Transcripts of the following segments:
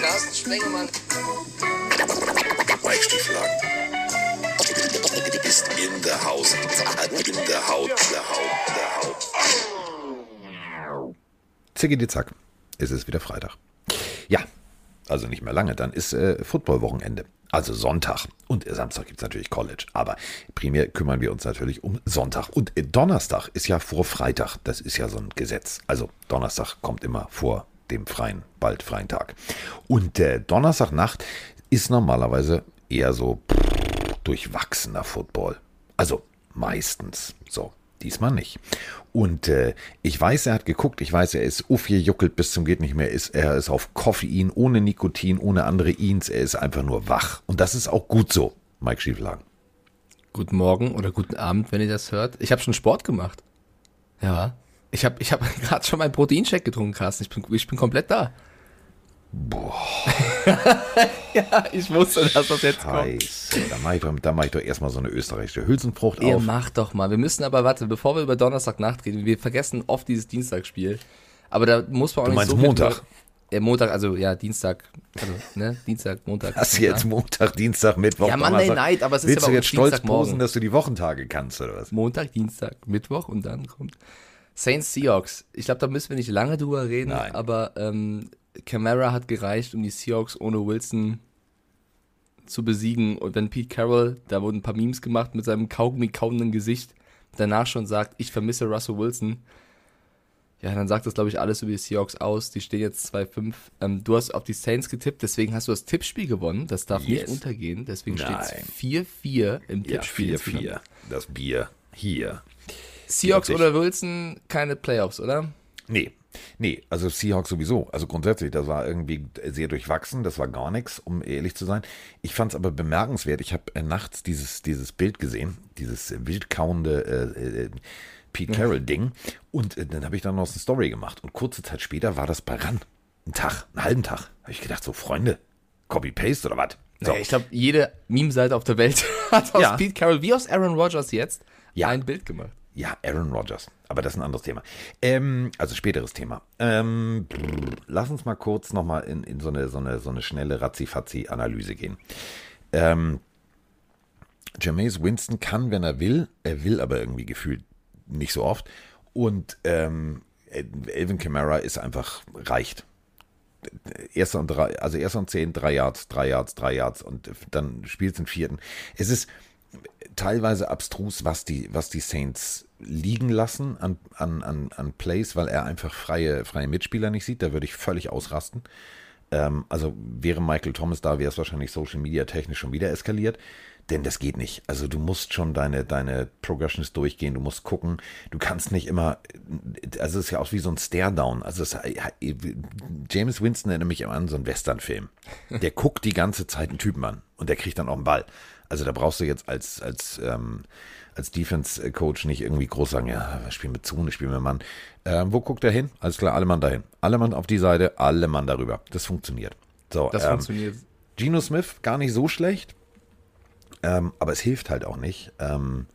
Carsten Spengemann. Mike Stieflagen. Ist in der Haus. In der Haut. Der Haut. Der Haut. Zicki die Zack. Es ist wieder Freitag. Ja, also nicht mehr lange, dann ist äh, Football-Wochenende. Also Sonntag. Und Samstag gibt es natürlich College. Aber primär kümmern wir uns natürlich um Sonntag. Und äh, Donnerstag ist ja vor Freitag. Das ist ja so ein Gesetz. Also Donnerstag kommt immer vor dem freien, bald freien Tag. Und äh, Donnerstagnacht ist normalerweise eher so durchwachsener Football. Also meistens so. Diesmal nicht. Und äh, ich weiß, er hat geguckt, ich weiß, er ist aufgejuckelt bis zum geht nicht mehr, ist, er ist auf Koffein, ohne Nikotin, ohne andere Ins, er ist einfach nur wach. Und das ist auch gut so, Mike Schieflagen. Guten Morgen oder guten Abend, wenn ihr das hört. Ich habe schon Sport gemacht. Ja. Ich habe ich hab gerade schon meinen Proteincheck getrunken, Carsten. Ich bin, ich bin komplett da. Boah, Ja, ich wusste, dass das jetzt kommt. scheiße. Da mache ich, doch- da mach ich doch erstmal so eine österreichische Hülsenfrucht Ihr auf. macht doch mal. Wir müssen aber, warte, bevor wir über Donnerstagnacht reden, wir vergessen oft dieses Dienstagsspiel. Aber da muss man auch Du nicht meinst so viel Montag? drüber- Ja, Montag, also ja, Dienstag, also, ne, Dienstag, Montag. Hast du jetzt Montag, Dienstag, Mittwoch, Ja, Monday? Night, aber es ist Willst ja du jetzt stolz Dienstagmorgen. posen, dass du die Wochentage kannst, oder was? Montag, Dienstag, Mittwoch und dann kommt Saints Seahawks. Ich glaube, da müssen wir nicht lange drüber reden, Nein. aber ähm, Camara hat gereicht, um die Seahawks ohne Wilson zu besiegen. Und wenn Pete Carroll, da wurden ein paar Memes gemacht mit seinem Kaugummi kauenden Gesicht, danach schon sagt, ich vermisse Russell Wilson, ja, dann sagt das, glaube ich, alles über die Seahawks aus. Die stehen jetzt 2-5. Ähm, du hast auf die Saints getippt, deswegen hast du das Tippspiel gewonnen. Das darf nicht Yes. untergehen. Deswegen steht es Nein. 4-4 im Ja, Tippspiel. 4-4. Das Bier hier. Seahawks oder Wilson, keine Playoffs, oder? Nee, nee, also Seahawks sowieso. Also grundsätzlich, das war irgendwie sehr durchwachsen, das war gar nichts, um ehrlich zu sein. Ich fand es aber bemerkenswert. Ich habe äh, nachts dieses, dieses Bild gesehen, dieses äh, wildkauende äh, äh, Pete Carroll-Ding. Und äh, dann habe ich dann noch eine Story gemacht. Und kurze Zeit später war das bei RAN. Ein Tag, einen halben Tag. Habe ich gedacht, so Freunde, Copy-Paste oder was? So. Naja, ich glaube, jede Meme-Seite auf der Welt hat aus Ja. Pete Carroll wie aus Aaron Rodgers jetzt Ja. ein Bild gemacht. Ja, Aaron Rodgers. Aber das ist ein anderes Thema. Ähm, also späteres Thema. Ähm, lass uns mal kurz nochmal in, in so, eine, so, eine, so eine schnelle Razzi-Fazzi-Analyse gehen. Ähm, Jameis Winston kann, wenn er will, er will aber irgendwie gefühlt nicht so oft. Und ähm, Elvin Kamara ist einfach reicht. Erster und drei, also erster und zehn, drei Yards, drei Yards, drei Yards und dann spielt den vierten. Es ist teilweise abstrus, was die, was die Saints liegen lassen an, an, an, an Plays, weil er einfach freie, freie Mitspieler nicht sieht. Da würde ich völlig ausrasten. Ähm, also wäre Michael Thomas da, wäre es wahrscheinlich Social Media technisch schon wieder eskaliert. Denn das geht nicht. Also du musst schon deine, deine Progressions durchgehen, du musst gucken, du kannst nicht immer, also es ist ja auch wie so ein Stare-Down. Also es, James Winston erinnert mich immer an so einen Western-Film. Der guckt die ganze Zeit einen Typen an und der kriegt dann auch einen Ball. Also da brauchst du jetzt als, als, ähm, als Defense-Coach nicht irgendwie groß sagen, ja, wir spielen mit Zone, spielen mit Mann. Ähm, wo guckt er hin? Alles klar, alle Mann dahin. Alle Mann auf die Seite, alle Mann darüber. Das funktioniert. So, Das ähm, funktioniert. Geno Smith gar nicht so schlecht, ähm, aber es hilft halt auch nicht, ähm,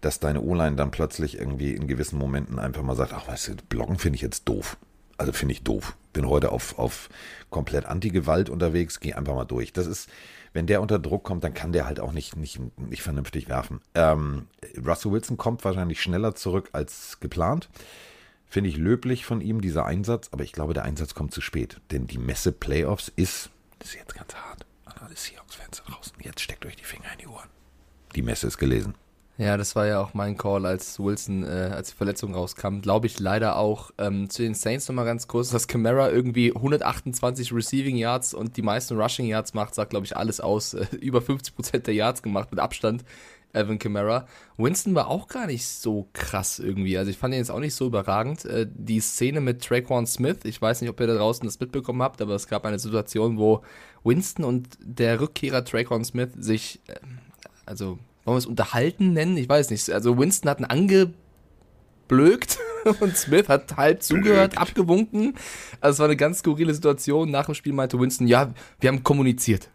dass deine O-Line dann plötzlich irgendwie in gewissen Momenten einfach mal sagt, ach weißt du, Blocken finde ich jetzt doof. Also finde ich doof. Bin heute auf, auf komplett Anti-Gewalt unterwegs, geh einfach mal durch. Das ist, wenn der unter Druck kommt, dann kann der halt auch nicht, nicht, nicht vernünftig werfen. Ähm, Russell Wilson kommt wahrscheinlich schneller zurück als geplant. Finde ich löblich von ihm, dieser Einsatz, aber ich glaube, der Einsatz kommt zu spät. Denn die Messe Playoffs ist, das ist jetzt ganz hart, alle Seahawks-Fans draußen, jetzt steckt euch die Finger in die Ohren. Die Messe ist gelesen. Ja, das war ja auch mein Call, als Wilson, äh, als die Verletzung rauskam. Glaube ich leider auch. Ähm, zu den Saints nochmal ganz kurz, dass Camara irgendwie 128 Receiving Yards und die meisten Rushing Yards macht, sagt, glaube ich, alles aus. Äh, über 50% der Yards gemacht mit Abstand. Evan Kamara. Winston war auch gar nicht so krass irgendwie. Also ich fand ihn jetzt auch nicht so überragend. Äh, die Szene mit Traquan Smith, ich weiß nicht, ob ihr da draußen das mitbekommen habt, aber es gab eine Situation, wo Winston und der Rückkehrer Traquan Smith sich, äh, also wollen wir es unterhalten nennen? Ich weiß nicht. Also Winston hat einen angeblökt und Smith hat halb zugehört, abgewunken. Also es war eine ganz skurrile Situation. Nach dem Spiel meinte Winston, ja, wir haben kommuniziert.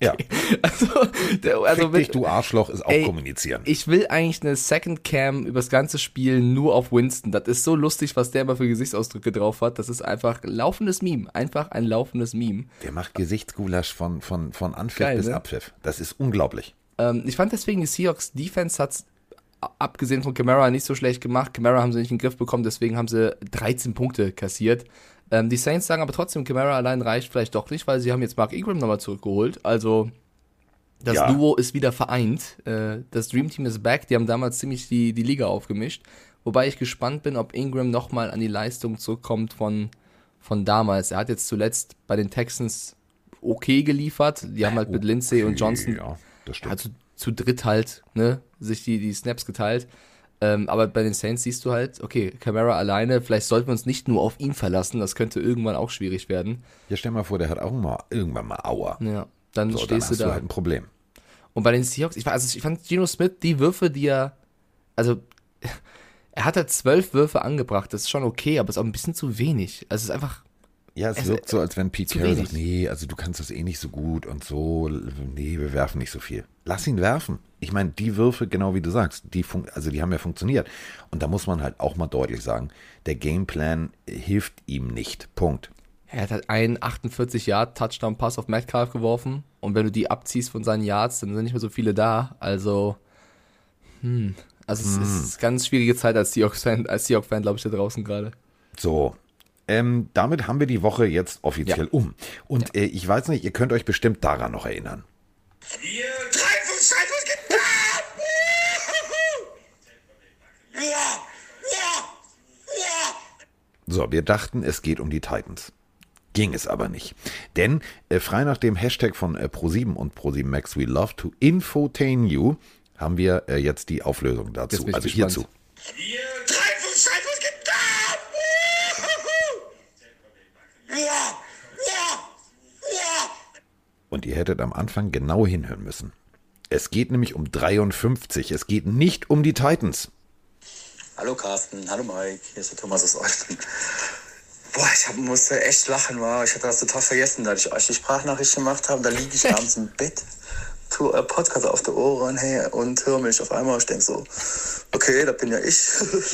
Ja. Also, also Fick mit, dich, du Arschloch, ist auch Ey, kommunizieren. ich will eigentlich eine Second Cam übers ganze Spiel nur auf Winston. Das ist so lustig, was der mal für Gesichtsausdrücke drauf hat. Das ist einfach ein laufendes Meme. Einfach ein laufendes Meme. Der macht Gesichtsgulasch von, von, von Anpfiff Geil, bis ne? Abpfiff. Das ist unglaublich. Ähm, ich fand deswegen, die Seahawks Defense hat's abgesehen von Camara nicht so schlecht gemacht. Camara haben sie nicht in den Griff bekommen, deswegen haben sie 13 Punkte kassiert. Ähm, die Saints sagen aber trotzdem, Camara allein reicht vielleicht doch nicht, weil sie haben jetzt Mark Ingram nochmal zurückgeholt. Also das Ja. Duo ist wieder vereint. Äh, das Dream Team ist back. Die haben damals ziemlich die, die Liga aufgemischt. Wobei ich gespannt bin, ob Ingram nochmal an die Leistung zurückkommt von, von damals. Er hat jetzt zuletzt bei den Texans okay geliefert. Die haben halt mit Lindsay und Johnson Ja, zu, zu dritt halt, ne, sich die, die Snaps geteilt. Ähm, aber bei den Saints siehst du halt, okay, Camara alleine, vielleicht sollten wir uns nicht nur auf ihn verlassen, das könnte irgendwann auch schwierig werden. ja, stell mal vor, der hat auch mal irgendwann mal Aua. Ja, dann So, dann stehst hast du du da. halt ein Problem. Und bei den Seahawks, ich, war- also ich fand Geno Smith, die Würfe, die er, also er hat halt zwölf Würfe angebracht, das ist schon okay, aber es ist auch ein bisschen zu wenig. Also es ist einfach, Ja, es Es- wirkt so, als wenn Pete Carroll sagt, nee, also du kannst das eh nicht so gut und so, nee, wir werfen nicht so viel. Lass ihn werfen. Ich meine, die Würfe, genau wie du sagst, die also die haben ja funktioniert. Und da muss man halt auch mal deutlich sagen, der Gameplan hilft ihm nicht. Punkt. er hat halt einen 48 Yard Touchdown Pass auf Metcalf geworfen und wenn du die abziehst von seinen Yards, dann sind nicht mehr so viele da. Also, hm, also es ist eine ganz schwierige Zeit als Seahawks-Fan, als Seahawks-Fan, glaube ich, da draußen gerade. So. Ähm, damit haben wir die Woche jetzt offiziell Ja. um. Und äh, ich weiß nicht, ihr könnt euch bestimmt daran noch erinnern. Drei von Scheiß, was geht da? Ja, ja, ja. So, wir dachten, es geht um die Titans. Ging es aber nicht. Denn äh, frei nach dem Hashtag von äh, Pro7 und Pro7 Max We Love to Infotain You haben wir äh, jetzt die Auflösung dazu. Also gespannt. hierzu. Drei von. Und ihr hättet am Anfang genau hinhören müssen. Es geht nämlich um 53. Es geht nicht um die Titans. Hallo Carsten, hallo Mike, hier ist der Thomas aus Olten. Boah, ich hab, musste echt lachen, wow. Ich hatte das total vergessen, da ich euch die Sprachnachricht gemacht habe. Da liege ich abends im Bett, tu äh, Podcast auf der Ohren hey, und höre mich auf einmal. Ich denke so, okay, da bin ja ich.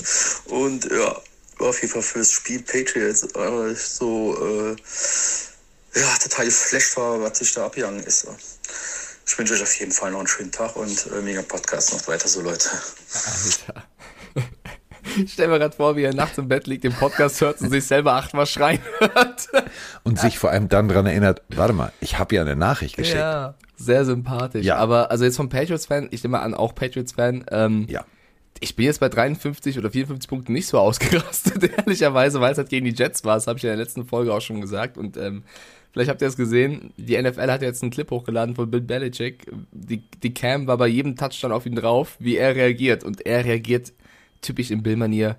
und ja, auf jeden Fall fürs Spiel Patriots äh, so äh, ja, total geflasht war, was sich da abgegangen ist. Ich wünsche euch auf jeden Fall noch einen schönen Tag und äh, mega Podcast. Noch weiter so, Leute. Alter. Ich stell mir gerade vor, wie er nachts im Bett liegt, den Podcast hört und sich selber achtmal schreien hört. Und sich vor allem dann daran erinnert, warte mal, ich habe ja eine Nachricht geschickt. Ja, sehr sympathisch. Ja. Aber also jetzt vom Patriots-Fan, ich nehme an, auch Patriots-Fan, ähm, Ja. ich bin jetzt bei 53 oder 54 Punkten nicht so ausgerastet, ehrlicherweise, weil es halt gegen die Jets war. Das habe ich in der letzten Folge auch schon gesagt. Und ähm, vielleicht habt ihr es gesehen, die NFL hat jetzt einen Clip hochgeladen von Bill Belichick. Die, die Cam war bei jedem Touchdown auf ihn drauf, wie er reagiert. Und er reagiert typisch in Bill-Manier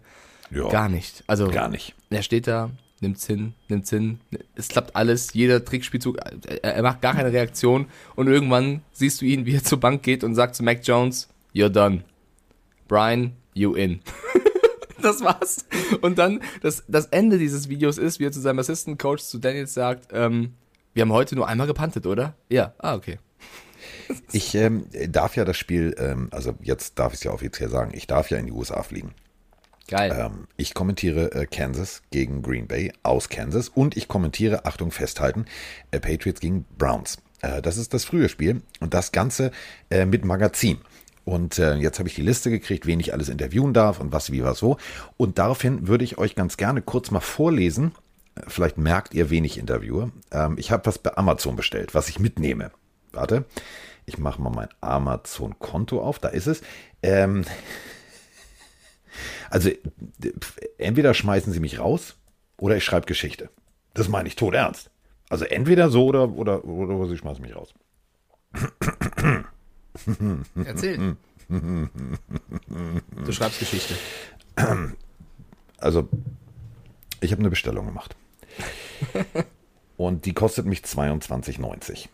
Ja. gar nicht. Also Gar nicht. er steht da, nimmt's hin, nimmt's hin. Es klappt alles, jeder Trickspielzug, er, er macht gar keine Reaktion und irgendwann siehst du ihn, wie er zur Bank geht und sagt zu Mac Jones, you're done. Brian, you in. das war's. Und dann, das, das Ende dieses Videos ist, wie er zu seinem Assistant Coach, zu Daniels sagt, ähm, wir haben heute nur einmal gepantet, oder? Ja, ah, okay. Ich ähm, darf ja das Spiel, ähm, also jetzt darf ich es ja offiziell sagen, ich darf ja in die USA fliegen. Geil. Ähm, ich kommentiere äh, Kansas gegen Green Bay aus Kansas und ich kommentiere, Achtung, festhalten, äh, Patriots gegen Browns. Äh, das ist das frühe Spiel und das Ganze äh, mit Magazin. Und äh, jetzt habe ich die Liste gekriegt, wen ich alles interviewen darf und was, wie, was, wo. Und daraufhin würde ich euch ganz gerne kurz mal vorlesen. Vielleicht merkt ihr, wen ich interviewe. Ähm, ich habe was bei Amazon bestellt, was ich mitnehme. Warte, ich mache mal mein Amazon-Konto auf. Da ist es. Ähm, also entweder schmeißen sie mich raus oder ich schreibe Geschichte. Das meine ich tot ernst. Also entweder so oder, oder, oder sie schmeißen mich raus. Erzähl. du schreibst Geschichte. Also ich habe eine Bestellung gemacht. Und die kostet mich 22,90.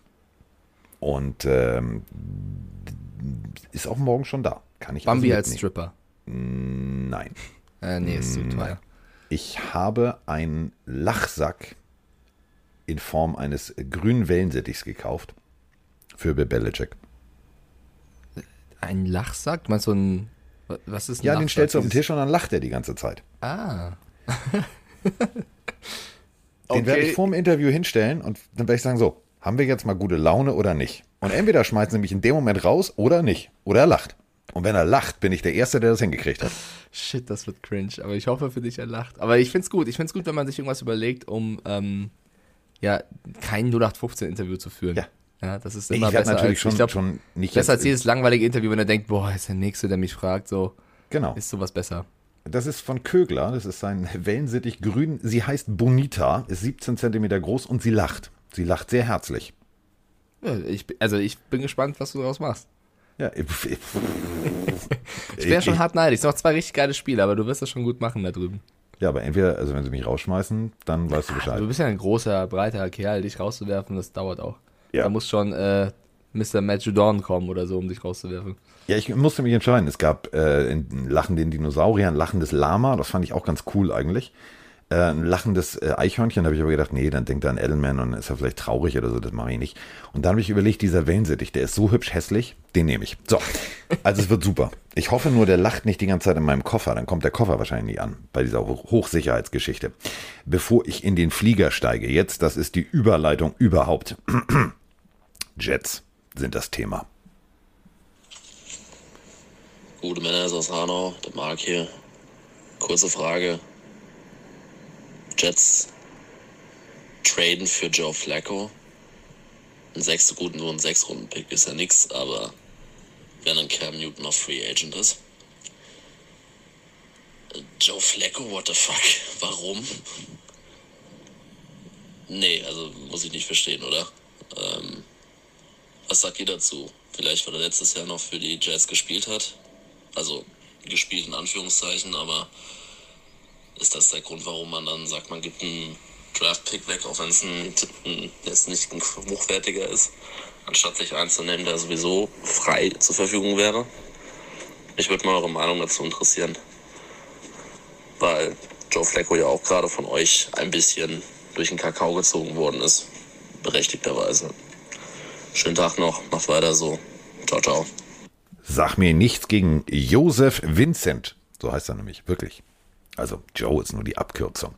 Und ähm, ist auch morgen schon da. Kann ich Bambi also als. Stripper. Nein. Äh, nee, ist zu teuer. Ich habe einen Lachsack in Form eines grünen Wellensittichs gekauft. für Bill Belichick. Ein Lachsack? Du meinst so ein. Was ist ein Ja, den Lachsack? stellst du auf den Tisch und dann lacht er die ganze Zeit. Ah. Den werde ich vor dem Interview hinstellen und dann werde ich sagen, so, haben wir jetzt mal gute Laune oder nicht? Und entweder schmeißen sie mich in dem Moment raus oder nicht. Oder er lacht. Und wenn er lacht, bin ich der Erste, der das hingekriegt hat. Shit, das wird cringe. Aber ich hoffe für dich, er lacht. Aber ich find's gut. Ich find's gut, wenn man sich irgendwas überlegt, um ähm, ja, kein 0815-Interview zu führen. Ja. Ja, das ist Ich immer werde besser natürlich als, schon, ich glaub, schon nicht besser als jedes langweilige Interview, wenn er denkt, boah, ist der Nächste, der mich fragt, so, Genau. ist sowas besser. Das ist von Kögler. Das ist ein Wellensittich grün. Sie heißt Bonita, ist 17 Zentimeter groß und sie lacht. Sie lacht sehr herzlich. Ja, ich, also ich bin gespannt, was du daraus machst. Ja, ich, ich, Ich wäre schon hart neidisch. Es sind noch zwei richtig geile Spiele, aber du wirst das schon gut machen da drüben. Ja, aber entweder, also wenn sie mich rausschmeißen, dann weißt du Bescheid. Du bist ja ein großer, breiter Kerl, dich rauszuwerfen, das dauert auch. Ja. Da muss schon äh, Mr. Dawn kommen oder so, um dich rauszuwerfen. Ja, ich musste mich entscheiden. Es gab äh, Lachen den Dinosaurier, ein lachendes Lama, das fand ich auch ganz cool eigentlich. Äh, ein lachendes äh, Eichhörnchen, habe ich aber gedacht, nee, dann denkt er an Edelman und ist er vielleicht traurig oder so, das mache ich nicht. Und dann habe ich überlegt, dieser Wellensittich, der ist so hübsch hässlich, den nehme ich. So, also es wird super. Ich hoffe nur, der lacht nicht die ganze Zeit in meinem Koffer, dann kommt der Koffer wahrscheinlich nie an, bei dieser Hoch Hochsicherheitsgeschichte. Bevor ich in den Flieger steige, jetzt, das ist die Überleitung überhaupt. Jets sind das Thema. Gute Männer ist aus Hanau, der Marc hier. Kurze Frage. Jets traden für Joe Flacco. Ein sechs, gut, nur ein sechs Runden Pick ist ja nix, aber wenn ein Cam Newton noch Free Agent ist. Joe Flacco, what the fuck? Warum? Nee, also muss ich nicht verstehen, oder? Ähm, was sagt ihr dazu? Vielleicht, weil er letztes Jahr noch für die Jets gespielt hat. Also gespielt in Anführungszeichen, aber ist das der Grund, warum man dann sagt, man gibt einen Draft-Pick weg, auch wenn es ein, ein, nicht ein hochwertiger ist, anstatt sich einen zu nehmen, der sowieso frei zur Verfügung wäre? Mich würde mal eure Meinung dazu interessieren. Weil Joe Flacco ja auch gerade von euch ein bisschen durch den Kakao gezogen worden ist. Berechtigterweise. Schönen Tag noch, macht weiter so. Ciao, ciao. Sag mir nichts gegen Joseph Vincent. So heißt er nämlich, wirklich. Also Joe ist nur die Abkürzung.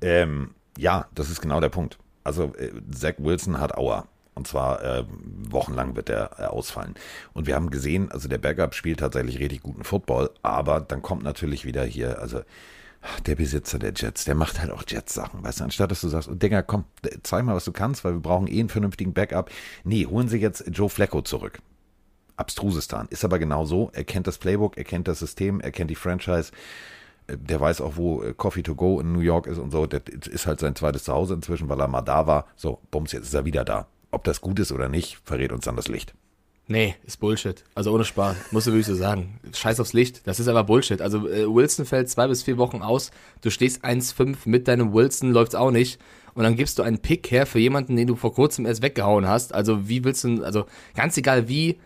Ähm, ja, das ist genau der Punkt. Also äh, Zach Wilson hat Aua. Und zwar äh, wochenlang wird er äh, ausfallen. Und wir haben gesehen, also der Backup spielt tatsächlich richtig guten Football, aber dann kommt natürlich wieder hier, also der Besitzer der Jets, der macht halt auch Jets-Sachen, weißt du, anstatt dass du sagst, oh, Digga, komm, zeig mal, was du kannst, weil wir brauchen eh einen vernünftigen Backup. Nee, holen sie jetzt Joe Flacco zurück. Abstrusistan. Ist aber genau so. Er kennt das Playbook, er kennt das System, er kennt die Franchise. Der weiß auch, wo äh, Coffee to go in New York ist und so. Das ist halt sein zweites Zuhause inzwischen, weil er mal da war. So, bums, jetzt ist er wieder da. Ob das gut ist oder nicht, verrät uns dann das Licht. Nee, ist Bullshit. Also ohne Spaß. Musst du wirklich so sagen. Scheiß aufs Licht. Das ist aber Bullshit. Also äh, Wilson fällt zwei bis vier Wochen aus. Du stehst 1,5 mit deinem Wilson, läuft's auch nicht. Und dann gibst du einen Pick her für jemanden, den du vor kurzem erst weggehauen hast. Also wie willst du, also ganz egal wie,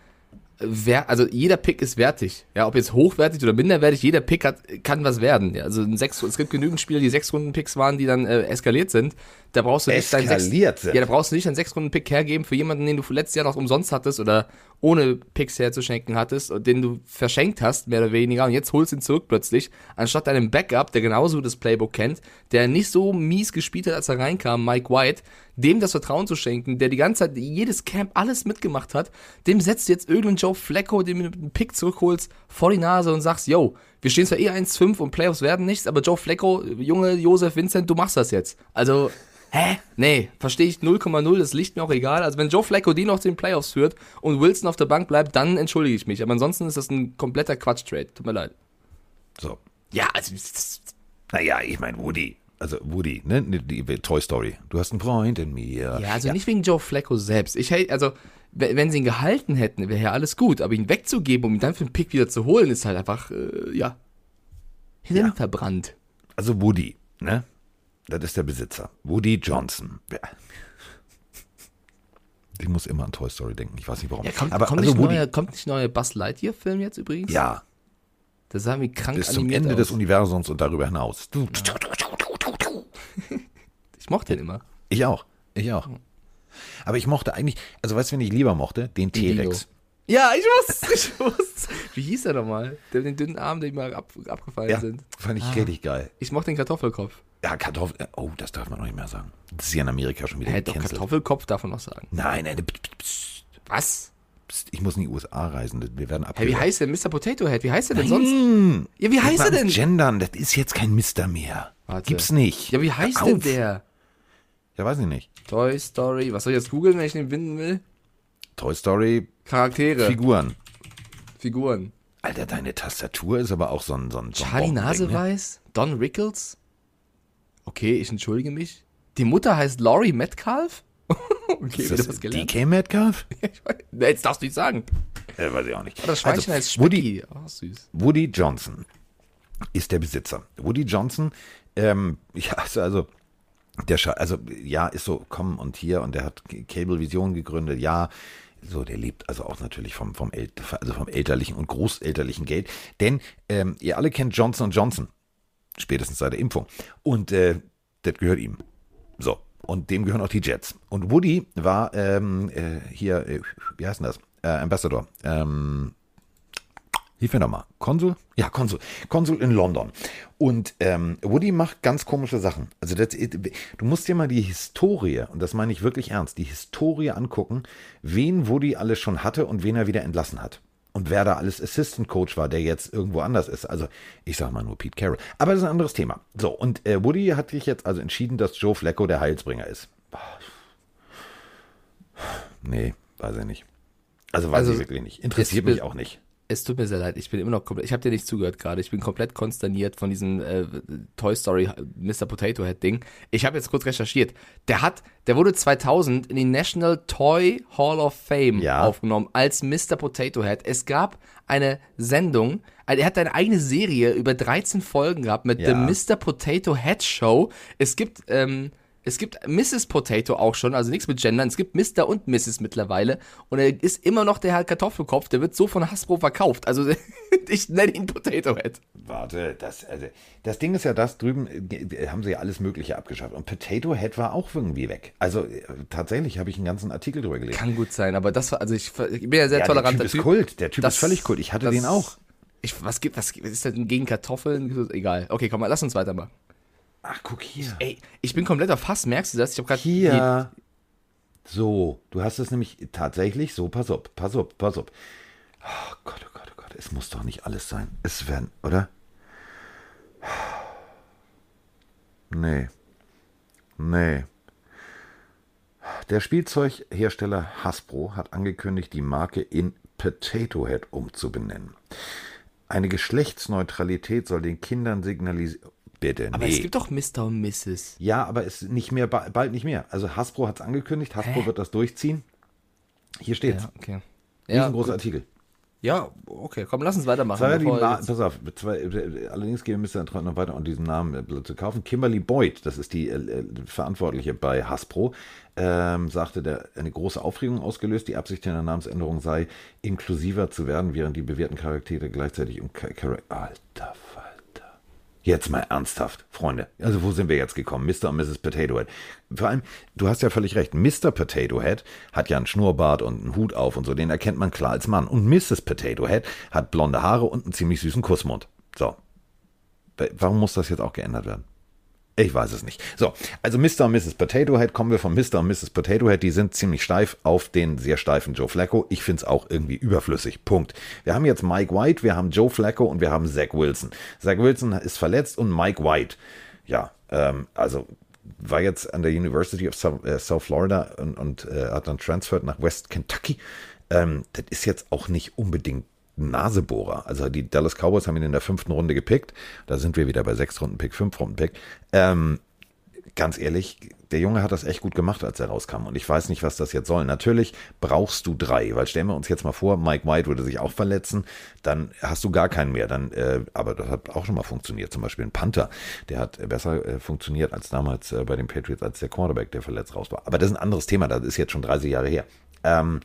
wer, also jeder Pick ist wertig. Ja, ob jetzt hochwertig oder minderwertig, jeder Pick hat, kann was werden. Ja, also sechs, es gibt genügend Spieler, die sechs Runden Picks waren, die dann äh, eskaliert sind. Da brauchst du nicht deinen sechs, ja, da brauchst du nicht einen sechs Runden Pick hergeben für jemanden, den du letztes Jahr noch umsonst hattest oder ohne Picks herzuschenken hattest und den du verschenkt hast, mehr oder weniger. Und jetzt holst du ihn zurück plötzlich, anstatt deinem Backup, der genauso das Playbook kennt, der nicht so mies gespielt hat, als er reinkam, Mike White, dem das Vertrauen zu schenken, der die ganze Zeit jedes Camp alles mitgemacht hat, dem setzt jetzt irgendeinen Joe Flacco, den du mit einem Pick zurückholst, vor die Nase und sagst, yo, wir stehen zwar eh 1-5 und Playoffs werden nichts, aber Joe Flacco, junge Josef Vincent, du machst das jetzt. Also, hä? Nee, verstehe ich 0,0, das liegt mir auch egal. Also wenn Joe Flacco die noch zu den Playoffs führt und Wilson auf der Bank bleibt, dann entschuldige ich mich. Aber ansonsten ist das ein kompletter Quatsch-Trade. Tut mir leid. So. Ja, also Naja, ich meine, Woody. Also Woody, ne? Die, Toy Story. Du hast einen Freund in mir. ja, also nicht wegen Joe Flacco selbst. Ich hätte, also wenn sie ihn gehalten hätten, wäre ja alles gut. Aber ihn wegzugeben, um ihn dann für den Pick wieder zu holen, ist halt einfach, äh, ja, hirnverbrannt. Also Woody, ne? Das ist der Besitzer. Woody Johnson. Ja. Ich muss immer an Toy Story denken. Ich weiß nicht warum. Ja, kommt, Aber kommt, also nicht Woody, neuer, kommt nicht neuer Buzz Lightyear-Film jetzt übrigens? ja, Das sah wie krank bis zum Ende aus. des Universums und darüber hinaus. Du, Ich mochte den immer. Ich auch. Ich auch. Aber ich mochte eigentlich, also weißt du, wen ich lieber mochte? Den T-Rex. Ja, ich wusste, ich wusste. Wie hieß er nochmal? Der mit den dünnen Armen, die mal ab, abgefallen Ja, sind. fand ich richtig geil. Ich mochte den Kartoffelkopf. Ja, Kartoffel. Oh, das darf man noch nicht mehr sagen. Das ist ja in Amerika schon wieder Hä, doch. Kartoffelkopf darf man noch sagen. Nein, nein, pst, Was? pst, ich muss in die USA reisen. Wir werden abgehört. wie heißt der? Mr. Potato Head? Wie heißt er denn sonst? Ja, wie heißt er denn? Gendern, das ist jetzt kein Mister mehr. Warte. Gibt's nicht. Ja, wie heißt denn der? Ja, weiß ich nicht. Toy Story. Was soll ich jetzt googeln, wenn ich den finden will? Toy Story, Charaktere. Figuren. Figuren. Alter, deine Tastatur ist aber auch so ein. So ein Charlie Bombending, ne? Naseweiß? Don Rickles? Okay, ich entschuldige mich. Die Mutter heißt Laurie Metcalf? okay, Ist das was gelernt. DK Metcalf? Nee, Jetzt darfst du nicht sagen. Äh, weiß ich auch nicht. Aber das Schweinchen heißt also, Woody. Oh, süß. Woody Johnson ist der Besitzer. Woody Johnson, ähm, ja, ist also der Scha also ja, ist so komm und hier und der hat Cablevision gegründet, ja. So, der lebt also auch natürlich vom, vom, El also vom elterlichen und großelterlichen Geld. Denn ähm, ihr alle kennt Johnson Johnson, spätestens seit der Impfung. Und äh, das gehört ihm. So, und dem gehören auch die Jets. Und Woody war ähm, äh, hier, äh, wie heißt denn das? Äh, Ambassador. Ähm, Hilf mir nochmal. Konsul? Ja, Konsul. Konsul in London. Und ähm, Woody macht ganz komische Sachen. Also das, du musst dir mal die Historie, und das meine ich wirklich ernst, die Historie angucken, wen Woody alles schon hatte und wen er wieder entlassen hat. Und wer da alles Assistant Coach war, der jetzt irgendwo anders ist. Also ich sage mal nur Pete Carroll. Aber das ist ein anderes Thema. So, und äh, Woody hat sich jetzt also entschieden, dass Joe Flacco der Heilsbringer ist. Nee, weiß ich nicht. Also weiß Also, ich wirklich nicht. Interessiert es- mich auch nicht. Es tut mir sehr leid, ich bin immer noch komplett, ich habe dir nicht zugehört gerade, ich bin komplett konsterniert von diesem äh, Toy Story Mr. Potato Head Ding. Ich habe jetzt kurz recherchiert. Der hat, der wurde 2000 in die National Toy Hall of Fame Ja. aufgenommen als Mr. Potato Head. Es gab eine Sendung, also er hat eine eigene Serie über 13 Folgen gehabt mit Ja. The Mr. Potato Head Show. Es gibt, ähm, es gibt Mrs. Potato auch schon, also nichts mit Gendern. Es gibt Mr. und Mrs. mittlerweile. Und er ist immer noch der Herr Kartoffelkopf. Der wird so von Hasbro verkauft. Also ich nenne ihn Potato Head. Warte, das, also, das Ding ist ja das, drüben äh, haben sie ja alles Mögliche abgeschafft. Und Potato Head war auch irgendwie weg. Also äh, tatsächlich habe ich einen ganzen Artikel drüber gelesen. Kann gut sein, aber das war, also ich, ich bin ja sehr ja, der toleranter Typ ist Kult. Der Typ Das- ist völlig Kult. Ich hatte den auch. Ich, was gibt, was, was ist denn gegen Kartoffeln? Egal. Okay, komm mal, lass uns weitermachen. Ach, guck hier. Ey, ich bin komplett auf Fass, merkst du das? Ich habe gerade Hier. So, du hast es nämlich tatsächlich so, pass auf, pass auf, pass auf. Oh Gott, oh Gott, oh Gott, es muss doch nicht alles sein. Es werden, oder? Nee. Nee. Der Spielzeughersteller Hasbro hat angekündigt, die Marke in Potato Head umzubenennen. Eine Geschlechtsneutralität soll den Kindern signalisieren. Bitte, Aber nee. es gibt doch Mr. und Mrs. Ja, aber es ist nicht mehr, ba- bald nicht mehr. Also Hasbro hat es angekündigt, Hasbro Hä? wird das durchziehen. Hier steht's. Ja, okay. Riesengroßer gut. Artikel. Ja, okay, komm, lass uns weitermachen. Zwei, pass auf, zwei, allerdings gehen wir dann noch weiter, um diesen Namen äh, zu kaufen. Kimberly Boyd, das ist die äh, äh, Verantwortliche bei Hasbro, ähm, sagte, der eine große Aufregung ausgelöst. Die Absicht der Namensänderung sei, inklusiver zu werden, während die bewährten Charaktere gleichzeitig um Char- Char- Alter. Jetzt mal ernsthaft, Freunde. Also wo sind wir jetzt gekommen? Mr. und Mrs. Potato Head. Vor allem, du hast ja völlig recht. Mr. Potato Head hat ja einen Schnurrbart und einen Hut auf und so. Den erkennt man klar als Mann. Und Mrs. Potato Head hat blonde Haare und einen ziemlich süßen Kussmund. So. Warum muss das jetzt auch geändert werden? Ich weiß es nicht. So, also Mr. und Mrs. Potato Head, kommen wir von Mr. und Mrs. Potato Head, die sind ziemlich steif auf den sehr steifen Joe Flacco. Ich finde es auch irgendwie überflüssig. Punkt. Wir haben jetzt Mike White, wir haben Joe Flacco und wir haben Zach Wilson. Zach Wilson ist verletzt und Mike White, ja, ähm, also war jetzt an der University of South, äh, South Florida und, und äh, hat dann transferred nach West Kentucky. Ähm, das ist jetzt auch nicht unbedingt Nasebohrer. Also die Dallas Cowboys haben ihn in der fünften Runde gepickt. Da sind wir wieder bei sechs Runden Pick, fünf Runden Pick. Ähm, ganz ehrlich, der Junge hat das echt gut gemacht, als er rauskam. Und ich weiß nicht, was das jetzt soll. Natürlich brauchst du drei, weil stellen wir uns jetzt mal vor, Mike White würde sich auch verletzen, dann hast du gar keinen mehr. Dann, äh, aber das hat auch schon mal funktioniert. Zum Beispiel ein Panther, der hat besser äh, funktioniert als damals äh, bei den Patriots, als der Quarterback, der verletzt raus war. Aber das ist ein anderes Thema, das ist jetzt schon 30 Jahre her. Ähm,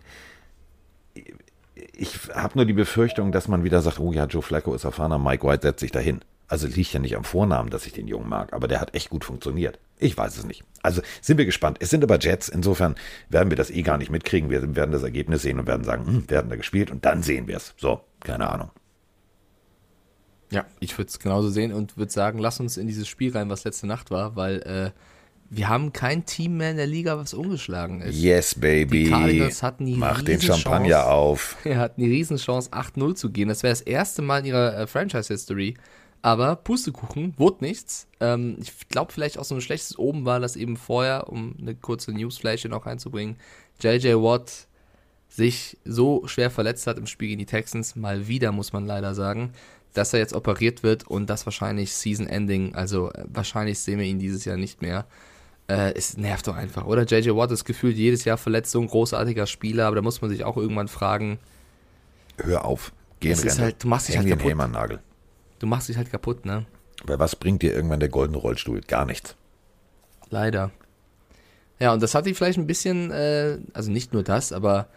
ich habe nur die Befürchtung, dass man wieder sagt, oh ja, Joe Flacco ist erfahrener, Mike White setzt sich dahin. Also liegt ja nicht am Vornamen, dass ich den Jungen mag, aber der hat echt gut funktioniert. Ich weiß es nicht. Also sind wir gespannt. Es sind aber Jets, insofern werden wir das eh gar nicht mitkriegen. Wir werden das Ergebnis sehen und werden sagen, hm, wir haben da gespielt und dann sehen wir es. So, keine Ahnung. Ja, ich würde es genauso sehen und würde sagen, lass uns in dieses Spiel rein, was letzte Nacht war, weil äh, wir haben kein Team mehr in der Liga, was ungeschlagen ist. Yes, baby. Die Cardinals hatten die Mach den Champagner auf. Er hatten die Riesenchance, 8-0 zu gehen. Das wäre das erste Mal in ihrer äh, Franchise-History. Aber Pustekuchen, wurde nichts. Ähm, ich glaube, vielleicht auch so ein schlechtes Oben war, dass eben vorher, um eine kurze Newsflash noch einzubringen, JJ Watt sich so schwer verletzt hat im Spiel gegen die Texans, mal wieder, muss man leider sagen, dass er jetzt operiert wird und das wahrscheinlich Season Ending, also äh, wahrscheinlich sehen wir ihn dieses Jahr nicht mehr. Äh, es nervt doch einfach, oder? JJ Watt ist gefühlt jedes Jahr verletzt, so ein großartiger Spieler, aber da muss man sich auch irgendwann fragen, Hör auf. Geh Es ist halt- du machst dich Häng halt den kaputt. Nagel. du machst dich halt kaputt, ne? Weil was bringt dir irgendwann der goldene Rollstuhl? Gar nichts. Leider. Ja, und das hat sie vielleicht ein bisschen, äh, also nicht nur das, aber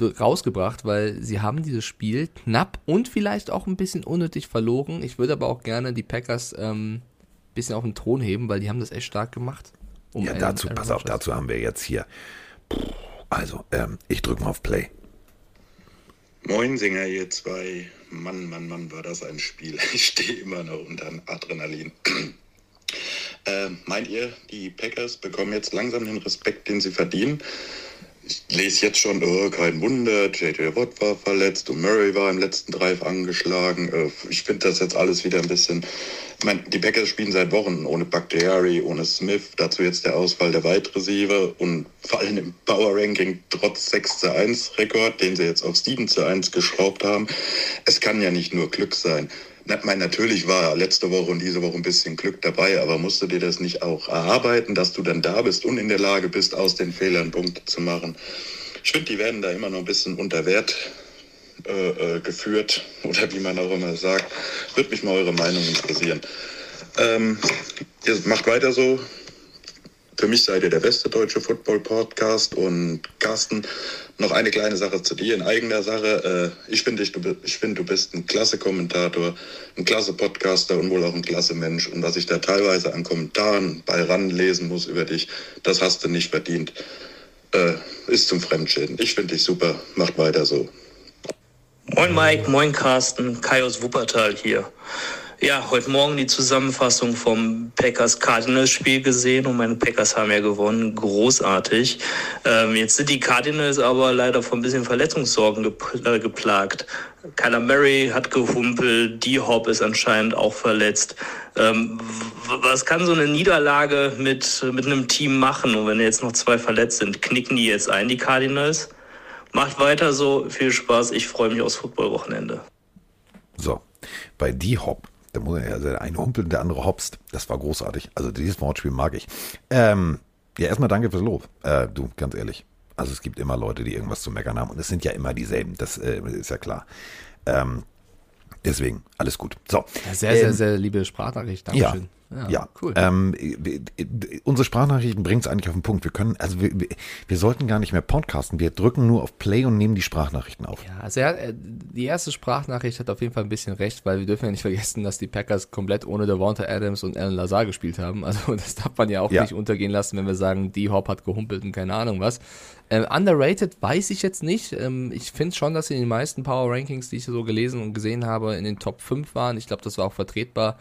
rausgebracht, weil sie haben dieses Spiel knapp und vielleicht auch ein bisschen unnötig verloren. Ich würde aber auch gerne die Packers ähm, bisschen auf den Thron heben, weil die haben das echt stark gemacht. Um Ja, dazu, Aaron pass auf, dazu haben wir jetzt hier. Also, ähm, ich drücke mal auf Play. Moin Singer, ihr zwei. Mann, Mann, Mann, war das ein Spiel. Ich stehe immer noch unter Adrenalin. äh, meint ihr, die Packers bekommen jetzt langsam den Respekt, den sie verdienen? Ich lese jetzt schon, oh, kein Wunder, JJ Watt war verletzt und Murray war im letzten Drive angeschlagen. Äh, ich finde das jetzt alles wieder ein bisschen. Ich meine, die Packers spielen seit Wochen ohne Bakhtiari, ohne Smith, dazu jetzt der Ausfall der Wide Receiver und fallen im Power Ranking trotz 6 zu 1 Rekord, den sie jetzt auf 7 zu 1 geschraubt haben. Es kann ja nicht nur Glück sein. Meine, natürlich war letzte Woche und diese Woche ein bisschen Glück dabei, aber musst du dir das nicht auch erarbeiten, dass du dann da bist und in der Lage bist, aus den Fehlern Punkte zu machen? Ich finde, die werden da immer noch ein bisschen unter Wert äh, äh, geführt oder wie man auch immer sagt. Würde mich mal eure Meinung interessieren. Ähm, ihr macht weiter so. Für mich seid ihr der beste deutsche Football-Podcast. Und Carsten, noch eine kleine Sache zu dir in eigener Sache. Äh, ich finde, du, bi- ich du bist ein klasse Kommentator, ein klasse Podcaster und wohl auch ein klasse Mensch. Und was ich da teilweise an Kommentaren bei ran lesen muss über dich, das hast du nicht verdient. Äh, ist zum Fremdschäden. Ich finde dich super. Macht weiter so. Moin Mike, moin Carsten, Kai aus Wuppertal hier. Ja, heute Morgen die Zusammenfassung vom Packers Cardinals Spiel gesehen und meine Packers haben ja gewonnen. Großartig. Ähm, jetzt sind die Cardinals aber leider von ein bisschen Verletzungssorgen äh, geplagt. Kyler Murray hat gehumpelt, D-Hop ist anscheinend auch verletzt. Ähm, was kann so eine Niederlage mit, mit einem Team machen? Und wenn jetzt noch zwei verletzt sind, knicken die jetzt ein, die Cardinals? Macht weiter so, viel Spaß, ich freue mich aufs Footballwochenende. So, bei D-Hop, da muss er ja der eine humpelt und der andere hopst. Das war großartig. Also dieses Wortspiel mag ich. Ähm, ja, erstmal danke fürs Lob. Äh, du, ganz ehrlich. Also es gibt immer Leute, die irgendwas zu meckern haben und es sind ja immer dieselben. Das äh, ist ja klar. Ähm, deswegen, alles gut. So. Ja, sehr, sehr, Ähm, sehr liebe Sprachnachricht. Ja, Dankeschön. ja, cool. Ähm, äh, äh, unsere Sprachnachrichten bringen es eigentlich auf den Punkt. Wir können, also wir, wir- sollten gar nicht mehr podcasten. Wir drücken nur auf Play und nehmen die Sprachnachrichten auf. Ja, also äh, die erste Sprachnachricht hat auf jeden Fall ein bisschen recht, weil wir dürfen ja nicht vergessen, dass die Packers komplett ohne Devonta Adams und Alan Lazar gespielt haben. Also das darf man ja auch Ja. nicht untergehen lassen, wenn wir sagen, die Hop hat gehumpelt und keine Ahnung was. Ähm, underrated weiß ich jetzt nicht. Ähm, ich finde schon, dass sie in den meisten Power Rankings, die ich so gelesen und gesehen habe, in den Top 5 waren. Ich glaube, das war auch vertretbar.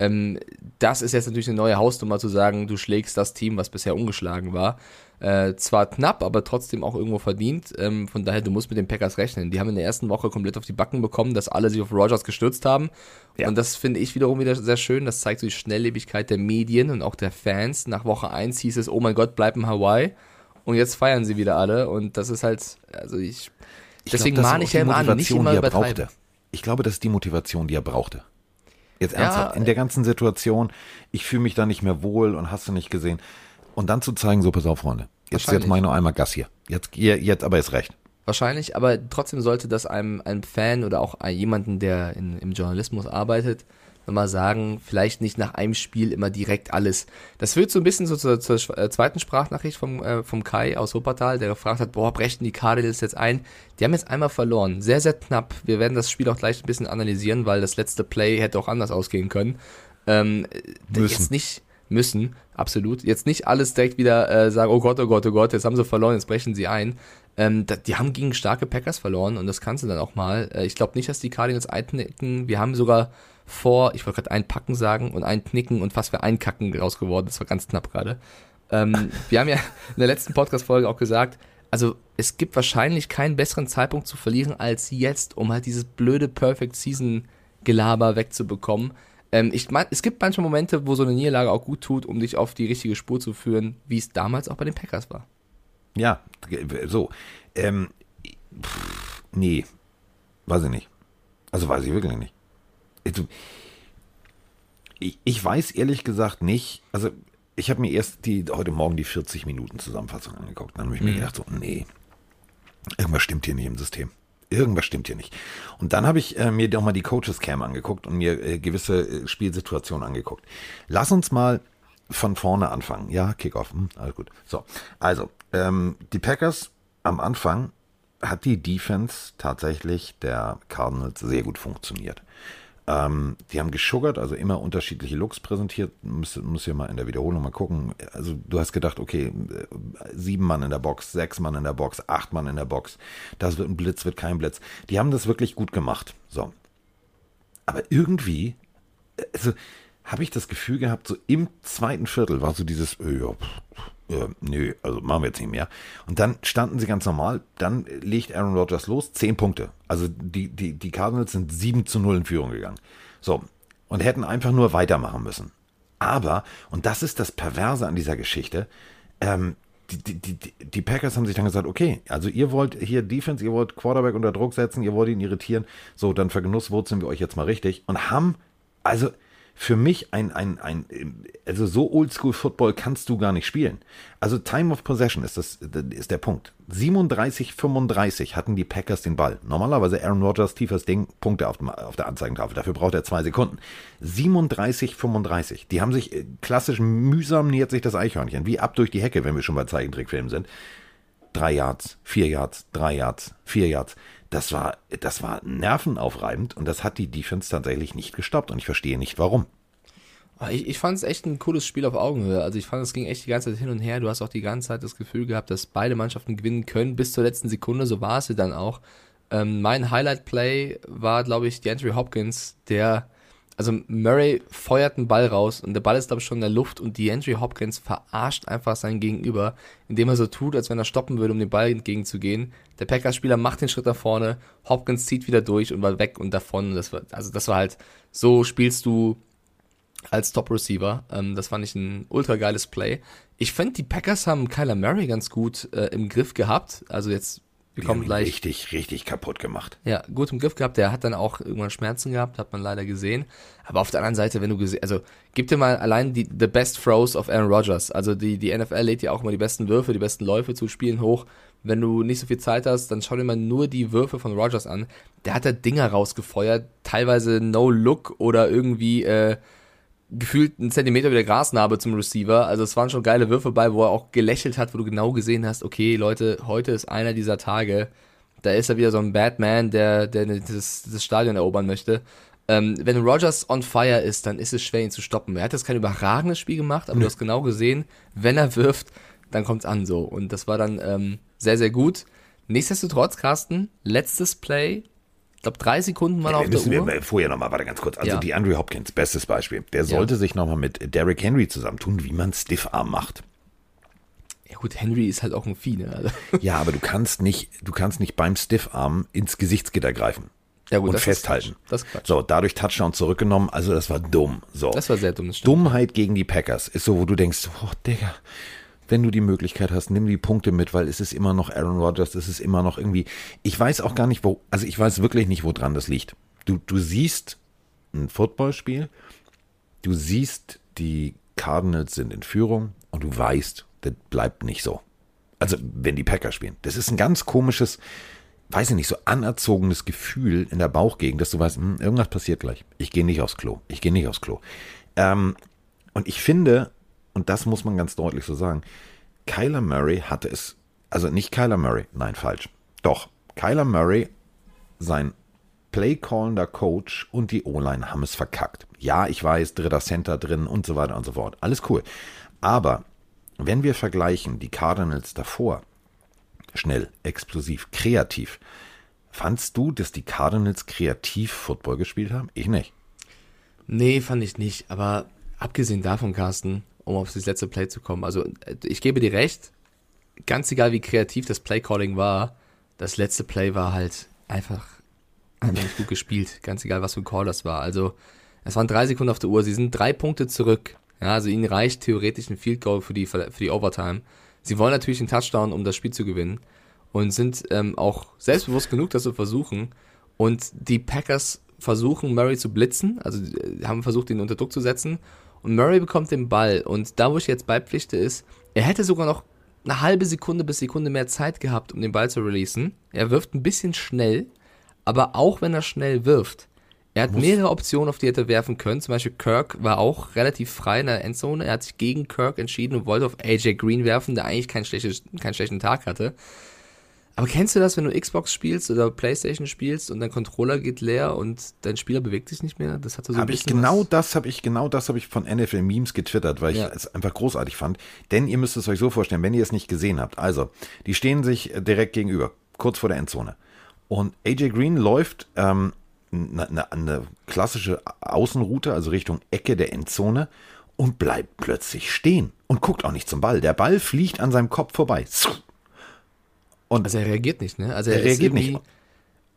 Ähm, das ist jetzt natürlich eine neue Hausnummer zu sagen, du schlägst das Team, was bisher ungeschlagen war. Äh, zwar knapp, aber trotzdem auch irgendwo verdient. Ähm, von daher, du musst mit den Packers rechnen. Die haben in der ersten Woche komplett auf die Backen bekommen, dass alle sich auf Rogers gestürzt haben. Ja. Und das finde ich wiederum wieder sehr schön. Das zeigt so die Schnelllebigkeit der Medien und auch der Fans. Nach Woche 1 hieß es, oh mein Gott, bleib in Hawaii. Und jetzt feiern sie wieder alle. Und das ist halt, also ich. Ich deswegen mahne ich ja immer an, nicht immer er übertreiben. brauchte. Ich glaube, das ist die Motivation, die er brauchte. Jetzt Ja, ernsthaft, in der ganzen Situation, ich fühle mich da nicht mehr wohl und hast du nicht gesehen. Und dann zu zeigen, so pass auf, Freunde, jetzt, jetzt mach ich noch einmal Gas hier. Jetzt, jetzt aber ist recht. Wahrscheinlich, aber trotzdem sollte das einem, einem Fan oder auch jemanden, der in, im Journalismus arbeitet, nochmal sagen, vielleicht nicht nach einem Spiel immer direkt alles. Das führt so ein bisschen so zur, zur äh, zweiten Sprachnachricht vom, äh, vom Kai aus Wuppertal, der gefragt hat, boah, brechen die Cardinals jetzt ein? Die haben jetzt einmal verloren, sehr, sehr knapp. Wir werden das Spiel auch gleich ein bisschen analysieren, weil das letzte Play hätte auch anders ausgehen können. Ähm, Müssen. Jetzt nicht müssen, absolut. Jetzt nicht alles direkt wieder äh, sagen, oh Gott, oh Gott, oh Gott, jetzt haben sie verloren, jetzt brechen sie ein. Ähm, die haben gegen starke Packers verloren und das kannst du dann auch mal. Äh, ich glaube nicht, dass die Cardinals einknicken. Wir haben sogar vor, ich wollte gerade einpacken sagen und einknicken und fast für einkacken raus geworden. Das war ganz knapp gerade. Ähm, wir haben ja in der letzten Podcast-Folge auch gesagt, also es gibt wahrscheinlich keinen besseren Zeitpunkt zu verlieren als jetzt, um halt dieses blöde Perfect Season Gelaber wegzubekommen. Ähm, ich mein, es gibt manche Momente, wo so eine Niederlage auch gut tut, um dich auf die richtige Spur zu führen, wie es damals auch bei den Packers war. Ja, so. Ähm, pff, nee, weiß ich nicht. Also weiß ich wirklich nicht. Ich, ich weiß ehrlich gesagt nicht, also ich habe mir erst die heute Morgen die 40 Minuten Zusammenfassung angeguckt. Dann habe ich mir Mhm. gedacht, so, nee, irgendwas stimmt hier nicht im System. Irgendwas stimmt hier nicht. Und dann habe ich äh, mir doch mal die Coaches Cam angeguckt und mir äh, gewisse äh, Spielsituationen angeguckt. Lass uns mal von vorne anfangen. Ja, Kickoff. Hm, alles gut. So, also, ähm, die Packers am Anfang hat die Defense tatsächlich der Cardinals sehr gut funktioniert. Ähm, die haben geschuggert, also immer unterschiedliche Looks präsentiert. Muss, muss ja mal in der Wiederholung mal gucken. Also du hast gedacht, okay, äh, sieben Mann in der Box, sechs Mann in der Box, acht Mann in der Box. Das wird ein Blitz, wird kein Blitz. Die haben das wirklich gut gemacht. So. Aber irgendwie, äh, also habe ich das Gefühl gehabt, so im zweiten Viertel war so dieses, äh, ja, pff, äh, nö, also machen wir jetzt nicht mehr. Und dann standen sie ganz normal, dann legt Aaron Rodgers los, zehn Punkte. Also die, die, die Cardinals sind 7 zu 0 in Führung gegangen. So, und hätten einfach nur weitermachen müssen. Aber, und das ist das Perverse an dieser Geschichte, ähm, die, die, die, die Packers haben sich dann gesagt, okay, also ihr wollt hier Defense, ihr wollt Quarterback unter Druck setzen, ihr wollt ihn irritieren, so, dann vergenusswurzeln wir euch jetzt mal richtig und haben, also für mich ein, ein, ein, also so Oldschool Football kannst du gar nicht spielen. Also Time of Possession ist das, ist der Punkt. 37, 35 hatten die Packers den Ball. Normalerweise Aaron Rodgers tiefes Ding, Punkte auf, dem, auf der Anzeigentafel. Dafür braucht er zwei Sekunden. 37, 35. Die haben sich äh, klassisch mühsam nähert sich das Eichhörnchen. Wie ab durch die Hecke, wenn wir schon bei Zeichentrickfilmen sind. Drei Yards, vier Yards, drei Yards, vier Yards. Das war, das war nervenaufreibend und das hat die Defense tatsächlich nicht gestoppt und ich verstehe nicht warum. Ich, ich fand es echt ein cooles Spiel auf Augenhöhe. Also ich fand, es ging echt die ganze Zeit hin und her. Du hast auch die ganze Zeit das Gefühl gehabt, dass beide Mannschaften gewinnen können, bis zur letzten Sekunde. So war es dann auch. Ähm, mein Highlight-Play war, glaube ich, DeAndre Hopkins, der, also Murray feuert einen Ball raus und der Ball ist, glaube ich, schon in der Luft und DeAndre Hopkins verarscht einfach sein Gegenüber, indem er so tut, als wenn er stoppen würde, um den Ball entgegenzugehen. Der Packers-Spieler macht den Schritt nach vorne, Hopkins zieht wieder durch und war weg und davon. Das war, also das war halt, so spielst du als Top Receiver. Ähm, das fand ich ein ultra geiles Play. Ich finde, die Packers haben Kyler Murray ganz gut äh, im Griff gehabt. Also jetzt, wir Die kommen gleich. richtig, richtig kaputt gemacht. Ja, gut im Griff gehabt. Der hat dann auch irgendwann Schmerzen gehabt, hat man leider gesehen. Aber auf der anderen Seite, wenn du gesehen, also gib dir mal allein die the best throws of Aaron Rodgers. Also die die NFL lädt ja auch immer die besten Würfe, die besten Läufe zu spielen hoch. Wenn du nicht so viel Zeit hast, dann schau dir mal nur die Würfe von Rodgers an. Der hat da Dinger rausgefeuert, teilweise no look oder irgendwie äh, gefühlt einen Zentimeter wieder Grasnarbe zum Receiver. Also es waren schon geile Würfe bei, wo er auch gelächelt hat, wo du genau gesehen hast, okay, Leute, heute ist einer dieser Tage. Da ist er wieder so ein Batman, der, der das, das Stadion erobern möchte. Ähm, wenn Rogers on fire ist, dann ist es schwer, ihn zu stoppen. Er hat jetzt kein überragendes Spiel gemacht, aber du hast genau gesehen, wenn er wirft, dann kommt's an so. Und das war dann ähm, sehr, sehr gut. Nichtsdestotrotz, Carsten, letztes Play. Ich glaube, drei Sekunden waren Ja, auf wir der müssen Uhr. wir vorher nochmal, warte ganz kurz. Also Ja. die Andrew Hopkins, bestes Beispiel. Der sollte sich nochmal mit Derrick Henry zusammentun, wie man Stiffarm macht. Ja gut, Henry ist halt auch ein Vieh, ne? Also, Ja, aber du kannst nicht, du kannst nicht beim Stiffarm ins Gesichtsgitter greifen. Ja, gut, und festhalten. Ist. So, dadurch Touchdown zurückgenommen. Also das war dumm. So. das war sehr dumm. Dummheit gegen die Packers ist so, wo du denkst, oh Digga, wenn du die Möglichkeit hast, nimm die Punkte mit, weil es ist immer noch Aaron Rodgers, es ist immer noch irgendwie, ich weiß auch gar nicht, wo, also ich weiß wirklich nicht, woran das liegt. Du, du siehst ein Footballspiel, du siehst, die Cardinals sind in Führung und du weißt, das bleibt nicht so. Also, wenn die Packers spielen. Das ist ein ganz komisches, weiß ich nicht, so anerzogenes Gefühl in der Bauchgegend, dass du weißt, hm, irgendwas passiert gleich. Ich gehe nicht aufs Klo. Ich gehe nicht aufs Klo. Ähm, und ich finde, und das muss man ganz deutlich so sagen, Kyler Murray hatte es, also nicht Kyler Murray, nein, falsch. Doch, Kyler Murray, sein Play-callender Coach und die O-Line haben es verkackt. Ja, ich weiß, dritter Center drin und so weiter und so fort. Alles cool. Aber wenn wir vergleichen die Cardinals davor, schnell, explosiv, kreativ, fandst du, dass die Cardinals kreativ Football gespielt haben? Ich nicht. Nee, fand ich nicht. Aber abgesehen davon, Carsten, um auf das letzte Play zu kommen, also ich gebe dir recht, ganz egal wie kreativ das Play-Calling war, das letzte Play war halt einfach, einfach nicht gut gespielt. Ganz egal, was für ein Call das war. Also es waren drei Sekunden auf der Uhr. Sie sind drei Punkte zurück. Ja, also ihnen reicht theoretisch ein Field Goal für die, für die Overtime. Sie wollen natürlich einen Touchdown, um das Spiel zu gewinnen. Und sind ähm, auch selbstbewusst genug, das zu versuchen. Und die Packers versuchen, Murray zu blitzen. Also haben versucht, ihn unter Druck zu setzen. Und Murray bekommt den Ball. Und da, wo ich jetzt beipflichte, ist, er hätte sogar noch eine halbe Sekunde bis Sekunde mehr Zeit gehabt, um den Ball zu releasen. Er wirft ein bisschen schnell, aber auch wenn er schnell wirft, er hat mehrere Optionen, auf die er hätte werfen können. Zum Beispiel Kirk war auch relativ frei in der Endzone. Er hat sich gegen Kirk entschieden und wollte auf AJ Green werfen, der eigentlich keinen, schlechtes, keinen schlechten Tag hatte. Aber kennst du das, wenn du Xbox spielst oder Playstation spielst und dein Controller geht leer und dein Spieler bewegt sich nicht mehr? Das hatte so hab ich genau was. das habe ich genau das habe ich von NFL Memes getwittert, weil ja. ich es einfach großartig fand. Denn ihr müsst es euch so vorstellen, wenn ihr es nicht gesehen habt. Also, die stehen sich direkt gegenüber, kurz vor der Endzone. Und AJ Green läuft ähm, eine, eine klassische Außenroute, also Richtung Ecke der Endzone und bleibt plötzlich stehen und guckt auch nicht zum Ball. Der Ball fliegt an seinem Kopf vorbei. Und also er reagiert nicht, ne? Also er, er reagiert nicht. Und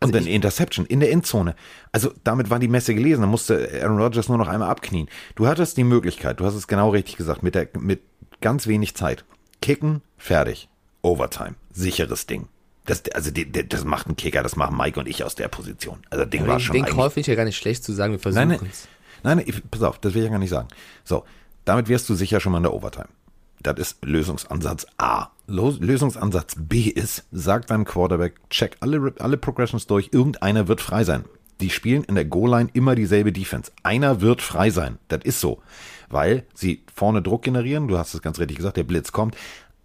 also dann Interception in der Endzone. Also damit war die Messe gelesen. Da musste Aaron Rodgers nur noch einmal abknien. Du hattest die Möglichkeit, du hast es genau richtig gesagt, mit, der, mit ganz wenig Zeit. Kicken, fertig. Overtime. Sicheres Ding. Das, also die, die, das macht ein Kicker, das machen Mike und ich aus der Position. Also Ding ja, war schon Den Call finde ich ja gar nicht schlecht zu sagen, wir versuchen nein, nein, nein, nein, pass auf, das will ich ja gar nicht sagen. So, damit wirst du sicher schon mal in der Overtime. Das ist Lösungsansatz A. Lösungsansatz B ist, sagt deinem Quarterback, check alle, alle Progressions durch, irgendeiner wird frei sein. Die spielen in der Goal-Line immer dieselbe Defense. Einer wird frei sein. Das ist so. Weil sie vorne Druck generieren, du hast es ganz richtig gesagt, der Blitz kommt.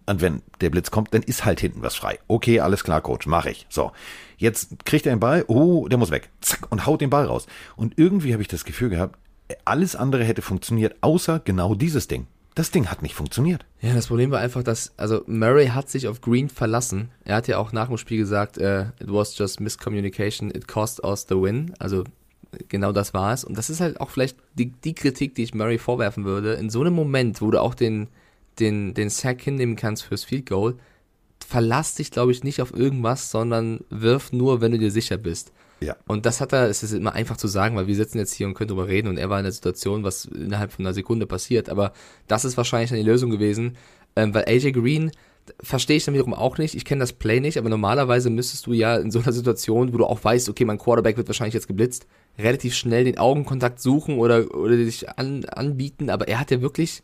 Und wenn der Blitz kommt, dann ist halt hinten was frei. Okay, alles klar, Coach, mach ich. So, jetzt kriegt er den Ball, oh, der muss weg. Zack, und haut den Ball raus. Und irgendwie habe ich das Gefühl gehabt, alles andere hätte funktioniert, außer genau dieses Ding. Das Ding hat nicht funktioniert. Ja, das Problem war einfach, dass, also Murray hat sich auf Green verlassen. Er hat ja auch nach dem Spiel gesagt, uh, it was just miscommunication, it cost us the win. Also genau das war es. Und das ist halt auch vielleicht die, die Kritik, die ich Murray vorwerfen würde. In so einem Moment, wo du auch den, den, den Sack hinnehmen kannst fürs Field Goal, verlass dich, glaube ich, nicht auf irgendwas, sondern wirf nur, wenn du dir sicher bist. Ja. Und das hat er, es ist immer einfach zu sagen, weil wir sitzen jetzt hier und können drüber reden und er war in der Situation, was innerhalb von einer Sekunde passiert. Aber das ist wahrscheinlich dann die Lösung gewesen, ähm, weil AJ Green, verstehe ich dann wiederum auch nicht. Ich kenne das Play nicht, aber normalerweise müsstest du ja in so einer Situation, wo du auch weißt, okay, mein Quarterback wird wahrscheinlich jetzt geblitzt, relativ schnell den Augenkontakt suchen oder, oder dich an, anbieten. Aber er hat ja wirklich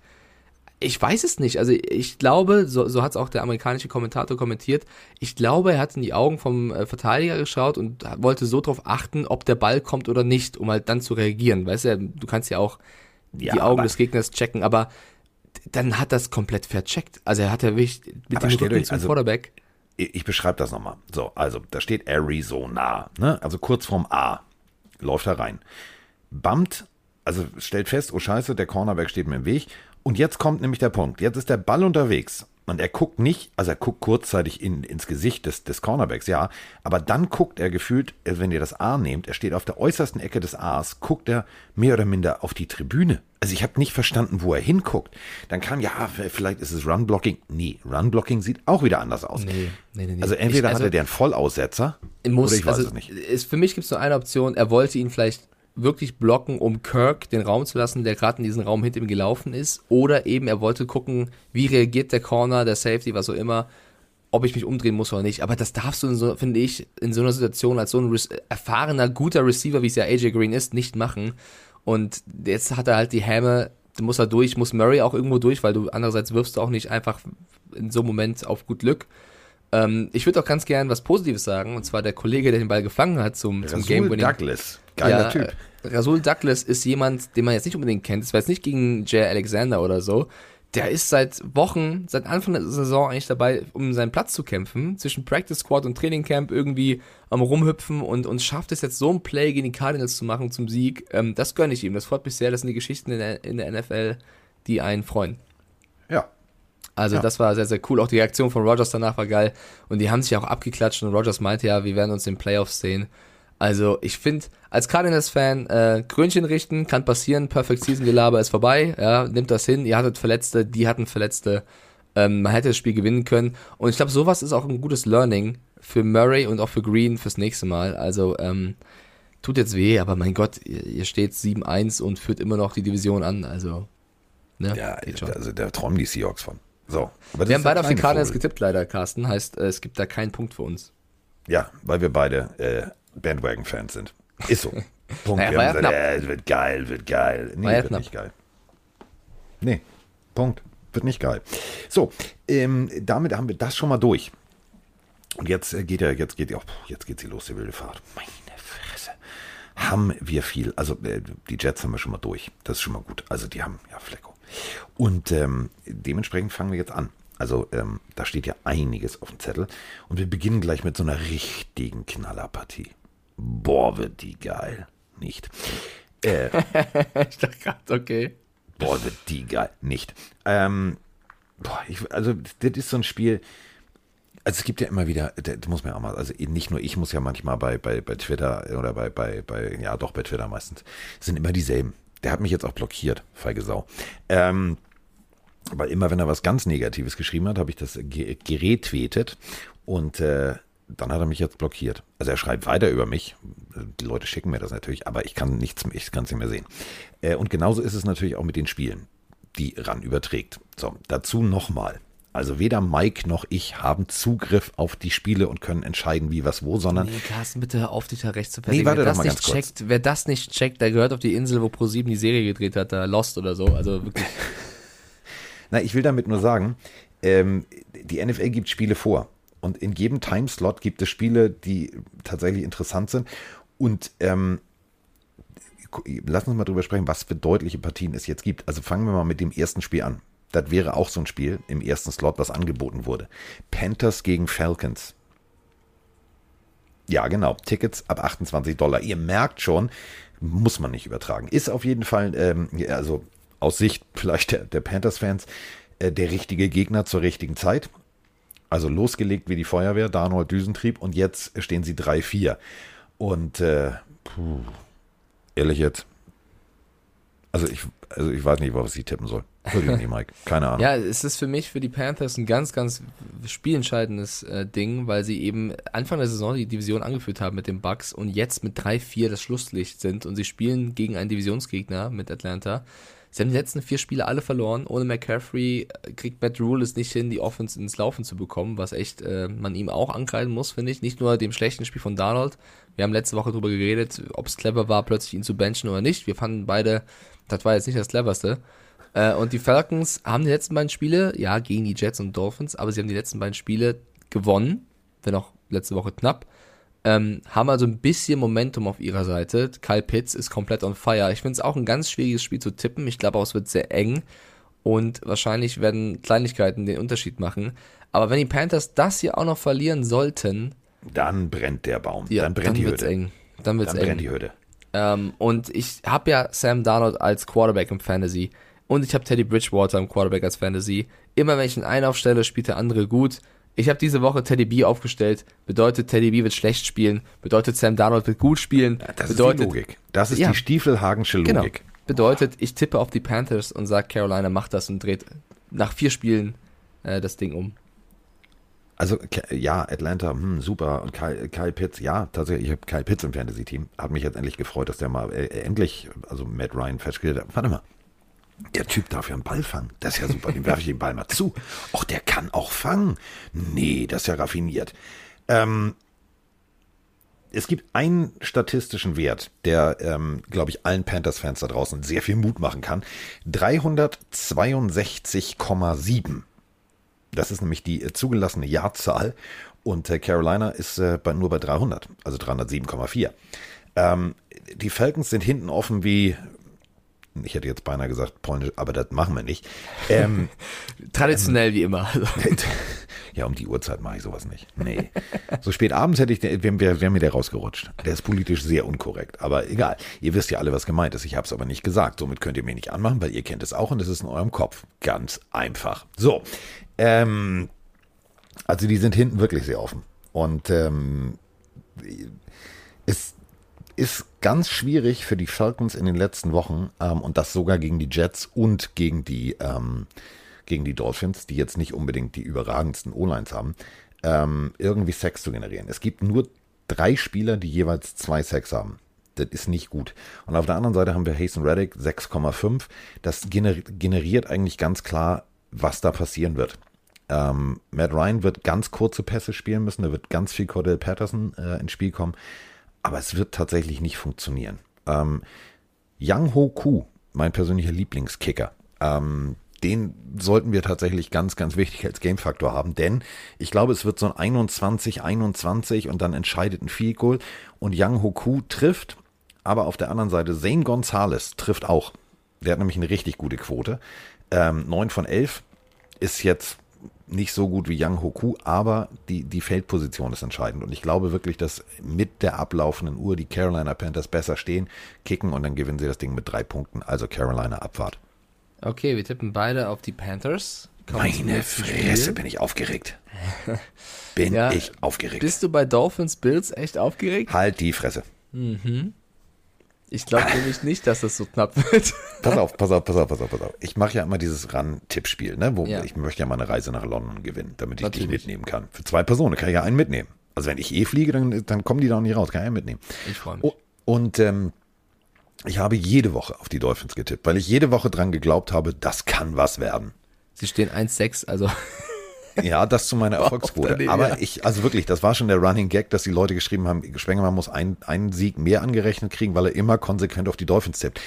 ich weiß es nicht. Also ich glaube, so, so hat es auch der amerikanische Kommentator kommentiert, ich glaube, er hat in die Augen vom äh, Verteidiger geschaut und wollte so darauf achten, ob der Ball kommt oder nicht, um halt dann zu reagieren. Weißt du, du kannst ja auch ja, die Augen des Gegners checken, aber dann hat das komplett vercheckt. Also er hat ja wirklich mit dem Rücken zum also, Quarterback. Ich, ich beschreibe das nochmal. So, also da steht Arizona, ne? also kurz vorm A, läuft er rein. Bumpt also stellt fest, oh scheiße, der Cornerback steht mir im Weg und jetzt kommt nämlich der Punkt. Jetzt ist der Ball unterwegs. Und er guckt nicht, also er guckt kurzzeitig in, ins Gesicht des, des Cornerbacks, ja. Aber dann guckt er gefühlt, wenn ihr das A nehmt, er steht auf der äußersten Ecke des A's, guckt er mehr oder minder auf die Tribüne. Also ich habe nicht verstanden, wo er hinguckt. Dann kam, ja, vielleicht ist es Runblocking. Nee, Runblocking sieht auch wieder anders aus. Nee, nee, nee. Also entweder ich, also, hat er den Vollaussetzer muss, oder ich weiß also, es nicht. Ist, für mich gibt es nur eine Option, er wollte ihn vielleicht wirklich blocken, um Kirk den Raum zu lassen, der gerade in diesen Raum hinter ihm gelaufen ist. Oder eben er wollte gucken, wie reagiert der Corner, der Safety, was auch immer, ob ich mich umdrehen muss oder nicht. Aber das darfst du, so, finde ich, in so einer Situation als so ein erfahrener, guter Receiver, wie es ja AJ Green ist, nicht machen. Und jetzt hat er halt die Häme, muss er durch, muss Murray auch irgendwo durch, weil du andererseits wirfst du auch nicht einfach in so einem Moment auf gut Glück. Ähm, ich würde auch ganz gern was Positives sagen, und zwar der Kollege, der den Ball gefangen hat zum, zum Rasul Game-Winning. Douglas. Geiler Ja, Typ. Rasul Douglas ist jemand, den man jetzt nicht unbedingt kennt. Das war jetzt nicht gegen Jay Alexander oder so. Der ist seit Wochen, seit Anfang der Saison eigentlich dabei, um seinen Platz zu kämpfen. Zwischen Practice Squad und Training Camp irgendwie am Rumhüpfen und, und schafft es jetzt so ein Play gegen die Cardinals zu machen zum Sieg. Ähm, das gönne ich ihm. Das freut mich sehr. Das sind die Geschichten in der, in der NFL, die einen freuen. Ja. Also Ja. das war sehr, sehr cool. Auch die Reaktion von Rogers danach war geil. Und die haben sich auch abgeklatscht und Rogers meinte ja, wir werden uns in den Playoffs sehen. Also ich finde, als Cardinals-Fan, äh, Krönchen richten, kann passieren, Perfect Season-Gelaber ist vorbei, ja, nimmt das hin, ihr hattet Verletzte, die hatten Verletzte, ähm, man hätte das Spiel gewinnen können. Und ich glaube, sowas ist auch ein gutes Learning für Murray und auch für Green fürs nächste Mal. Also, ähm, tut jetzt weh, aber mein Gott, ihr, ihr steht 7-1 und führt immer noch die Division an, also, ne, Ja, schon. also da träumen die Seahawks von. So. Wir haben beide auf die Cardinals getippt, leider, Carsten. Heißt, äh, es gibt da keinen Punkt für uns. Ja, weil wir beide äh, Bandwagon-Fans sind. Ist so. Punkt. Naja, wir haben gesagt, äh, es wird geil, wird geil. Nee, ja wird knapp. nicht geil. Nee, Punkt. Wird nicht geil. So, ähm, damit haben wir das schon mal durch. Und jetzt äh, geht ja, jetzt geht ja, oh, jetzt geht sie los, die wilde Fahrt. Meine Fresse. Haben wir viel. Also äh, die Jets haben wir schon mal durch. Das ist schon mal gut. Also die haben ja Flecko. Und ähm, dementsprechend fangen wir jetzt an. Also ähm, da steht ja einiges auf dem Zettel. Und wir beginnen gleich mit so einer richtigen Knallerpartie. Boah, wird die geil. Nicht. Äh, Ich dachte gerade, okay. Boah, wird die geil. Nicht. Ähm, boah, ich, also, das ist so ein Spiel. Also es gibt ja immer wieder, das muss man ja auch mal, also nicht nur ich muss ja manchmal bei, bei, bei Twitter oder bei, bei, bei, ja doch bei Twitter meistens, sind immer dieselben. Der hat mich jetzt auch blockiert, feige Sau. Ähm, weil immer, wenn er was ganz Negatives geschrieben hat, habe ich das ge- geretweetet und äh, dann hat er mich jetzt blockiert. Also er schreibt weiter über mich. Die Leute schicken mir das natürlich, aber ich kann nichts, ich kann es nicht mehr sehen. Äh, und genauso ist es natürlich auch mit den Spielen, die RAN überträgt. So, dazu nochmal. Also weder Mike noch ich haben Zugriff auf die Spiele und können entscheiden, wie, was, wo, sondern Nee, Carsten, bitte hör auf dich da recht zu Nee, warte wer, das nicht ganz kurz. checkt, wer das nicht checkt, der gehört auf die Insel, wo ProSieben die Serie gedreht hat, da Lost oder so. Also wirklich. Na, ich will damit nur sagen, ähm, die NFL gibt Spiele vor. Und in jedem Timeslot gibt es Spiele, die tatsächlich interessant sind. Und ähm, lass uns mal drüber sprechen, was für deutliche Partien es jetzt gibt. Also fangen wir mal mit dem ersten Spiel an. Das wäre auch so ein Spiel im ersten Slot, was angeboten wurde. Panthers gegen Falcons. Ja, genau. Tickets ab 28 Dollar. Ihr merkt schon, muss man nicht übertragen. Ist auf jeden Fall, ähm, also aus Sicht vielleicht der, der Panthers-Fans, äh, der richtige Gegner zur richtigen Zeit. Also losgelegt wie die Feuerwehr, Darnold Düsentrieb und jetzt stehen sie 3-4. Und äh, puh, ehrlich jetzt, also ich, also ich weiß nicht, was ich tippen soll. Wirklich nicht, Mike. Keine Ahnung. Ja, es ist für mich, für die Panthers ein ganz, ganz spielentscheidendes äh, Ding, weil sie eben Anfang der Saison die Division angeführt haben mit den Bucks und jetzt mit 3-4 das Schlusslicht sind und sie spielen gegen einen Divisionsgegner mit Atlanta. Sie haben die letzten vier Spiele alle verloren. Ohne McCaffrey äh, kriegt Matt Rule es nicht hin, die Offense ins Laufen zu bekommen, was echt äh, man ihm auch ankreiden muss, finde ich. Nicht nur dem schlechten Spiel von Darnold. Wir haben letzte Woche darüber geredet, ob es clever war, plötzlich ihn zu benchen oder nicht. Wir fanden beide, das war jetzt nicht das cleverste. Äh, und die Falcons haben die letzten beiden Spiele, ja, gegen die Jets und Dolphins, aber sie haben die letzten beiden Spiele gewonnen, wenn auch letzte Woche knapp. Ähm, haben also ein bisschen Momentum auf ihrer Seite. Kyle Pitts ist komplett on fire. Ich finde es auch ein ganz schwieriges Spiel zu tippen. Ich glaube auch, es wird sehr eng. Und wahrscheinlich werden Kleinigkeiten den Unterschied machen. Aber wenn die Panthers das hier auch noch verlieren sollten, Dann brennt der Baum. ja, dann brennt dann die Hütte. eng. Dann wird's Dann eng. brennt die Hütte. Ähm, und ich habe ja Sam Darnold als Quarterback im Fantasy. Und ich habe Teddy Bridgewater im Quarterback als Fantasy. Immer wenn ich einen einen aufstelle, spielt der andere gut. Ich habe diese Woche Teddy B aufgestellt. Bedeutet, Teddy B wird schlecht spielen. Bedeutet, Sam Darnold wird gut spielen. Das bedeutet, ist die Logik. Das ist Ja. die Stiefelhagensche Genau. Logik. Bedeutet, ich tippe auf die Panthers und sage, Carolina macht das und dreht nach vier Spielen äh, das Ding um. Also ja, Atlanta, hm, super. Und Kyle, Kyle Pitts, ja, tatsächlich, ich habe Kyle Pitts im Fantasy-Team. Hat mich jetzt endlich gefreut, dass der mal äh, endlich, also Matt Ryan festgestellt hat. Warte mal, der Typ darf ja einen Ball fangen. Das ist ja super, dem werfe ich den Ball mal zu. Och, der kann auch fangen. Nee, das ist ja raffiniert. Ähm, es gibt einen statistischen Wert, der, ähm, glaube ich, allen Panthers-Fans da draußen sehr viel Mut machen kann. 362,7. Das ist nämlich die äh, zugelassene Jahrzahl und äh, Carolina ist äh, bei, nur bei 300, also 307,4. Ähm, die Falcons sind hinten offen wie, ich hätte jetzt beinahe gesagt polnisch, aber das machen wir nicht. Ähm, Traditionell wie immer. ja, um die Uhrzeit mache ich sowas nicht. Nee. So spät abends hätte ich, wäre wär, wär mir der rausgerutscht. Der ist politisch sehr unkorrekt, aber egal. Ihr wisst ja alle, was gemeint ist. Ich habe es aber nicht gesagt. Somit könnt ihr mir nicht anmachen, weil ihr kennt es auch und es ist in eurem Kopf. Ganz einfach. So. Ähm, also die sind hinten wirklich sehr offen. Und ähm, es ist ganz schwierig für die Falcons in den letzten Wochen ähm, und das sogar gegen die Jets und gegen die, ähm, gegen die Dolphins, die jetzt nicht unbedingt die überragendsten O-Lines haben, ähm, irgendwie Sex zu generieren. Es gibt nur drei Spieler, die jeweils zwei Sex haben. Das ist nicht gut. Und auf der anderen Seite haben wir Hasten Reddick 6,5. Das generiert eigentlich ganz klar, was da passieren wird. Ähm, Matt Ryan wird ganz kurze Pässe spielen müssen, da wird ganz viel Cordell Patterson äh, ins Spiel kommen, aber es wird tatsächlich nicht funktionieren. Ähm, Yang Ho Ku, mein persönlicher Lieblingskicker, ähm, den sollten wir tatsächlich ganz, ganz wichtig als Game-Faktor haben, denn ich glaube, es wird so ein 21, 21 und dann entscheidet ein Field Goal und Yang Ho Ku trifft, aber auf der anderen Seite Zane Gonzalez trifft auch. Der hat nämlich eine richtig gute Quote. Ähm, 9 von 11 ist jetzt nicht so gut wie Yang Hoku, aber die, die Feldposition ist entscheidend. Und ich glaube wirklich, dass mit der ablaufenden Uhr die Carolina Panthers besser stehen, kicken und dann gewinnen sie das Ding mit drei Punkten. Also Carolina Abfahrt. Okay, wir tippen beide auf die Panthers. Kommen Meine Fresse, bin ich aufgeregt. bin ja, ich aufgeregt. Bist du bei Dolphins Bills echt aufgeregt? Halt die Fresse. Mhm. Ich glaube nämlich nicht, dass das so knapp wird. Pass auf, pass auf, pass auf, pass auf, pass auf. Ich mache ja immer dieses Run-Tippspiel, ne? Wo ja. ich möchte ja mal eine Reise nach London gewinnen, damit ich Natürlich. dich mitnehmen kann. Für zwei Personen kann ich ja einen mitnehmen. Also wenn ich eh fliege, dann, dann kommen die da auch nicht raus, kann ich einen mitnehmen. Ich freue mich. Oh, und ähm, ich habe jede Woche auf die Dolphins getippt, weil ich jede Woche dran geglaubt habe, das kann was werden. Sie stehen 1-6, also ja, das zu meiner Erfolgsquote. Aber ich, also wirklich, das war schon der Running Gag, dass die Leute geschrieben haben, Spengemann muss ein, einen Sieg mehr angerechnet kriegen, weil er immer konsequent auf die Dolphins tippt.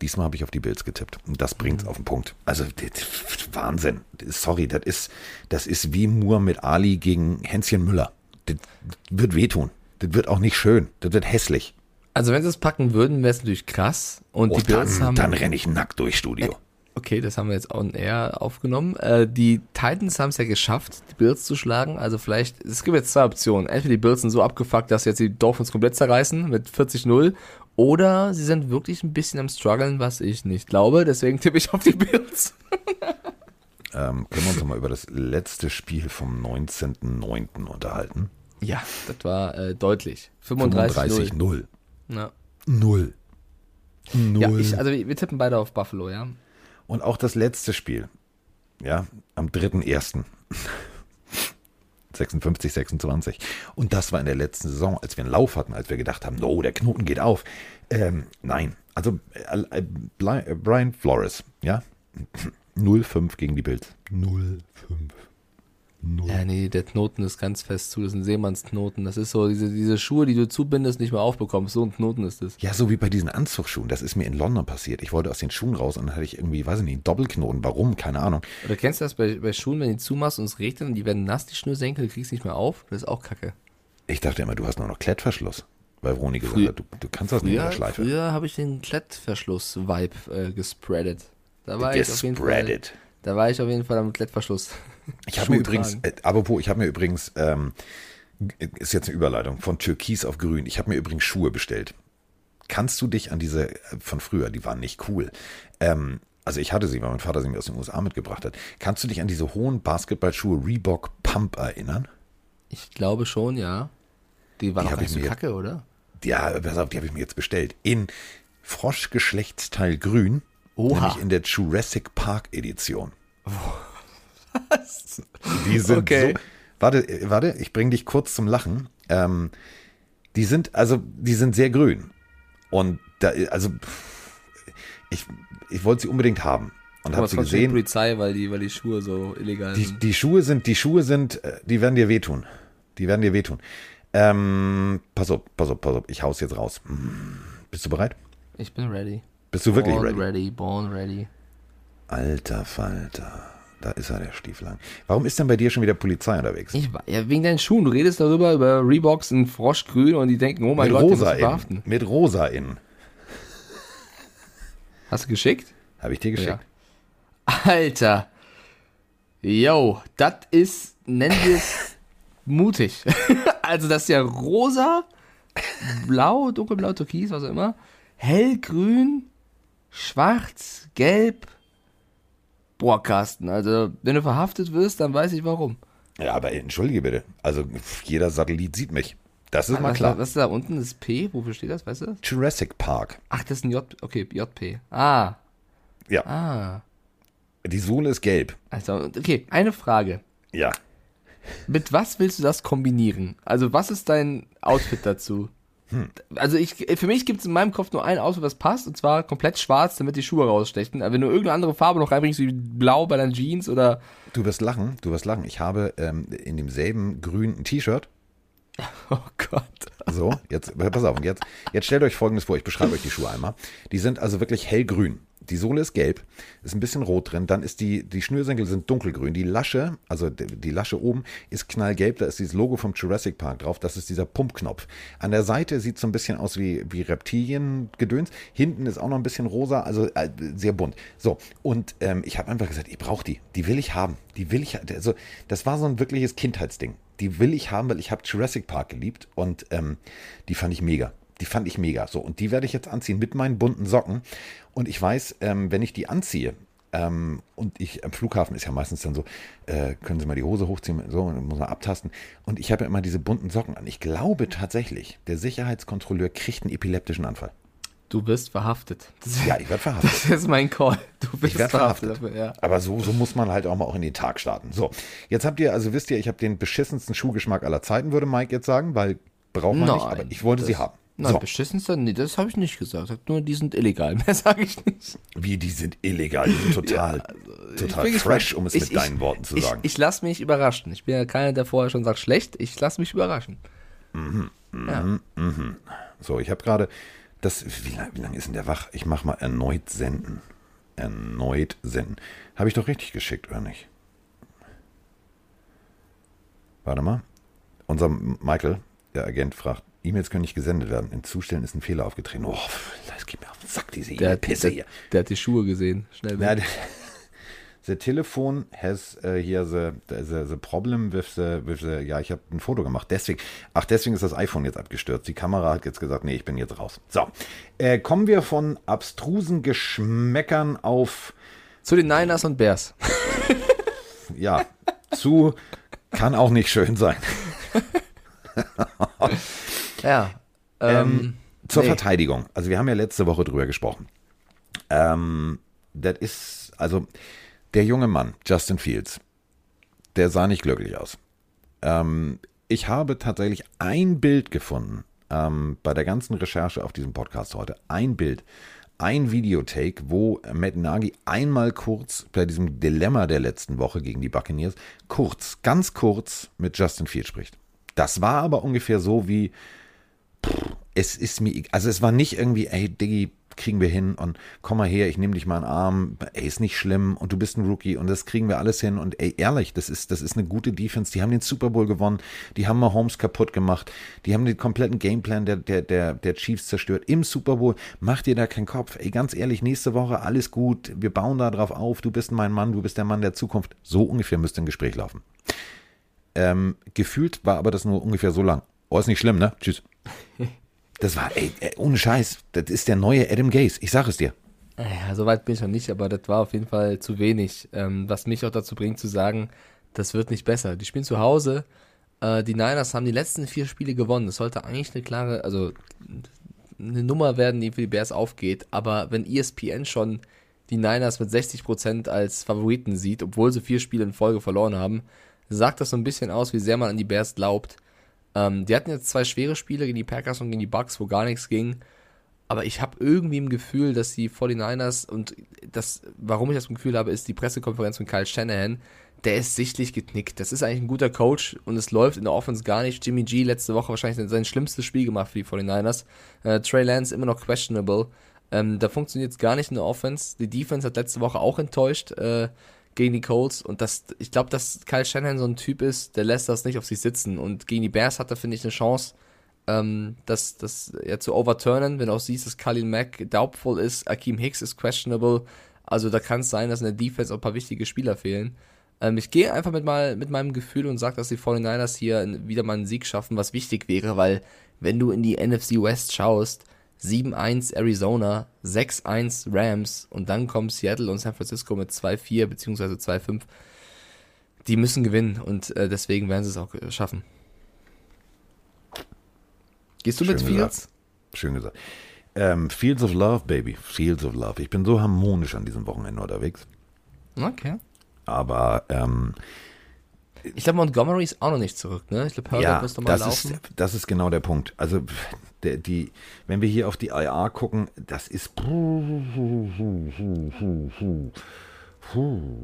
Diesmal habe ich auf die Bills getippt. Und das bringt es mhm. auf den Punkt. Also, Wahnsinn. Sorry, das ist, das ist wie Moore mit Ali gegen Hänschen Müller. Das wird wehtun. Das wird auch nicht schön. Das wird hässlich. Also, wenn sie es packen würden, wäre es natürlich krass. Und oh, die Bills dann, haben. Dann renne ich nackt durch Studio. Okay, das haben wir jetzt on air aufgenommen. Äh, die Titans haben es ja geschafft, die Bills zu schlagen. Also vielleicht, es gibt jetzt zwei Optionen. Entweder die Bills sind so abgefuckt, dass sie jetzt die Dolphins komplett zerreißen mit 40-0. Oder sie sind wirklich ein bisschen am struggeln, was ich nicht glaube. Deswegen tippe ich auf die Bills. ähm, können wir uns mal über das letzte Spiel vom 19.09. unterhalten? Ja, das war äh, deutlich. 35-0. 0. Ja. 0. 0. Ja, ich, also wir tippen beide auf Buffalo, ja. Und auch das letzte Spiel, ja, am 3.1. 56, 26. Und das war in der letzten Saison, als wir einen Lauf hatten, als wir gedacht haben, no, der Knoten geht auf. Ähm, nein, also äh, äh, Brian Flores, ja, 0-5 gegen die Bills. 0-5. Null. Ja, nee, der Knoten ist ganz fest zu. Das ist ein Seemannsknoten. Das ist so, diese, diese Schuhe, die du zubindest, nicht mehr aufbekommst. So ein Knoten ist das. Ja, so wie bei diesen Anzugsschuhen. Das ist mir in London passiert. Ich wollte aus den Schuhen raus und dann hatte ich irgendwie, weiß ich nicht, einen Doppelknoten. Warum? Keine Ahnung. Oder kennst du das bei, bei Schuhen, wenn die zumachst und es regnet und die werden nass, die Schnürsenkel, du kriegst nicht mehr auf? Das ist auch kacke. Ich dachte immer, du hast nur noch Klettverschluss. Weil Roni gesagt hat, du, du kannst das früher, nicht in der Schleife. Früher habe ich den Klettverschluss-Vibe äh, gespreadet. Da war ich auf jeden Fall. Da war ich auf jeden Fall am Klettverschluss. Ich habe mir übrigens, äh, apropos, ich habe mir übrigens, ähm, ist jetzt eine Überleitung, von Türkis auf Grün. Ich habe mir übrigens Schuhe bestellt. Kannst du dich an diese äh, von früher, die waren nicht cool. Ähm, also ich hatte sie, weil mein Vater sie mir aus den USA mitgebracht hat. Kannst du dich an diese hohen Basketballschuhe Reebok Pump erinnern? Ich glaube schon, ja. Die waren die auch nicht so kacke, oder? Ja, pass auf, die habe ich mir jetzt bestellt. In Froschgeschlechtsteil Grün, Oha. nämlich in der Jurassic Park Edition. Oh. Was? Die sind okay. so. Warte, warte, ich bringe dich kurz zum Lachen. Ähm, die sind, also, die sind sehr grün. Und da, also, ich, ich wollte sie unbedingt haben. Und habe sie gesehen. Polizei, weil die, weil die Schuhe so illegal die, sind. Die Schuhe sind, die Schuhe sind, äh, die werden dir wehtun. Die werden dir wehtun. Ähm, pass auf, pass auf, pass auf, ich hau's jetzt raus. Bist du bereit? Ich bin ready. Bist du wirklich born ready? ready? Born ready. Alter Falter. Da ist er, der Stieflang. Warum ist denn bei dir schon wieder Polizei unterwegs? Ich, ja, wegen deinen Schuhen. Du redest darüber, über Reeboks in Froschgrün und die denken, oh mein Mit Gott, den rosa musst du verhaften. innen. Mit rosa innen. Hast du geschickt? Habe ich dir geschickt. Alter. Yo, das ist, nennen wir es mutig. also das ist ja rosa, blau, dunkelblau, türkis, was auch immer, hellgrün, schwarz, gelb. Boah, Carsten, also wenn du verhaftet wirst, dann weiß ich warum. Ja, aber entschuldige bitte. Also jeder Satellit sieht mich. Das ist mal was, klar. was ist da unten? Das P, wofür steht das, weißt du das? Jurassic Park. Ach, das ist ein J, okay, JP. Ah, Ja. ah. Die Sohle ist gelb. Also, okay, eine Frage. Ja. Mit was willst du das kombinieren? Also, was ist dein Outfit dazu? Also, ich, für mich gibt es in meinem Kopf nur ein Outfit, was passt, und zwar komplett schwarz, damit die Schuhe rausstechen. Aber wenn du irgendeine andere Farbe noch reinbringst, wie blau bei deinen Jeans oder. Du wirst lachen, du wirst lachen. Ich habe ähm, in demselben Grün ein T-Shirt. Oh Gott. So, jetzt, pass auf, jetzt, jetzt stellt euch folgendes vor, ich beschreibe euch die Schuhe einmal. Die sind also wirklich hellgrün. Die Sohle ist gelb, ist ein bisschen rot drin, dann ist die, die Schnürsenkel sind dunkelgrün. Die Lasche, also die, Lasche oben ist knallgelb, da ist dieses Logo vom Jurassic Park drauf, das ist dieser Pumpknopf. An der Seite sieht so ein bisschen aus wie, wie Reptilien-Gedöns. Hinten ist auch noch ein bisschen rosa, also äh, sehr bunt. So, und ähm, ich habe einfach gesagt, ich brauche die, die will ich haben, die will ich, also das war so ein wirkliches Kindheitsding. Die will ich haben, weil ich habe Jurassic Park geliebt und ähm, die fand ich mega. Die fand ich mega. So, und die werde ich jetzt anziehen mit meinen bunten Socken. Und ich weiß, ähm, wenn ich die anziehe, ähm, und ich am Flughafen ist ja meistens dann so, äh, können Sie mal die Hose hochziehen, so, muss man abtasten. Und ich habe ja immer diese bunten Socken an. Ich glaube tatsächlich, der Sicherheitskontrolleur kriegt einen epileptischen Anfall. Du wirst verhaftet. Das, Ja, ich werde verhaftet. das ist mein Call. Du bist Ich verhaftet. dafür, ja. Aber so, so muss man halt auch mal auch in den Tag starten. So, jetzt habt ihr, also wisst ihr, ich habe den beschissensten Schuhgeschmack aller Zeiten, würde Mike jetzt sagen, weil braucht man nicht, aber ich wollte sie haben. Nein, So, beschissenster, nee, das habe ich nicht gesagt. Ich nur, die sind illegal. Mehr sage ich nicht. wie, die sind illegal, die sind total, total bin fresh, gespannt. um es Ich- mit ich- deinen Worten zu ich, sagen. Ich lasse mich überraschen. Ich bin ja keiner, der vorher schon sagt, schlecht. Ich lasse mich überraschen. ja. So, ich habe gerade, das, wie lange lang ist denn der wach? Ich mache mal erneut senden. Erneut senden. Habe ich doch richtig geschickt, oder nicht? Warte mal. Unser Michael, der Agent, fragt, E-Mails können nicht gesendet werden. In Zustellen ist ein Fehler aufgetreten. Oh, das geht mir auf den Sack, diese Der, E-Mail-Pisse der, hier. der hat die Schuhe gesehen. Schnell weg. the, the telephone has uh, here the, the, the problem with the, with the, ja, ich habe ein Foto gemacht. Deswegen, ach, deswegen ist das iPhone jetzt abgestürzt. Die Kamera hat jetzt gesagt, nee, ich bin jetzt raus. So, äh, kommen wir von abstrusen Geschmäckern auf, Zu den Niners und Bears. ja, zu, kann auch nicht schön sein. Ja. Ähm, Zur nee. Verteidigung. Also wir haben ja letzte Woche drüber gesprochen. Ähm, das ist, also der junge Mann, Justin Fields, der sah nicht glücklich aus. Ähm, ich habe tatsächlich ein Bild gefunden ähm, bei der ganzen Recherche auf diesem Podcast heute. Ein Bild, ein Videotake, wo Matt Nagy einmal kurz bei diesem Dilemma der letzten Woche gegen die Buccaneers kurz, ganz kurz mit Justin Fields spricht. Das war aber ungefähr so wie, es ist mir, also es war nicht irgendwie, ey, Diggi, kriegen wir hin und komm mal her, ich nehme dich mal in den Arm, ey, ist nicht schlimm und du bist ein Rookie und das kriegen wir alles hin und ey, ehrlich, das ist, das ist eine gute Defense, die haben den Super Bowl gewonnen, die haben Mahomes kaputt gemacht, die haben den kompletten Gameplan der, der, der, der Chiefs zerstört im Super Bowl, mach dir da keinen Kopf, ey, ganz ehrlich, nächste Woche alles gut, wir bauen da drauf auf, du bist mein Mann, du bist der Mann der Zukunft, so ungefähr müsste ein Gespräch laufen. Ähm, gefühlt war aber das nur ungefähr so lang. Oh, ist nicht schlimm, ne? Tschüss. Das war, ey, ey, ohne Scheiß, das ist der neue Adam Gaze, ich sag es dir. Ja, so weit bin ich noch nicht, aber das war auf jeden Fall zu wenig. Ähm, was mich auch dazu bringt zu sagen, das wird nicht besser. Die spielen zu Hause. Äh, die Niners haben die letzten vier Spiele gewonnen. Das sollte eigentlich eine klare, also eine Nummer werden, die für die Bears aufgeht. Aber wenn ESPN schon die Niners mit 60% als Favoriten sieht, obwohl sie vier Spiele in Folge verloren haben, sagt das so ein bisschen aus, wie sehr man an die Bears glaubt. Ähm, die hatten jetzt zwei schwere Spiele gegen die Packers und gegen die Bucks, wo gar nichts ging. Aber ich habe irgendwie im Gefühl, dass die 49ers und das, warum ich das Gefühl habe, ist die Pressekonferenz von Kyle Shanahan, der ist sichtlich geknickt. Das ist eigentlich ein guter Coach und es läuft in der Offense gar nicht. Jimmy G letzte Woche wahrscheinlich sein schlimmstes Spiel gemacht für die 49ers. Äh, Trey Lance immer noch questionable. Ähm, da funktioniert es gar nicht in der Offense. Die Defense hat letzte Woche auch enttäuscht. Äh, gegen die Colts. Und das, ich glaube, dass Kyle Shanahan so ein Typ ist, der lässt das nicht auf sich sitzen. Und gegen die Bears hat er, finde ich, eine Chance, ähm, das, das ja, zu overturnen, wenn du auch siehst, dass Khalil Mack doubtful ist, Akeem Hicks ist questionable. Also da kann es sein, dass in der Defense auch ein paar wichtige Spieler fehlen. Ähm, ich gehe einfach mit, mal, mit meinem Gefühl und sage, dass die 49ers hier wieder mal einen Sieg schaffen, was wichtig wäre, weil wenn du in die NFC West schaust, 7-1 Arizona, 6-1 Rams und dann kommen Seattle und San Francisco mit 2-4 bzw. 2-5. Die müssen gewinnen und äh, deswegen werden sie es auch äh, schaffen. Gehst du Schön mit gesagt. Fields? Schön gesagt. Ähm, Fields of Love, Baby. Fields of Love. Ich bin so harmonisch an diesem Wochenende unterwegs. Okay. Aber ähm, Ich glaube, Montgomery ist auch noch nicht zurück, ne? Ich glaube, Herbert ja, muss noch mal das laufen. ist, das ist genau der Punkt. Also, der, die, wenn wir hier auf die IR gucken, das ist.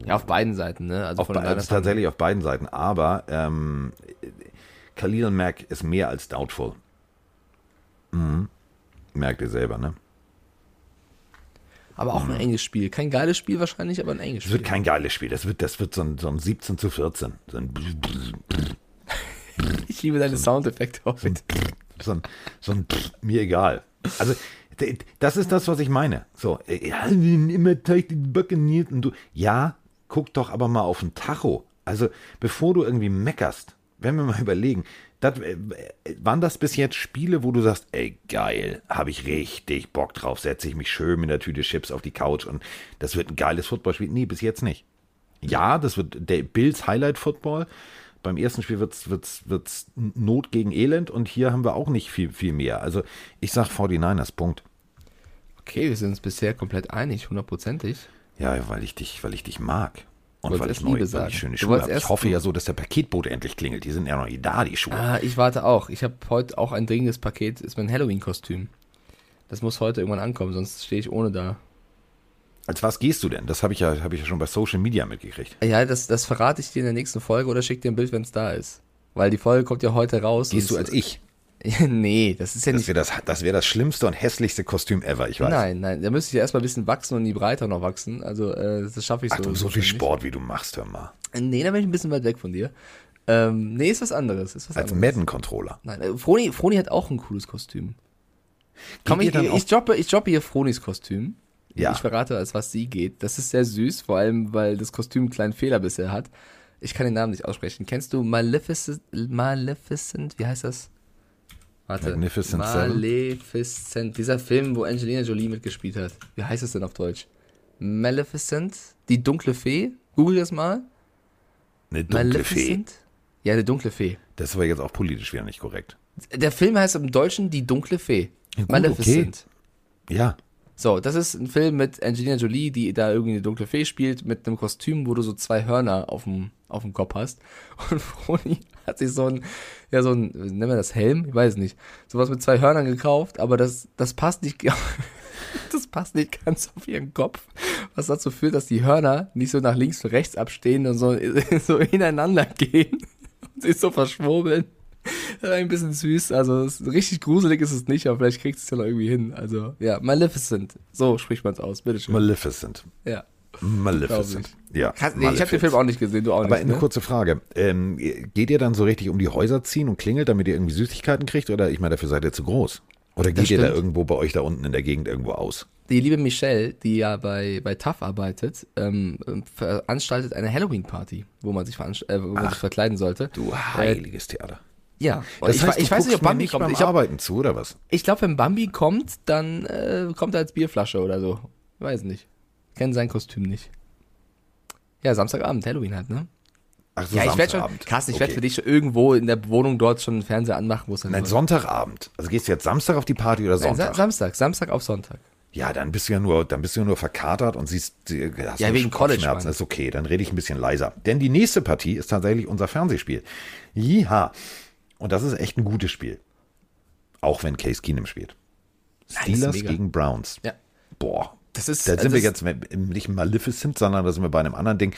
ja, auf beiden Seiten, ne? Also Auf, be- also tatsächlich auf beiden Seiten. Aber ähm, Khalil Mack ist mehr als doubtful. Mhm. Merkt ihr selber, ne? Aber auch ein enges Spiel. Kein geiles Spiel wahrscheinlich, aber ein enges Es Spiel. wird kein geiles Spiel. Das wird, das wird so ein, so ein 17 zu 14. So ein, ich liebe deine Soundeffekte heute. so ein, so ein mir egal. Also, das ist das, was ich meine. So, äh, ja, immer die Buccaneers und du. Ja, guck doch aber mal auf den Tacho. Also, bevor du irgendwie meckerst, wenn wir mal überlegen, das, äh, waren das bis jetzt Spiele, wo du sagst, ey, geil, habe ich richtig Bock drauf, setze ich mich schön mit der Tüte Chips auf die Couch und das wird ein geiles Footballspiel. Nee, bis jetzt nicht. Ja, das wird der Bills Highlight Football. Beim ersten Spiel wird's, wird's, wird's Not gegen Elend und hier haben wir auch nicht viel, viel mehr. Also ich sag 49ers, Punkt. Okay, wir sind uns bisher komplett einig, hundertprozentig. Ja, weil ich dich, weil ich dich mag. Und weil ich, neu, weil sagen. ich schöne Schuhe habe. Ich hoffe ja so, dass der Paketbote endlich klingelt. Die sind ja noch nicht da, die Schuhe. Ah, ich warte auch. Ich habe heute auch ein dringendes Paket, ist mein Halloween-Kostüm. Das muss heute irgendwann ankommen, sonst stehe ich ohne da. Als was gehst du denn? Das habe ich, ja, hab ich ja schon bei Social Media mitgekriegt. Ja, das, das verrate ich dir in der nächsten Folge oder schick dir ein Bild, wenn es da ist. Weil die Folge kommt ja heute raus. Gehst du als ich? nee, das ist ja Das nicht. wäre das, das, wär das schlimmste und hässlichste Kostüm ever, ich weiß. Nein, nein, da müsste ich ja erstmal ein bisschen wachsen und die Breiter noch wachsen. Also, äh, das schaffe ich Ach so. du, so viel nicht. Sport, wie du machst, hör mal. Nee, da bin ich ein bisschen weit weg von dir. Ähm, nee, ist was anderes. Ist was Als. Madden-Controller. Nein, äh, Froni, Froni hat auch ein cooles Kostüm. Komm, ich, ich, auch- droppe, ich droppe hier Fronis Kostüm. Ja. Ich verrate, als was sie geht. Das ist sehr süß, vor allem, weil das Kostüm einen kleinen Fehler bisher hat. Ich kann den Namen nicht aussprechen. Kennst du Maleficent? Maleficent? Wie heißt das? Warte. Magnificent Seven? Maleficent. Dieser Film, wo Angelina Jolie mitgespielt hat. Wie heißt es denn auf Deutsch? Maleficent? Die dunkle Fee? Google das mal. Eine dunkle Fee. Maleficent? Ja, eine dunkle Fee. Das war jetzt auch politisch wieder nicht korrekt. Der Film heißt im Deutschen Die dunkle Fee. gut, Maleficent. Ja, So, das ist ein Film mit Angelina Jolie, die da irgendwie eine dunkle Fee spielt, mit einem Kostüm, wo du so zwei Hörner auf dem, auf dem Kopf hast. Und Froni hat sich so ein, ja, so ein, nennen wir das Helm? Ich weiß nicht. Sowas mit zwei Hörnern gekauft, aber das, das passt nicht, das passt nicht ganz auf ihren Kopf. Was dazu führt, dass die Hörner nicht so nach links und rechts abstehen und so, so ineinander gehen. Und sich so verschwurbeln. Ein bisschen süß, also es, richtig gruselig ist es nicht, aber vielleicht kriegt es ja noch irgendwie hin. Also, ja, Maleficent. So spricht man es aus, bitteschön. Maleficent. ja. Maleficent. Ja, Kannst, nee, ich habe den Film auch nicht gesehen, du auch Aber nicht. eine Ne? kurze Frage. Ähm, geht ihr dann so richtig um die Häuser ziehen und klingelt, damit ihr irgendwie Süßigkeiten kriegt? Oder ich meine, dafür seid ihr zu groß? Oder geht ihr da irgendwo bei euch da unten in der Gegend irgendwo aus? Die liebe Michelle, die ja bei, bei TAF arbeitet, ähm, veranstaltet eine Halloween-Party, wo man sich, äh, wo man sich verkleiden sollte. Du heiliges Theater. Ja, Das ich, heißt, ich weiß nicht, ob Bambi nicht kommt. Ich, glaub- Arbeiten zu, oder was? ich glaube, wenn Bambi kommt, dann äh, kommt er als Bierflasche oder so. Ich weiß nicht. Kenn sein Kostüm nicht. Ja, Samstagabend, Halloween halt, ne? Ach so, Ja, ich werde schon, Samstagabend. Carsten, ich Okay. werde für dich schon irgendwo in der Wohnung dort schon einen Fernseher anmachen, wo es dann Nein, läuft. Sonntagabend. Also gehst du jetzt Samstag auf die Party oder Nein, Sa Sonntag? Samstag, Samstag auf Sonntag. ja, dann bist du ja nur, dann bist du ja nur verkatert und siehst, hast Ja, wegen College, Kopfschmerzen. Mann. ist okay, dann rede ich ein bisschen leiser. Denn die nächste Partie ist tatsächlich unser Fernsehspiel. Ja. Und das ist echt ein gutes Spiel. Auch wenn Case Keenum spielt. Steelers mega. gegen Browns. Ja. Boah. Das ist, Da sind also wir das- jetzt nicht Maleficent, sondern da sind wir bei einem anderen Ding.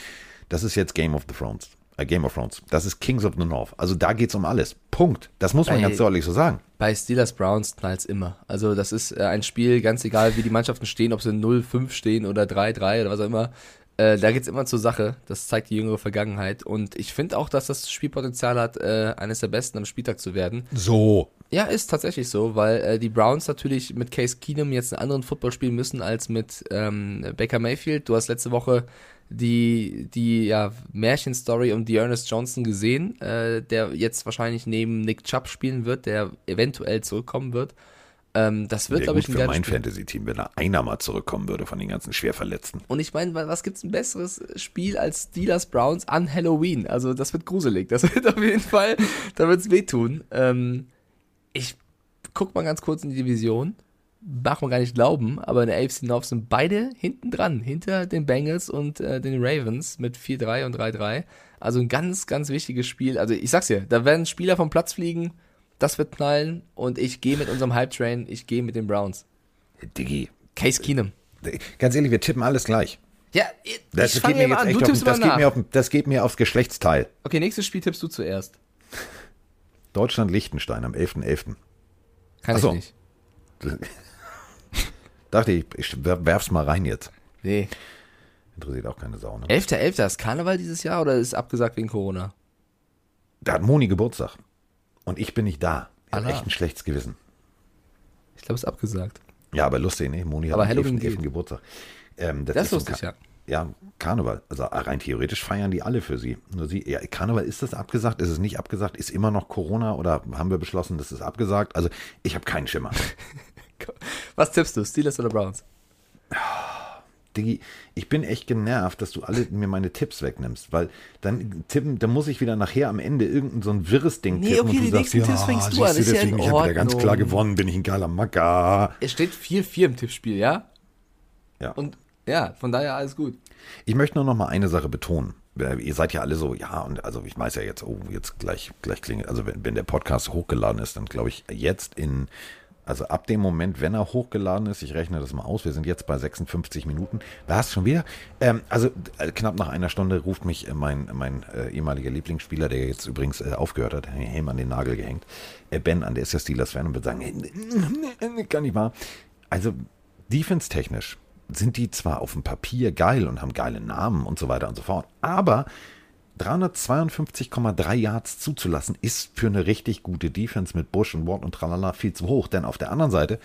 Das ist jetzt Game of the Thrones. Äh, Game of Thrones. Das ist Kings of the North. Also da geht's um alles. Punkt. Das muss man Bei- ganz deutlich so sagen. Bei Steelers Browns knallt's immer. Also das ist äh, ein Spiel, ganz egal wie die Mannschaften stehen, ob sie 0-5 stehen oder 3-3 oder was auch immer. Äh, da geht's immer zur Sache. Das zeigt die jüngere Vergangenheit. Und ich finde auch, dass das Spielpotenzial hat, äh, eines der Besten am Spieltag zu werden. So. Ja, ist tatsächlich so, weil äh, die Browns natürlich mit Case Keenum jetzt einen anderen Football spielen müssen als mit ähm, Baker Mayfield. Du hast letzte Woche die, die ja, Märchenstory um die Ernest Johnson gesehen, äh, der jetzt wahrscheinlich neben Nick Chubb spielen wird, der eventuell zurückkommen wird. Ähm, das wird, glaube ich, ein für mein. Fantasy-Team, wenn da einer mal zurückkommen würde von den ganzen Schwerverletzten. Und ich meine, was gibt's ein besseres Spiel als Steelers Browns an Halloween? Also das wird gruselig. Das wird auf jeden Fall, da wird's wehtun. Ähm, ich guck mal ganz kurz in die Division. Mag man gar nicht glauben, aber in der AFC North sind beide hinten dran, hinter den Bengals und äh, den Ravens mit 4-3 und 3-3. Also ein ganz, ganz wichtiges Spiel. Also ich sag's dir, da werden Spieler vom Platz fliegen, das wird knallen und ich gehe mit unserem Hype-Train, ich gehe mit den Browns. Diggi, Case Keenum. ganz ehrlich, wir tippen alles gleich. Ja, ich, Das, geht mir jetzt an, du echt auf, tippst das, mal geht mir auf, das geht mir aufs Geschlechtsteil. Okay, nächstes Spiel tippst du zuerst. Deutschland-Liechtenstein am 11.11. Kann Ach so. ich nicht. Dachte ich, ich wer- werf's mal rein jetzt. Nee. Interessiert auch keine Sau, ne? 11.11. ist Karneval dieses Jahr oder ist abgesagt wegen Corona? Da hat Moni Geburtstag. Und ich bin nicht da. Ich habe echt ein schlechtes Gewissen. Ich glaube, es ist abgesagt. Ja, aber lustig, ne? Moni hat Aber am Halloween 11. gilt. Geburtstag. Ähm, Das ist so ein lustig, ja. Ja, Karneval. Also rein theoretisch feiern die alle für sie. Nur sie, ja, Karneval ist das abgesagt? Ist es nicht abgesagt? Ist immer noch Corona oder haben wir beschlossen, das ist abgesagt? Also ich habe keinen Schimmer. Was tippst du, Steelers oder Browns? Diggi, ich bin echt genervt, dass du alle mir meine Tipps wegnimmst, weil dann tippen, dann muss ich wieder nachher am Ende irgendein so ein wirres Ding Nee, tippen okay, und du sagst, ja, Tipps fängst du an, ja deswegen, in ich habe wieder ganz klar gewonnen, bin ich ein geiler Macker. Es steht 4-4 im Tippspiel, ja? Ja. Und ja, von daher alles gut. Ich möchte nur noch mal eine Sache betonen. Ihr seid ja alle so, ja, und also ich weiß ja jetzt, oh, jetzt gleich, gleich klingelt, also wenn, wenn der Podcast hochgeladen ist, dann glaube ich jetzt in, also ab dem Moment, wenn er hochgeladen ist, ich rechne das mal aus, wir sind jetzt bei 56 Minuten, was schon wieder? Ähm, also äh, knapp nach einer Stunde ruft mich äh, mein, mein äh, ehemaliger Lieblingsspieler, der jetzt übrigens äh, aufgehört hat, Helm an den Nagel gehängt, äh, Ben an, der ist ja Steelers-Fan und wird sagen, hey, kann nicht wahr. Also defense-technisch sind die zwar auf dem Papier geil und haben geile Namen und so weiter und so fort, aber 352,3 Yards zuzulassen ist für eine richtig gute Defense mit Bush und Ward und tralala viel zu hoch, denn auf der anderen Seite,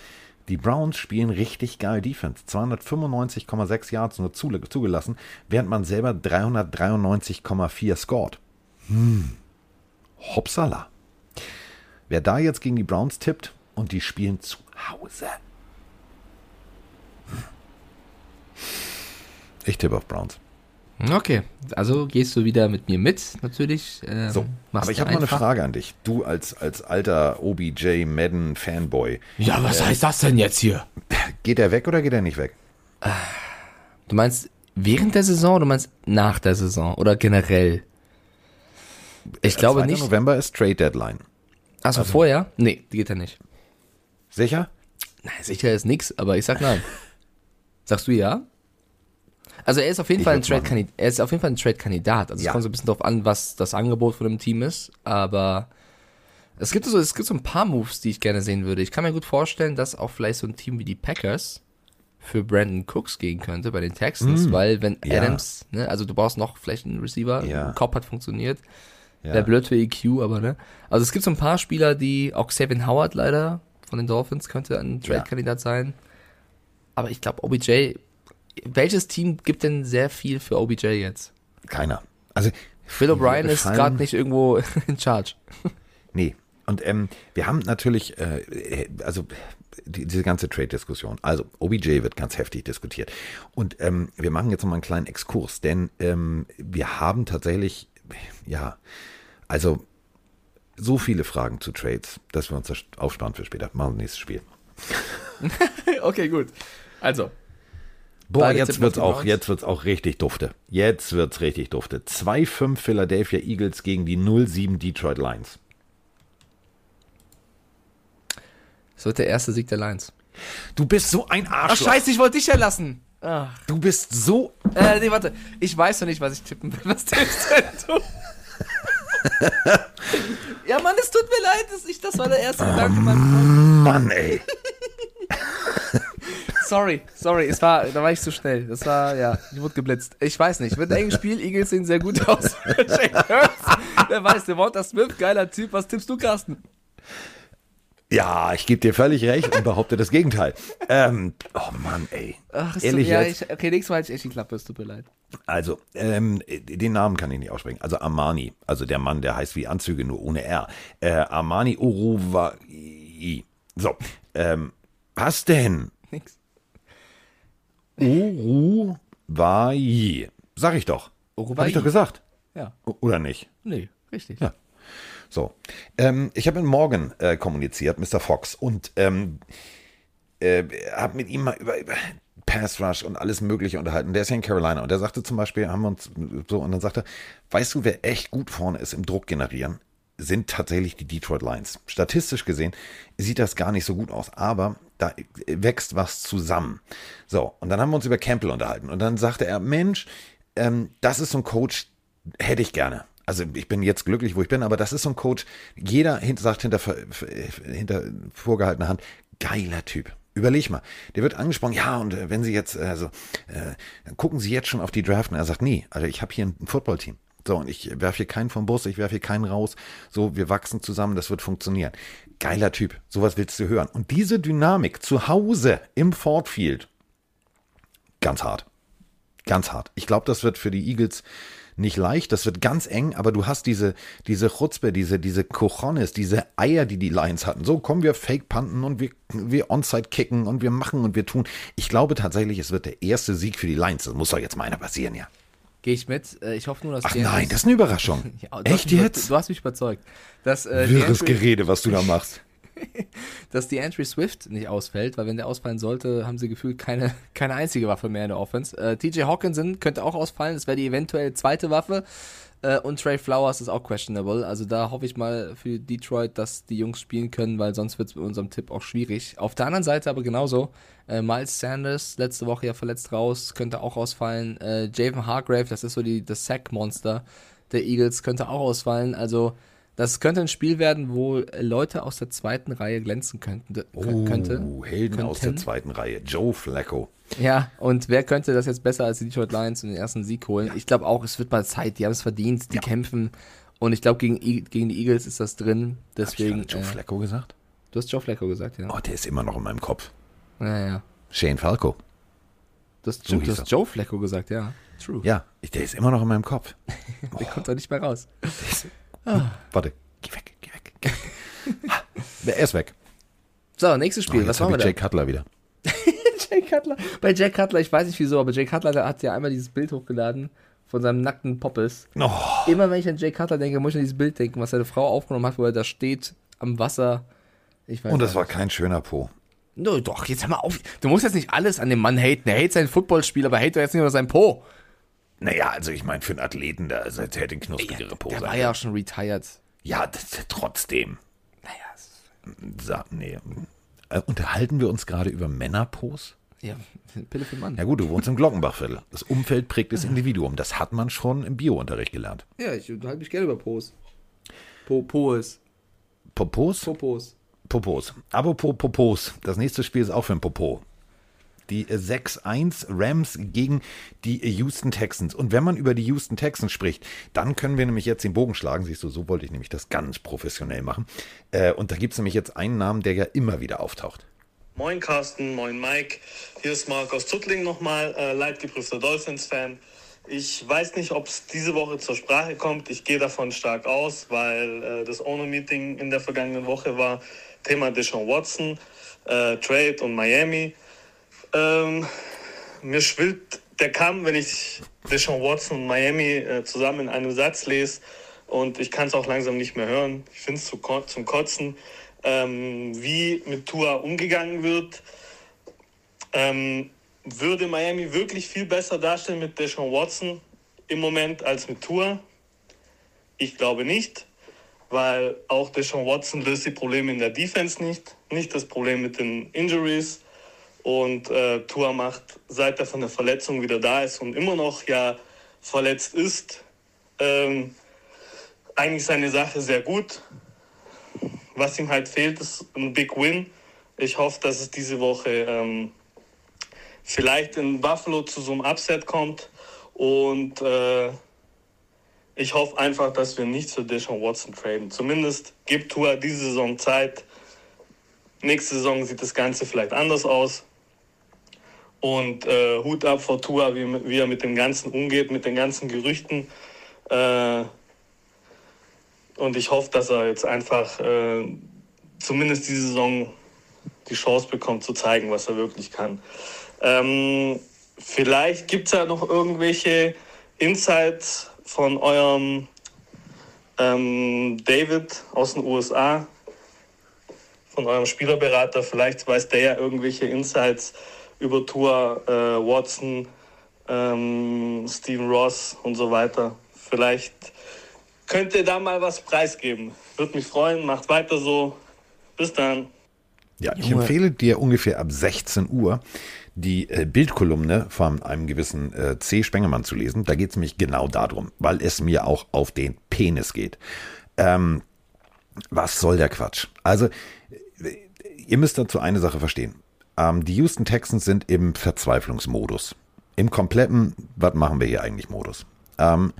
die Browns spielen richtig geil Defense. 295,6 Yards nur zu- zugelassen, während man selber 393,4 scored. Hm. Hopsala. Wer da jetzt gegen die Browns tippt und die spielen zu Hause. Ich tippe auf Browns. Okay, also gehst du wieder mit mir mit, natürlich. Ähm, So, machst aber ich habe mal eine. Frage an dich. Du als, als alter OBJ Madden Fanboy, Ja, was heißt das denn jetzt hier? geht er weg oder geht er nicht weg? Du meinst während der Saison oder du meinst nach der Saison oder generell? Ich glaube 2. nicht. November ist Trade Deadline. Achso, vorher? Nee, die geht ja nicht. Sicher? Nein, sicher ist nix, aber ich sag nein. Sagst du ja? Also er ist auf jeden Ich Fall ein. Trade-Kandidat. Er ist auf jeden Fall ein Trade-Kandidat. Also Ja. es kommt so ein bisschen darauf an, was das Angebot von dem Team ist. Aber es gibt so, es gibt so ein paar Moves, die ich gerne sehen würde. Ich kann mir gut vorstellen, dass auch vielleicht so ein Team wie die Packers für Brandon Cooks gehen könnte bei den Texans, weil wenn Mm. Ja. Adams, ne, also du brauchst noch vielleicht einen Receiver, Ja. Cobb hat funktioniert. Ja. Wäre blöd für EQ, aber ne. Also es gibt so ein paar Spieler, die, auch Xavier Howard leider von den Dolphins könnte ein Trade-Kandidat sein. Aber ich glaube, OBJ, welches Team gibt denn sehr viel für OBJ jetzt? Keiner. Also Bill O'Brien ist gerade nicht irgendwo in Charge. Nee. Und ähm, wir haben natürlich, äh, äh, also die, diese ganze Trade-Diskussion. Also OBJ wird ganz heftig diskutiert. Und ähm, wir machen jetzt noch mal einen kleinen Exkurs, denn ähm, wir haben tatsächlich, ja, also so viele Fragen zu Trades, dass wir uns das aufsparen für später. Machen wir nächstes Spiel. okay, gut. Also, Boah, Beide jetzt wird's auch, jetzt wird's auch richtig dufte. Jetzt wird's richtig dufte. 2-5 Philadelphia Eagles gegen die 0-7 Detroit Lions. es wird der erste Sieg der Lions. Du bist so ein Ach, Arschloch. scheiße, ich wollte dich ja lassen. Ach. Du bist so Äh, nee, warte. Ich weiß noch nicht, was ich tippen will. Was tippst denn du? ja, Mann, es tut mir leid. Das, ich, das war der erste Gedanke. Mann. Mann, ey. Sorry, sorry, es war, da war ich zu schnell. Das war, ja, ich wurde geblitzt. Ich weiß nicht, wird ein enges Spiel, Eagles sehen sehr gut aus. Wer weiß, der Walter Smith, geiler Typ. Was tippst du, Carsten? Ja, ich gebe dir völlig recht und behaupte das Gegenteil. Ähm, oh Mann, ey. Ach, ist Ehrlich so, ja, jetzt? ich, okay, nächstes Mal halte ich echt die Klappe, es tut mir leid. Also, ähm, den Namen kann ich nicht aussprechen. Also Armani, also der Mann, der heißt wie Anzüge, nur ohne R. Äh, Armani Uruwai. So, ähm, was denn? Nix. Uruwai. Sag ich doch. Uruguay. Hab ich doch gesagt. Ja, O- Oder nicht? nee, richtig. Ja. So. Ähm, ich habe mit Morgan äh, kommuniziert, Mr. Fox, und ähm, äh, habe mit ihm mal über, über Pass Rush und alles Mögliche unterhalten. Der ist ja in Carolina und der sagte zum Beispiel, haben wir uns so, und dann sagte, er, weißt du, wer echt gut vorne ist im Druck generieren? Sind tatsächlich die Detroit Lions. Statistisch gesehen sieht das gar nicht so gut aus, aber da wächst was zusammen. So, und dann haben wir uns über Campbell unterhalten und dann sagte er, Mensch, ähm, das ist so ein Coach, hätte ich gerne. Also ich bin jetzt glücklich, wo ich bin, aber das ist so ein Coach, jeder sagt hinter, hinter vorgehaltener Hand, geiler Typ. Überleg mal, der wird angesprochen, ja, und äh, wenn Sie jetzt, also, äh, gucken Sie jetzt schon auf die Draft. Und er sagt, nee, also ich habe hier ein Footballteam. So, und ich werfe hier keinen vom Bus, ich werfe hier keinen raus. So, wir wachsen zusammen, das wird funktionieren. Geiler Typ, sowas willst du hören. Und diese Dynamik zu Hause im Ford Field, ganz hart. Ganz hart. Ich glaube, das wird für die Eagles nicht leicht, das wird ganz eng, aber du hast diese, diese Chutzpe, diese, diese Cojones, diese Eier, die die Lions hatten. So, kommen wir fake punten und wir, wir onside kicken und wir machen und wir tun. Ich glaube tatsächlich, es wird der erste Sieg für die Lions. Das muss doch jetzt mal einer passieren, ja. Gehe ich mit. Äh, Ich hoffe nur, dass Ach nein, das ist eine Überraschung. Ja, Echt mich jetzt? Du hast mich überzeugt. Dass, äh, Wirres DeAndre- Gerede, was du da machst. dass die Entry Swift nicht ausfällt, weil wenn der ausfallen sollte, haben sie gefühlt keine, keine einzige Waffe mehr in der Offense. Äh, TJ Hawkinson könnte auch ausfallen, das wäre die eventuell zweite Waffe. Äh, und Trey Flowers ist auch questionable. Also da hoffe ich mal für Detroit, dass die Jungs spielen können, weil sonst wird es mit unserem Tipp auch schwierig. Auf der anderen Seite aber genauso. Äh, Miles Sanders, letzte Woche ja verletzt raus, könnte auch ausfallen. Äh, Javen Hargrave, das ist so die, das Sack-Monster der Eagles, könnte auch ausfallen. Also das könnte ein Spiel werden, wo Leute aus der zweiten Reihe glänzen könnten. kö- könnte. Oh, Helden aus der Könnten. zweiten Reihe. Joe Flacco. Ja, und wer könnte das jetzt besser als die Detroit Lions und den ersten Sieg holen? Ich glaube auch, es wird mal Zeit, die haben es verdient, die kämpfen. Und ich glaube, gegen, gegen die Eagles ist das drin. Hab ich Deswegen. Joe äh, Flacco gesagt? du hast Joe Flacco gesagt, ja. Oh, der ist immer noch in meinem Kopf. Ja, ja. Shane Falco. Du hast, So du hast. Joe Flacco gesagt, ja. True. Ja, der ist immer noch in meinem Kopf. Der kommt doch nicht mehr raus. Warte, geh weg, geh weg. Geh weg. Ah, er ist weg. So, nächstes Oh, Spiel. jetzt Was habe machen ich wir Jay Cutler wieder. Jay Cutler. Bei Jay Cutler, ich weiß nicht wieso, aber Jay Cutler hat ja einmal dieses Bild hochgeladen von seinem nackten Poppes. Oh, Immer wenn ich an Jay Cutler denke, muss ich an dieses Bild denken, was seine Frau aufgenommen hat, wo er da steht am Wasser. Und das war kein schöner Po. No, doch, jetzt hör mal auf. Du musst jetzt nicht alles an dem Mann haten. Er hate sein Footballspiel, aber hate doch jetzt nicht nur sein Po. Naja, also ich meine, für einen Athleten, da also, der hätte ein knusprigere Po Der sein war ja auch schon retired. Ja, das, trotzdem. Naja, Sa nee. Äh, unterhalten wir uns gerade über Männerpos? Ja, Pille für Mann. Ja gut, du wohnst im Glockenbachviertel. Das Umfeld prägt das Individuum. Das hat man schon im Biounterricht gelernt. Ja, ich unterhalte mich gerne über Pos. Po, Poes. Popos? Popos. Popos. Apropos Popos. Das nächste Spiel ist auch für ein Popo. Die äh, 6-1 Rams gegen die Houston Texans. Und wenn man über die Houston Texans spricht, dann können wir nämlich jetzt den Bogen schlagen. Siehst du, so wollte ich nämlich das ganz professionell machen. Äh, und da gibt es nämlich jetzt einen Namen, der ja immer wieder auftaucht. Moin Carsten, moin Mike. Hier ist Marc aus nochmal, äh, leidgeprüfter Dolphins-Fan. Ich weiß nicht, ob es diese Woche zur Sprache kommt. Ich gehe davon stark aus, weil äh, das Owner-Meeting in der vergangenen Woche war. Thema Deshaun Watson, äh, Trade und Miami. Ähm, mir schwillt der Kamm, wenn ich Deshaun Watson und Miami äh, zusammen in einem Satz lese. Und ich kann es auch langsam nicht mehr hören. Ich finde es zu, zum Kotzen, ähm, wie mit Tua umgegangen wird. Ähm, würde Miami wirklich viel besser darstellen mit Deshaun Watson im Moment als mit Tua? Ich glaube nicht, weil auch Deshaun Watson löst die Probleme in der Defense nicht, nicht das Problem mit den Injuries. Und äh, Tua macht, seit er von der Verletzung wieder da ist und immer noch ja verletzt ist, ähm, eigentlich seine Sache sehr gut. Was ihm halt fehlt, ist ein Big Win. Ich hoffe, dass es diese Woche ähm, vielleicht in Buffalo zu so einem Upset kommt. Und äh, ich hoffe einfach, dass wir nicht zu Deshaun Watson traden. Zumindest gibt Tua diese Saison Zeit. Nächste Saison sieht das Ganze vielleicht anders aus. Und äh, Hut ab vor Tua, wie, wie, er mit dem Ganzen umgeht, mit den ganzen Gerüchten. Äh, und ich hoffe, dass er jetzt einfach äh, zumindest diese Saison die Chance bekommt, zu zeigen, was er wirklich kann. Ähm, vielleicht gibt es ja noch irgendwelche Insights von eurem ähm, David aus den USA, von eurem Spielerberater. Vielleicht weiß der ja irgendwelche Insights über Tour, äh, Watson, ähm, Steven Ross und so weiter. Vielleicht könnt ihr da mal was preisgeben. Würde mich freuen. Macht weiter so. Bis dann. Ja, ich empfehle dir ungefähr ab 16 Uhr die äh, Bildkolumne von einem gewissen äh, C. Spengemann zu lesen. Da geht es nämlich genau darum, weil es mir auch auf den Penis geht. Ähm, was soll der Quatsch? Also, äh, ihr müsst dazu eine Sache verstehen. Ähm, die Houston Texans sind im Verzweiflungsmodus. Im kompletten, was machen wir hier eigentlich Modus. Ähm,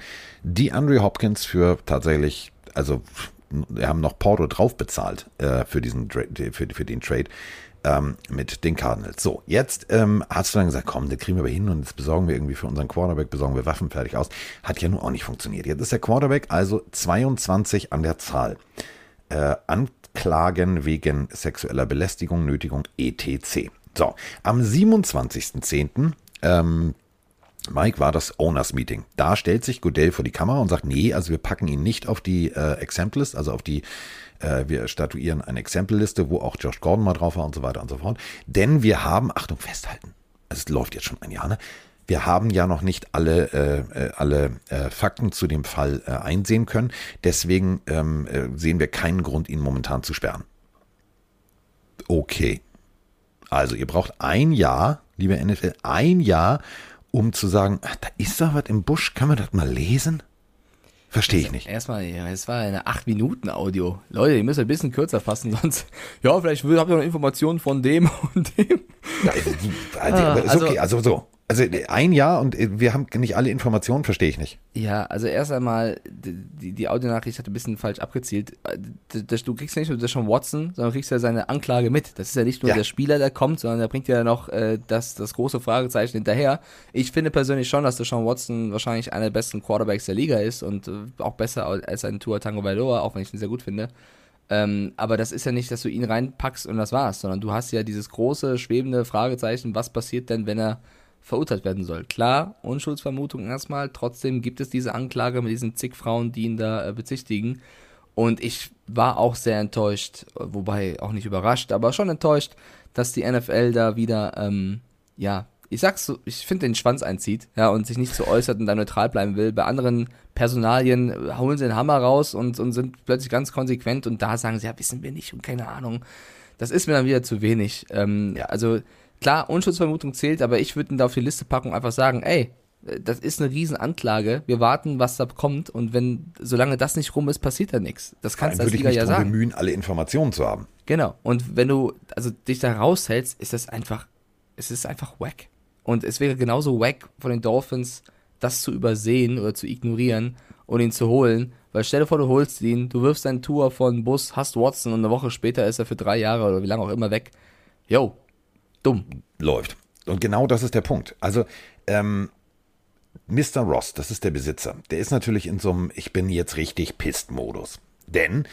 die Andre Hopkins für tatsächlich, also wir haben noch Porto drauf bezahlt äh, für, diesen, für, für den Trade ähm, mit den Cardinals. So, jetzt ähm, hast du dann gesagt, komm, das kriegen wir aber hin und jetzt besorgen wir irgendwie für unseren Quarterback, besorgen wir Waffen fertig aus. Hat ja nun auch nicht funktioniert. Jetzt ist der Quarterback also 22 an der Zahl. Äh, Anklagen wegen sexueller Belästigung, Nötigung, etc. So, am 27.10. Ähm, Mike war das Owners Meeting. Da stellt sich Goodell vor die Kamera und sagt, nee, also wir packen ihn nicht auf die äh, Exemplist, also auf die, äh, wir statuieren eine Exempelliste, wo auch Josh Gordon mal drauf war und so weiter und so fort. Denn wir haben, Achtung, festhalten, es läuft jetzt schon ein Jahr, ne? Wir haben ja noch nicht alle, äh, äh alle äh, Fakten zu dem Fall äh, einsehen können. Deswegen ähm, äh, sehen wir keinen Grund, ihn momentan zu sperren. Okay. Also ihr braucht ein Jahr, liebe NFL, ein Jahr, um zu sagen, ach, da ist da was im Busch, kann man das mal lesen? Verstehe ich nicht. Erstmal, ja, es war eine 8-Minuten-Audio. Leute, ihr müsst ein bisschen kürzer fassen, sonst, ja, vielleicht habt ihr noch Informationen von dem und dem. Ja, also, ist okay, also, also so. Also ein Jahr und wir haben nicht alle Informationen, verstehe ich nicht. Ja, also erst einmal, die, die Audionachricht hat ein bisschen falsch abgezielt. Du kriegst ja nicht nur schon Watson, sondern kriegst ja seine Anklage mit. Das ist ja nicht nur ja. der Spieler, der kommt, sondern der bringt ja noch äh, das, das große Fragezeichen hinterher. Ich finde persönlich schon, dass der Sean Watson wahrscheinlich einer der besten Quarterbacks der Liga ist und äh, auch besser als ein Tour Tango Bailoa, auch wenn ich ihn sehr gut finde. Ähm, aber das ist ja nicht, dass du ihn reinpackst und das war's, sondern du hast ja dieses große, schwebende Fragezeichen, was passiert denn, wenn er verurteilt werden soll. Klar, Unschuldsvermutung erstmal, trotzdem gibt es diese Anklage mit diesen zig Frauen, die ihn da äh, bezichtigen. Und ich war auch sehr enttäuscht, wobei auch nicht überrascht, aber schon enttäuscht, dass die NFL da wieder, ähm, ja, ich sag's so, ich finde den Schwanz einzieht, ja, und sich nicht so äußert und da neutral bleiben will. Bei anderen Personalien holen sie den Hammer raus und, und sind plötzlich ganz konsequent und da sagen sie, ja, wissen wir nicht und keine Ahnung. Das ist mir dann wieder zu wenig. Ähm, ja. Also, Klar, Unschuldsvermutung zählt, aber ich würde ihn da auf die Liste packen und einfach sagen, ey, das ist eine Riesenanklage. Wir warten, was da kommt. Und wenn, solange das nicht rum ist, passiert da nichts. Das kannst du als Liga ja sagen. bemühen, alle Informationen zu haben. Genau. Und wenn du, also dich da raushältst, ist das einfach, es ist einfach wack. Und es wäre genauso wack von den Dolphins, das zu übersehen oder zu ignorieren und ihn zu holen. Weil stell dir vor, du holst ihn, du wirfst deinen Tour von Bus, hast Watson und eine Woche später ist er für drei Jahre oder wie lange auch immer weg. Yo, dumm. Läuft. Und genau das ist der Punkt. Also, ähm, Mr. Ross, das ist der Besitzer, der ist natürlich in so einem Ich bin jetzt richtig Pist-Modus. Denn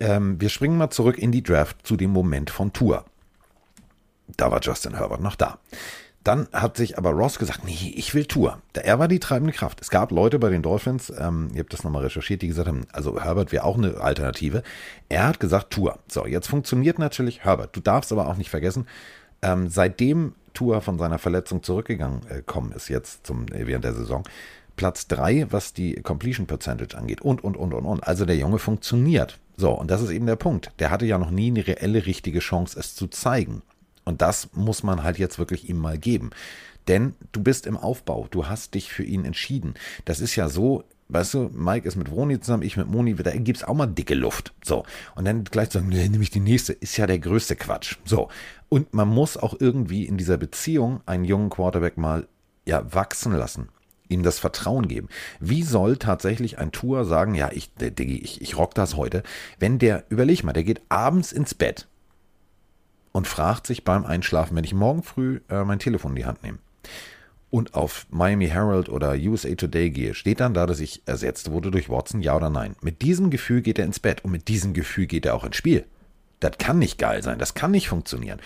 ähm, wir springen mal zurück in die Draft zu dem Moment von Tour. Da war Justin Herbert noch da. Dann hat sich aber Ross gesagt, nee, ich will Tour. Er war die treibende Kraft. Es gab Leute bei den Dolphins, ähm, ihr habt das nochmal recherchiert, die gesagt haben, also Herbert wäre auch eine Alternative. Er hat gesagt Tour. So, jetzt funktioniert natürlich Herbert. Du darfst aber auch nicht vergessen, ähm, seitdem Tour von seiner Verletzung zurückgegangen äh, kommen ist, jetzt zum, äh, während der Saison, Platz 3, was die Completion Percentage angeht und, und, und, und, und. Also der Junge funktioniert. So, und das ist eben der Punkt. Der hatte ja noch nie eine reelle, richtige Chance, es zu zeigen. Und das muss man halt jetzt wirklich ihm mal geben. Denn du bist im Aufbau, du hast dich für ihn entschieden. Das ist ja so, weißt du, Mike ist mit Vroni zusammen, ich mit Moni, da gibt es auch mal dicke Luft. So. Und dann gleich sagen, nee, nehme ich die nächste, ist ja der größte Quatsch. So. Und man muss auch irgendwie in dieser Beziehung einen jungen Quarterback mal ja, wachsen lassen. Ihm das Vertrauen geben. Wie soll tatsächlich ein Tour sagen, ja, ich, Diggi, ich, ich rock das heute, wenn der, überleg mal, der geht abends ins Bett und fragt sich beim Einschlafen, wenn ich morgen früh äh, mein Telefon in die Hand nehme und auf Miami Herald oder USA Today gehe, steht dann da, dass ich ersetzt wurde durch Watson, ja oder nein. Mit diesem Gefühl geht er ins Bett und mit diesem Gefühl geht er auch ins Spiel. Das kann nicht geil sein, das kann nicht funktionieren.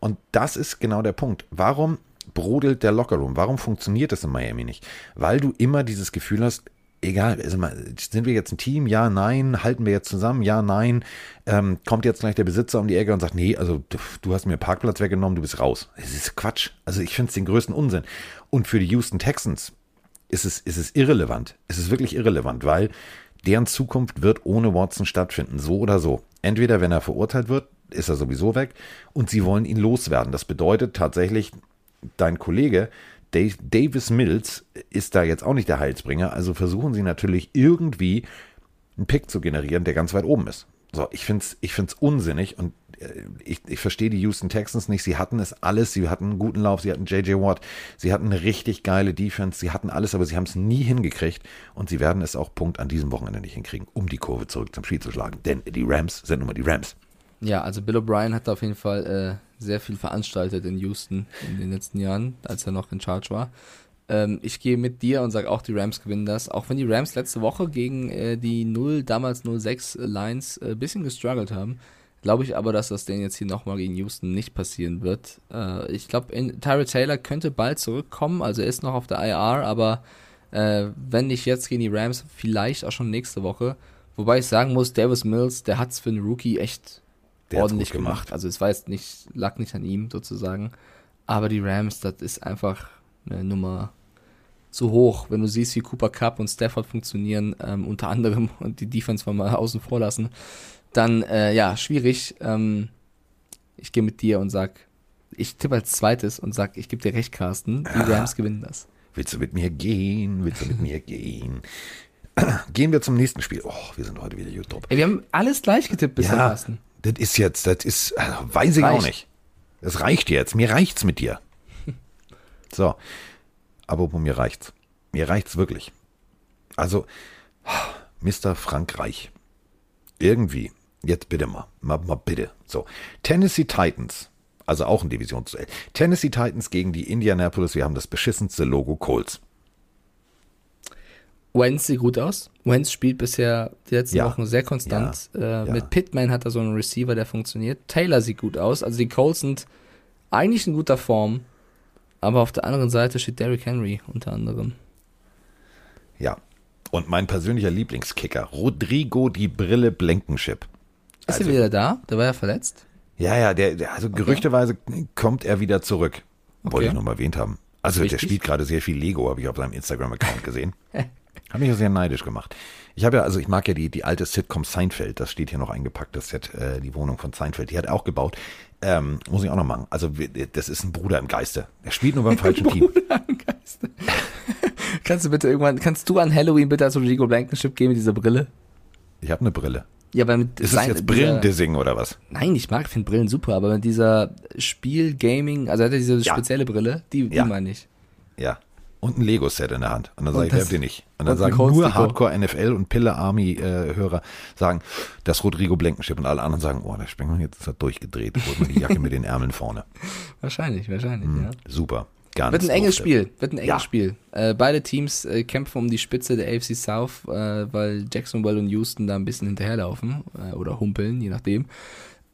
Und das ist genau der Punkt. Warum brodelt der Lockerroom? Warum funktioniert das in Miami nicht? Weil du immer dieses Gefühl hast, egal, also sind wir jetzt ein Team? Ja, nein. Halten wir jetzt zusammen? Ja, nein. Ähm, kommt jetzt gleich der Besitzer um die Ecke und sagt, nee, also du hast mir Parkplatz weggenommen, du bist raus. Das ist Quatsch. Also ich finde es den größten Unsinn. Und für die Houston Texans ist es, ist es irrelevant. Es ist wirklich irrelevant, weil deren Zukunft wird ohne Watson stattfinden, so oder so. Entweder, wenn er verurteilt wird, ist er sowieso weg und sie wollen ihn loswerden. Das bedeutet tatsächlich, dein Kollege Dave, Davis Mills ist da jetzt auch nicht der Heilsbringer, also versuchen sie natürlich irgendwie einen Pick zu generieren, der ganz weit oben ist. So, ich finde es ich find's unsinnig und ich, ich verstehe die Houston Texans nicht. Sie hatten es alles. Sie hatten einen guten Lauf. Sie hatten JJ Watt. Sie hatten eine richtig geile Defense. Sie hatten alles, aber sie haben es nie hingekriegt. Und sie werden es auch Punkt an diesem Wochenende nicht hinkriegen, um die Kurve zurück zum Spiel zu schlagen. Denn die Rams sind nun mal die Rams. Ja, also Bill O'Brien hat auf jeden Fall äh, sehr viel veranstaltet in Houston in den letzten Jahren, als er noch in Charge war. Ähm, ich gehe mit dir und sage auch, die Rams gewinnen das. Auch wenn die Rams letzte Woche gegen äh, die 0, damals 06 Lions ein äh, bisschen gestruggelt haben, glaube ich aber, dass das denen jetzt hier nochmal gegen Houston nicht passieren wird. Äh, ich glaube, Tyra Taylor könnte bald zurückkommen, also er ist noch auf der IR, aber äh, wenn nicht jetzt gegen die Rams, vielleicht auch schon nächste Woche. Wobei ich sagen muss, Davis Mills, der hat es für einen Rookie echt der ordentlich gemacht. gemacht. Also es war jetzt nicht, lag nicht an ihm sozusagen. Aber die Rams, das ist einfach eine Nummer zu hoch. Wenn du siehst, wie Cooper Cup und Stafford funktionieren, ähm, unter anderem und die Defense von mal außen vor lassen, dann äh, ja, schwierig. Ähm, ich gehe mit dir und sag, ich tippe als zweites und sag, ich gebe dir recht, Carsten, die ah. Rams gewinnen das. Willst du mit mir gehen? Willst du mit mir gehen? Gehen wir zum nächsten Spiel. Oh, wir sind heute wieder YouTube. Ey, wir haben alles gleich getippt bis ja, Carsten das ist jetzt, das ist, also weiß ich reicht. auch nicht. Das reicht jetzt. Mir reicht's mit dir. So. Aber mir reicht's. Mir reicht's wirklich. Also, Mr. Frankreich. Irgendwie. Jetzt bitte mal. Mal, mal bitte. So. Tennessee Titans. Also auch ein Divisionsduell. Tennessee Titans gegen die Indianapolis. Wir haben das beschissenste Logo Colts. Wentz sieht gut aus. Wentz spielt bisher die letzten ja. Wochen sehr konstant. Ja. Äh, ja. Mit Pittman hat er so einen Receiver, der funktioniert. Taylor sieht gut aus. Also die Colts sind eigentlich in guter Form. Aber auf der anderen Seite steht Derrick Henry unter anderem. Ja. Und mein persönlicher Lieblingskicker, Rodrigo die Brille Blankenship. Ist also, er wieder da? Der war ja verletzt. Ja, ja, der, der also okay. gerüchteweise kommt er wieder zurück. Okay. Wollte ich noch mal erwähnt haben. Also der spielt gerade sehr viel Lego, habe ich auf seinem Instagram-Account gesehen. Hat mich ja sehr neidisch gemacht. Ich habe ja, also ich mag ja die, die alte Sitcom Seinfeld, das steht hier noch eingepackt, das Set, äh, die Wohnung von Seinfeld, die hat er auch gebaut. Ähm, muss ich auch noch machen. Also das ist ein Bruder im Geiste. Er spielt nur beim falschen Team. Bruder im Geiste. kannst du bitte irgendwann, kannst du an Halloween bitte als Rodrigo Blankenship gehen mit dieser Brille? Ich habe eine Brille. Ja, aber mit ist das jetzt Brillendissing oder was? Nein, ich mag, finde Brillen super, aber mit dieser Spiel-Gaming, also hat er diese ja. spezielle Brille, die, die ja. meine ich. Ja. Und ein Lego-Set in der Hand. Und dann sage ich, helft ihr nicht. Und dann sagen nur Hardcore-NFL und Pille-Army-Hörer sagen, das Rodrigo Blankenship und alle anderen sagen, oh, der Spengler jetzt ist er durchgedreht, holt man die Jacke mit den Ärmeln vorne. Wahrscheinlich, wahrscheinlich, mhm, ja. Super. Ganz wird ein enges Spiel. Wird ein enges ja. Spiel. Äh, beide Teams äh, kämpfen um die Spitze der AFC South, äh, weil Jacksonville und Houston da ein bisschen hinterherlaufen äh, oder humpeln, je nachdem.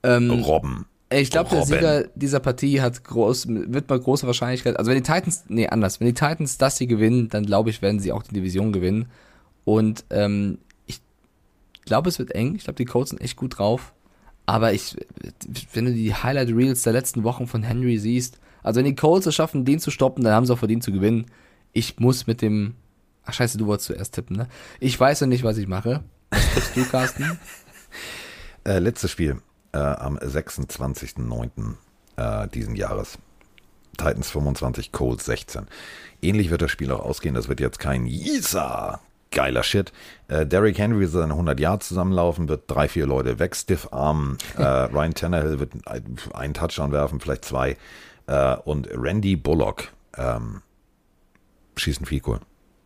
Ähm, Robben. Ich glaube, der Sieger dieser Partie hat groß, wird mal große Wahrscheinlichkeit. Also wenn die Titans, nee, anders. Wenn die Titans das hier gewinnen, dann glaube ich, werden sie auch die Division gewinnen. Und ähm, ich glaube, es wird eng. Ich glaube, die Colts sind echt gut drauf. Aber ich, wenn du die Highlight Reels der letzten Wochen von Henry siehst, also wenn die Colts es schaffen, den zu stoppen, dann haben sie auch verdient zu gewinnen. Ich muss mit dem, ach scheiße, du wolltest zuerst tippen, ne? Ich weiß noch nicht, was ich mache. Was tippst du, Carsten? äh, letztes Spiel äh, am 26.09. Äh, diesen Jahres. Titans 25, Colts 16. Ähnlich wird das Spiel auch ausgehen. Das wird jetzt kein Yisa geiler Shit. Äh, Derrick Henry wird seine 100 Yards zusammenlaufen, wird drei, vier Leute weg, stiff armen. Äh, Ryan Tannehill wird ein- einen Touchdown werfen, vielleicht zwei. Äh, und Randy Bullock ähm, schießt ein Goal.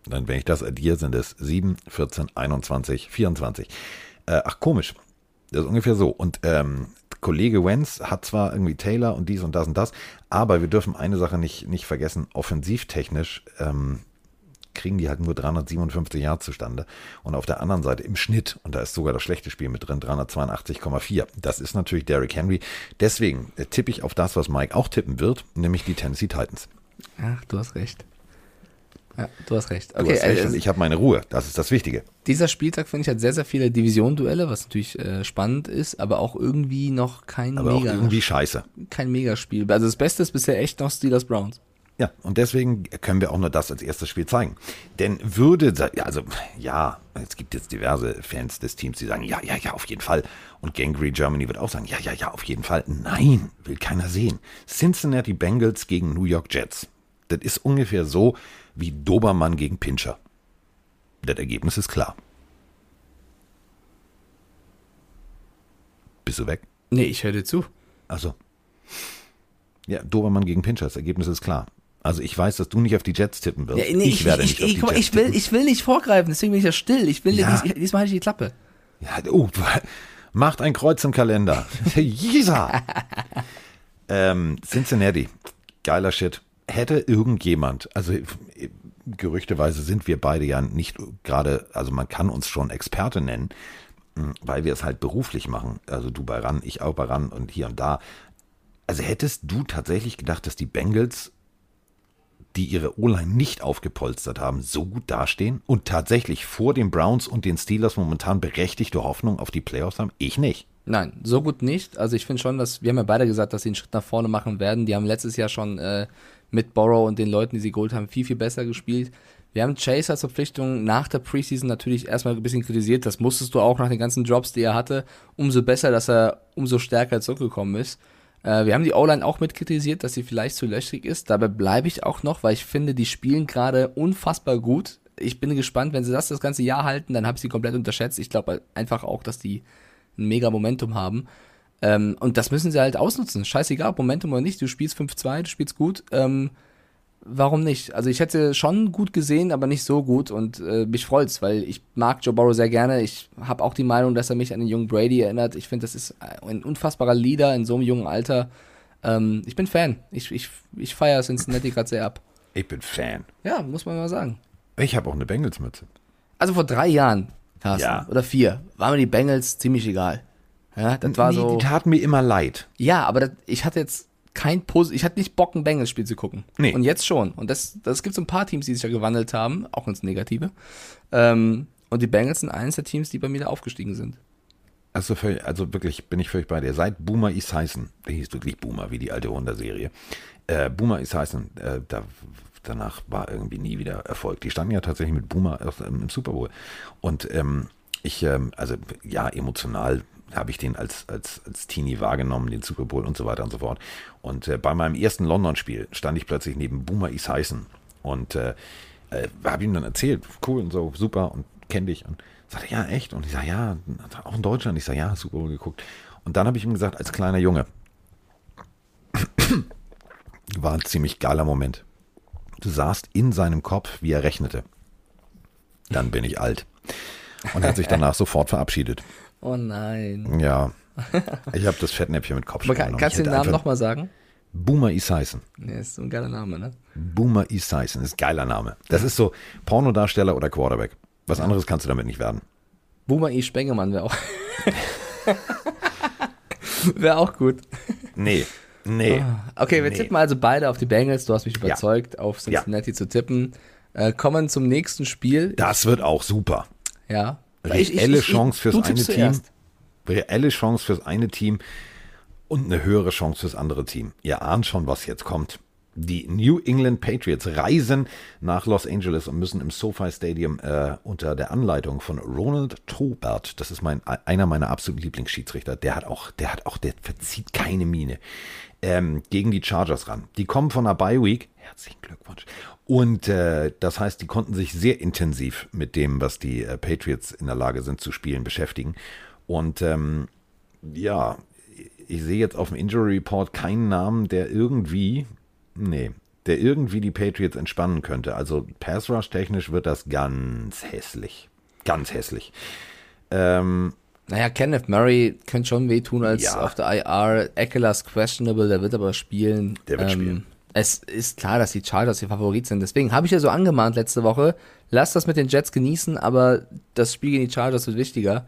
Dann, wenn ich das addiere, sind es 7, 14, 21, 24. Äh, ach, komisch. Das ist ungefähr so. Und ähm, Kollege Wenz hat zwar irgendwie Taylor und dies und das und das, aber wir dürfen eine Sache nicht, nicht vergessen. Offensivtechnisch ähm, kriegen die halt nur 357 Yards zustande. Und auf der anderen Seite im Schnitt, und da ist sogar das schlechte Spiel mit drin, 382,4. Das ist natürlich Derrick Henry. Deswegen äh, tippe ich auf das, was Mike auch tippen wird, nämlich die Tennessee Titans. Ach, du hast recht. Ja, du hast recht. Okay, hast recht, und ich habe meine Ruhe. Das ist das Wichtige. dieser Spieltag, finde ich, hat sehr, sehr viele Division-Duelle, was natürlich äh, spannend ist, aber auch irgendwie noch kein Aber auch Mega, irgendwie scheiße. kein Megaspiel. Also das Beste ist bisher echt noch Steelers Browns. Ja, und deswegen können wir auch nur das als erstes Spiel zeigen. Denn würde, also ja, es gibt jetzt diverse Fans des Teams, die sagen, ja, ja, ja, auf jeden Fall. Und Gangrene Germany wird auch sagen, ja, ja, ja, auf jeden Fall. Nein, will keiner sehen. Cincinnati Bengals gegen New York Jets. Das ist ungefähr so wie Dobermann gegen Pinscher. Das Ergebnis ist klar. Bist du weg? Nee, ich höre dir zu. Also. Ja, Dobermann gegen Pinscher, das Ergebnis ist klar. Also ich weiß, dass du nicht auf die Jets tippen wirst. Ja, nee, ich, werde nicht auf die mal, Jets ich will, tippen. ich will nicht vorgreifen, deswegen bin ich ja still. Ich will Ja. dies, diesmal halte ich die Klappe. Ja, oh, macht ein Kreuz im Kalender. Jesa! ähm, Cincinnati, geiler Shit. Hätte irgendjemand, also gerüchteweise sind wir beide ja nicht gerade, also man kann uns schon Experte nennen, mh, weil wir es halt beruflich machen. Also du bei RAN, ich auch bei RAN und hier und da. Also hättest du tatsächlich gedacht, dass die Bengals, die ihre O-Line nicht aufgepolstert haben, so gut dastehen und tatsächlich vor den Browns und den Steelers momentan berechtigte Hoffnung auf die Playoffs haben? Ich nicht. Nein, so gut nicht. Also ich finde schon, dass, wir haben ja beide gesagt, dass sie einen Schritt nach vorne machen werden. Die haben letztes Jahr schon äh, mit Borrow und den Leuten, die sie geholt haben, viel, viel besser gespielt. Wir haben Chase als Verpflichtung nach der Preseason natürlich erstmal ein bisschen kritisiert. Das musstest du auch nach den ganzen Drops, die er hatte. Umso besser, dass er umso stärker zurückgekommen ist. Äh, wir haben die O-Line auch mit kritisiert, dass sie vielleicht zu löchrig ist. Dabei bleibe ich auch noch, weil ich finde, die spielen gerade unfassbar gut. Ich bin gespannt, wenn sie das das ganze Jahr halten, dann habe ich sie komplett unterschätzt. Ich glaube einfach auch, dass die ein mega Momentum haben. Ähm, und das müssen sie halt ausnutzen. Scheißegal, Momentum oder nicht. Du spielst 5-2, du spielst gut. Ähm, warum nicht? Also ich hätte schon gut gesehen, aber nicht so gut und äh, mich freut's, weil ich mag Joe Burrow sehr gerne. Ich habe auch die Meinung, dass er mich an den jungen Brady erinnert. Ich finde, das ist ein unfassbarer Leader in so einem jungen Alter. Ähm, ich bin Fan. Ich, ich, ich feiere Cincinnati gerade sehr ab. Ich bin Fan. Ja, muss man mal sagen. Ich habe auch eine Bengals-Mütze. Also vor drei Jahren, Carsten, Ja. oder vier, waren mir die Bengals ziemlich egal. Ja, das war Nee, so. Die taten mir immer leid. Ja, aber das, ich hatte jetzt kein Pos ich hatte nicht Bock, ein Bengals-Spiel zu gucken. Nee. Und jetzt schon. Und das, das gibt so ein paar Teams, die sich ja gewandelt haben, auch ins Negative. Ähm, und die Bengals sind eines der Teams, die bei mir da aufgestiegen sind. Also, völlig- also wirklich bin ich völlig bei dir. Seit Boomer Esiason, der hieß wirklich Boomer, wie die alte Hunter-Serie. Äh, Boomer Esiason, äh, da, danach war irgendwie nie wieder Erfolg. Die standen ja tatsächlich mit Boomer im Super Bowl. Und ähm, ich, ähm, also ja, emotional habe ich den als, als, als Teenie wahrgenommen, den Super Bowl und so weiter und so fort. Und äh, bei meinem ersten London-Spiel stand ich plötzlich neben Boomer Esiason und äh, äh, habe ihm dann erzählt, cool und so, super und kenn dich. Und sagte, ja, echt? Und ich sage, ja, auch in Deutschland. Ich sage, ja, Super Bowl geguckt. Und dann habe ich ihm gesagt, als kleiner Junge, war ein ziemlich geiler Moment. Du sahst in seinem Kopf, wie er rechnete. Dann bin ich alt. Und er hat sich danach sofort verabschiedet. Oh nein. Ja. Ich habe das Fettnäpfchen mit Kopf Aber kann, kannst du den Namen nochmal sagen? Boomer Esiason. Nee, ist so ein geiler Name, ne? Boomer Esiason ist ein geiler Name. Das ist so Pornodarsteller oder Quarterback. Was anderes kannst du damit nicht werden. Boomer E. Spengemann wäre auch. wäre auch gut. Nee, nee. Okay, wir Nee. tippen also beide auf die Bengals. Du hast mich überzeugt, auf Ja. Cincinnati zu tippen. Äh, kommen zum nächsten Spiel. Das wird auch super. Ja. Reelle Chance fürs eine Team. Reelle Chance fürs eine Team und eine höhere Chance fürs andere Team. Ihr ahnt schon, was jetzt kommt. Die New England Patriots reisen nach Los Angeles und müssen im SoFi Stadium äh, unter der Anleitung von Ronald Tobert, das ist mein, einer meiner absoluten Lieblingsschiedsrichter, der hat auch, der hat auch, der verzieht keine Miene, ähm, gegen die Chargers ran. Die kommen von einer Bye Week, Herzlichen Glückwunsch. Und äh, das heißt, die konnten sich sehr intensiv mit dem, was die äh, Patriots in der Lage sind zu spielen, beschäftigen. Und ähm, ja, ich sehe jetzt auf dem Injury Report keinen Namen, der irgendwie, nee, der irgendwie die Patriots entspannen könnte. Also Pass Rush technisch wird das ganz hässlich. Ganz hässlich. Ähm, naja, Kenneth Murray könnte schon wehtun als Ja. auf der IR. Eckler's questionable, der wird aber spielen. Der wird ähm, spielen. Es ist klar, dass die Chargers ihr Favorit sind. Deswegen habe ich ja so angemahnt letzte Woche, lasst das mit den Jets genießen, aber das Spiel gegen die Chargers wird wichtiger.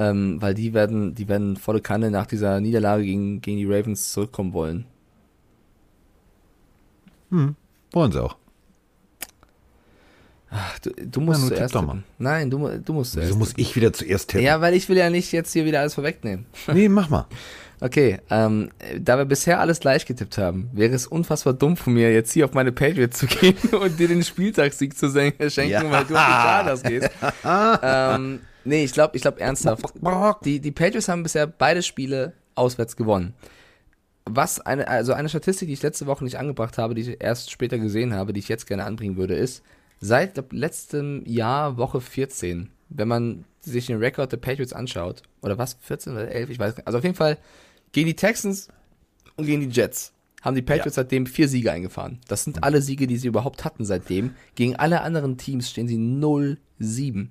Ähm, weil die werden, die werden volle Kanne nach dieser Niederlage gegen, gegen die Ravens zurückkommen wollen. wollen sie auch. Ach, du, du musst Ja, zuerst. Nein, du, du musst zuerst Wieso muss ich wieder zuerst tippen? Ja, weil ich will ja nicht jetzt hier wieder alles vorwegnehmen. Nee, mach mal. Okay, ähm, da wir bisher alles gleich getippt haben, wäre es unfassbar dumm von mir, jetzt hier auf meine Patriots zu gehen und dir den Spieltagssieg zu schenken, Ja. weil du auf die Chargers gehst. ähm, nee, ich glaube ich glaub ernsthaft. Die, die Patriots haben bisher beide Spiele auswärts gewonnen. Was eine, also eine Statistik, die ich letzte Woche nicht angebracht habe, die ich erst später gesehen habe, die ich jetzt gerne anbringen würde, ist, seit glaub, letztem Jahr, Woche 14, wenn man sich den Rekord der Patriots anschaut, oder was, 14 oder 11, ich weiß nicht, also auf jeden Fall gegen die Texans und gegen die Jets haben die Patriots seitdem vier Siege eingefahren. Das sind alle Siege, die sie überhaupt hatten seitdem. Gegen alle anderen Teams stehen sie 0-7.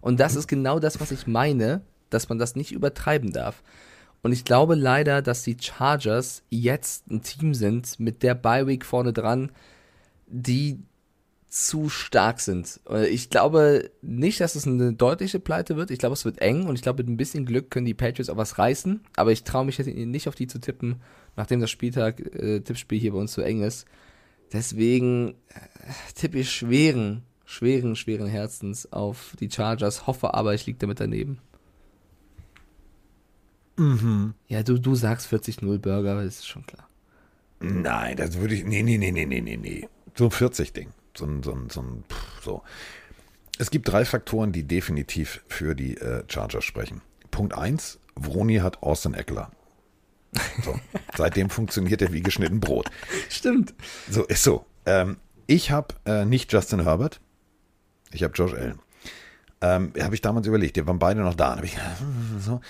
Und das ist genau das, was ich meine, dass man das nicht übertreiben darf. Und ich glaube leider, dass die Chargers jetzt ein Team sind mit der Bye Week vorne dran, die zu stark sind. Äh, Ich glaube nicht, dass es eine deutliche Pleite wird. Ich glaube, es wird eng und ich glaube, mit ein bisschen Glück können die Patriots auch was reißen. Aber ich traue mich jetzt nicht auf die zu tippen, nachdem das Spieltag, äh, Tippspiel hier bei uns so eng ist. Deswegen äh, tippe ich schweren, schweren, schweren Herzens auf die Chargers. Hoffe aber, ich liege damit daneben. Ja, du, du sagst 40-0 Burger, das ist schon klar. Nein, das würde ich. Nee, nee, nee, nee, nee, nee, nee. So ein 40-Ding. So ein, so ein, so ein, pff, so. Es gibt drei Faktoren, die definitiv für die äh, Chargers sprechen. Punkt eins: Vroni hat Austin Eckler. So. Seitdem funktioniert er wie geschnitten Brot. Stimmt. So, ist so. Ähm, ich habe äh, nicht Justin Herbert. Ich habe Josh Allen. Ähm, habe ich damals überlegt, die waren beide noch da. Ich, so.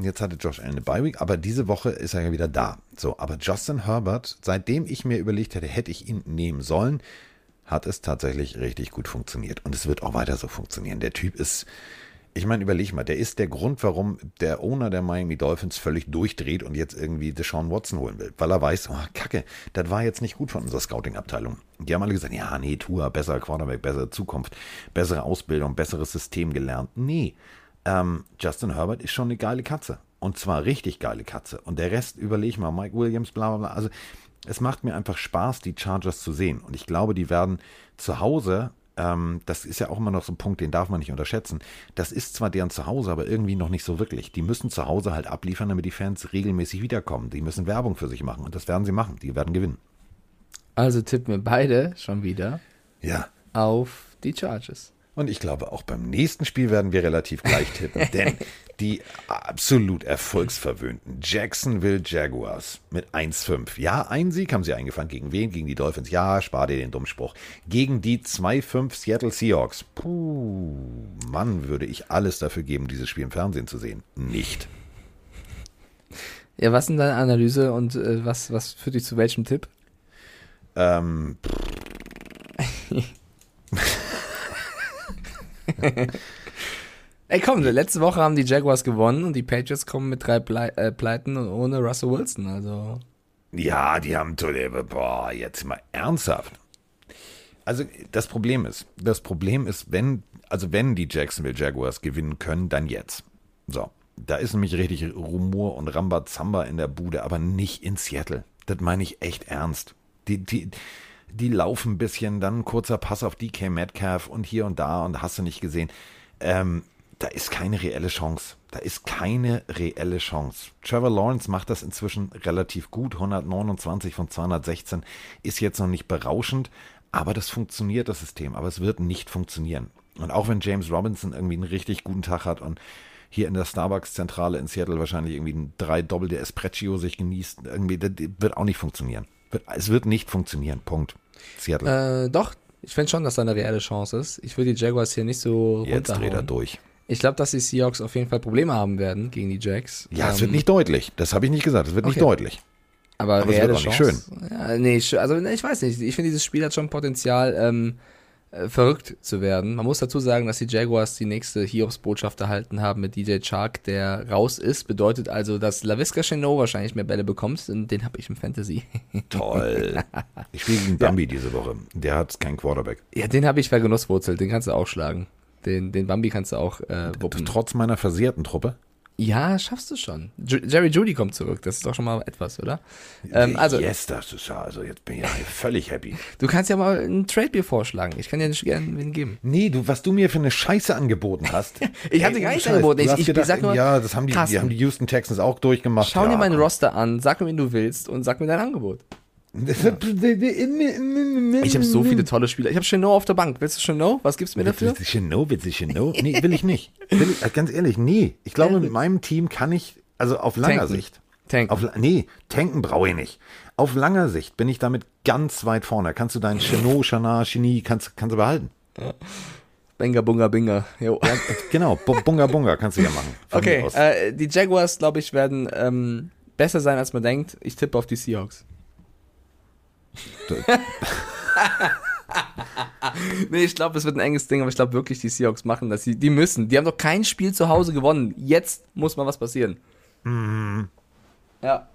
Jetzt hatte Josh Allen eine Bye Week, aber diese Woche ist er ja wieder da. So, aber Justin Herbert, seitdem ich mir überlegt hätte, hätte ich ihn nehmen sollen, hat es tatsächlich richtig gut funktioniert. Und es wird auch weiter so funktionieren. Der Typ ist, ich meine, überleg mal, der ist der Grund, warum der Owner der Miami Dolphins völlig durchdreht und jetzt irgendwie Deshaun Watson holen will. Weil er weiß, oh, kacke, das war jetzt nicht gut von unserer Scouting-Abteilung. Die haben alle gesagt, ja, nee, Tua, besser Quarterback, bessere Zukunft, bessere Ausbildung, besseres System gelernt. Nee, ähm, Justin Herbert ist schon eine geile Katze. Und zwar richtig geile Katze. Und der Rest, überleg mal, Mike Williams, bla bla bla. Also es macht mir einfach Spaß, die Chargers zu sehen. Und ich glaube, die werden zu Hause, ähm, das ist ja auch immer noch so ein Punkt, den darf man nicht unterschätzen. Das ist zwar deren Zuhause, aber irgendwie noch nicht so wirklich. Die müssen zu Hause halt abliefern, damit die Fans regelmäßig wiederkommen. Die müssen Werbung für sich machen. Und das werden sie machen. Die werden gewinnen. Also tippen wir beide schon wieder Ja. auf die Chargers. Und ich glaube, auch beim nächsten Spiel werden wir relativ gleich tippen, denn die absolut erfolgsverwöhnten Jacksonville Jaguars mit 1-5. Ja, einen Sieg haben sie eingefahren. Gegen wen? Gegen die Dolphins. Ja, spar dir den Dummspruch. Gegen die 2-5 Seattle Seahawks. Puh, Mann, würde ich alles dafür geben, dieses Spiel im Fernsehen zu sehen. Nicht. Ja, was ist denn deine Analyse und äh, was, was führt dich zu welchem Tipp? Ähm, Ey, komm, letzte Woche haben die Jaguars gewonnen und die Patriots kommen mit drei Ple äh, Pleiten und ohne Russell Wilson. Also, Ja, die haben tolle, boah, jetzt mal ernsthaft. Also das Problem ist, das Problem ist, wenn, also wenn die Jacksonville Jaguars gewinnen können, dann jetzt. So, da ist nämlich richtig Rumor und Rambazamba in der Bude, aber nicht in Seattle. Das meine ich echt ernst. Die, die, die laufen ein bisschen, dann ein kurzer Pass auf DK Metcalf und hier und da und hast du nicht gesehen. Ähm, da ist keine reelle Chance. Da ist keine reelle Chance. Trevor Lawrence macht das inzwischen relativ gut. 129 von 216 ist jetzt noch nicht berauschend, aber das funktioniert, das System. Aber es wird nicht funktionieren. Und auch wenn James Robinson irgendwie einen richtig guten Tag hat und hier in der Starbucks-Zentrale in Seattle wahrscheinlich irgendwie ein drei doppelte Espresso sich genießt, irgendwie, das wird auch nicht funktionieren. Es wird nicht funktionieren. Punkt. Seattle. Äh, doch, ich finde schon, dass da eine reelle Chance ist. Ich würde die Jaguars hier nicht so Jetzt dreht er durch. Ich glaube, dass die Seahawks auf jeden Fall Probleme haben werden gegen die Jacks. Ja, es Ähm, wird nicht deutlich. Das habe ich nicht gesagt. Es wird nicht okay. deutlich. Aber, Aber es wird auch nicht Chance. Ja, nee, also nee, ich weiß nicht. Ich finde, dieses Spiel hat schon Potenzial, ähm, äh, verrückt zu werden. Man muss dazu sagen, dass die Jaguars die nächste Hiobs-Botschaft erhalten haben mit DJ Chark, der raus ist. Bedeutet also, dass LaVisca Chenot wahrscheinlich mehr Bälle bekommt und den habe ich im Fantasy. Toll. Ich spiele gegen Bambi diese Woche. Der hat keinen Quarterback. ja, den habe ich vergenusswurzelt. Den kannst du auch schlagen. Den, den Bambi kannst du auch äh, wuppen. Trotz meiner versehrten Truppe. Ja, schaffst du schon. Ju Jerry Judy kommt zurück. Das ist doch schon mal etwas, oder? Ähm, also, yes, das ist ja, also jetzt bin ich ja völlig happy. du kannst ja mal ein Trade-Bier vorschlagen. Ich kann dir nicht gerne wen geben. Nee, du, was du mir für eine Scheiße angeboten hast. Ich hab Ey, dir gar nichts angeboten. Ich- ich- ich gedacht, sag nur, ja, das haben die, die haben die Houston Texans auch durchgemacht. Schau ja, dir meinen Roster an, sag mir, wen du willst und sag mir dein Angebot. Ich habe so viele tolle Spieler. Ich habe Chenot auf der Bank. Willst du Chenot? Was gibst du mir dafür? Willst du Chenot? Willst du Chenot? Nee, will ich nicht. Will ich, äh, ganz ehrlich, nee. Ich glaube, mit meinem Team kann ich, also auf langer Tanken. Sicht. Tanken. Auf, nee, tanken brauche ich nicht. Auf langer Sicht bin ich damit ganz weit vorne. Kannst du deinen Chenot, Chana, Genie, kannst, kannst du behalten. Benga, bunga, binga. Jo. Ja, genau, Bu- Bunga Bunga kannst du ja machen. Okay, äh, die Jaguars, glaube ich, werden ähm, besser sein, als man denkt. Ich tippe auf die Seahawks. nee, ich glaube, es wird ein enges Ding, aber ich glaube wirklich, die Seahawks machen das. Die, die müssen. Die haben doch kein Spiel zu Hause gewonnen. Jetzt muss mal was passieren. Ja.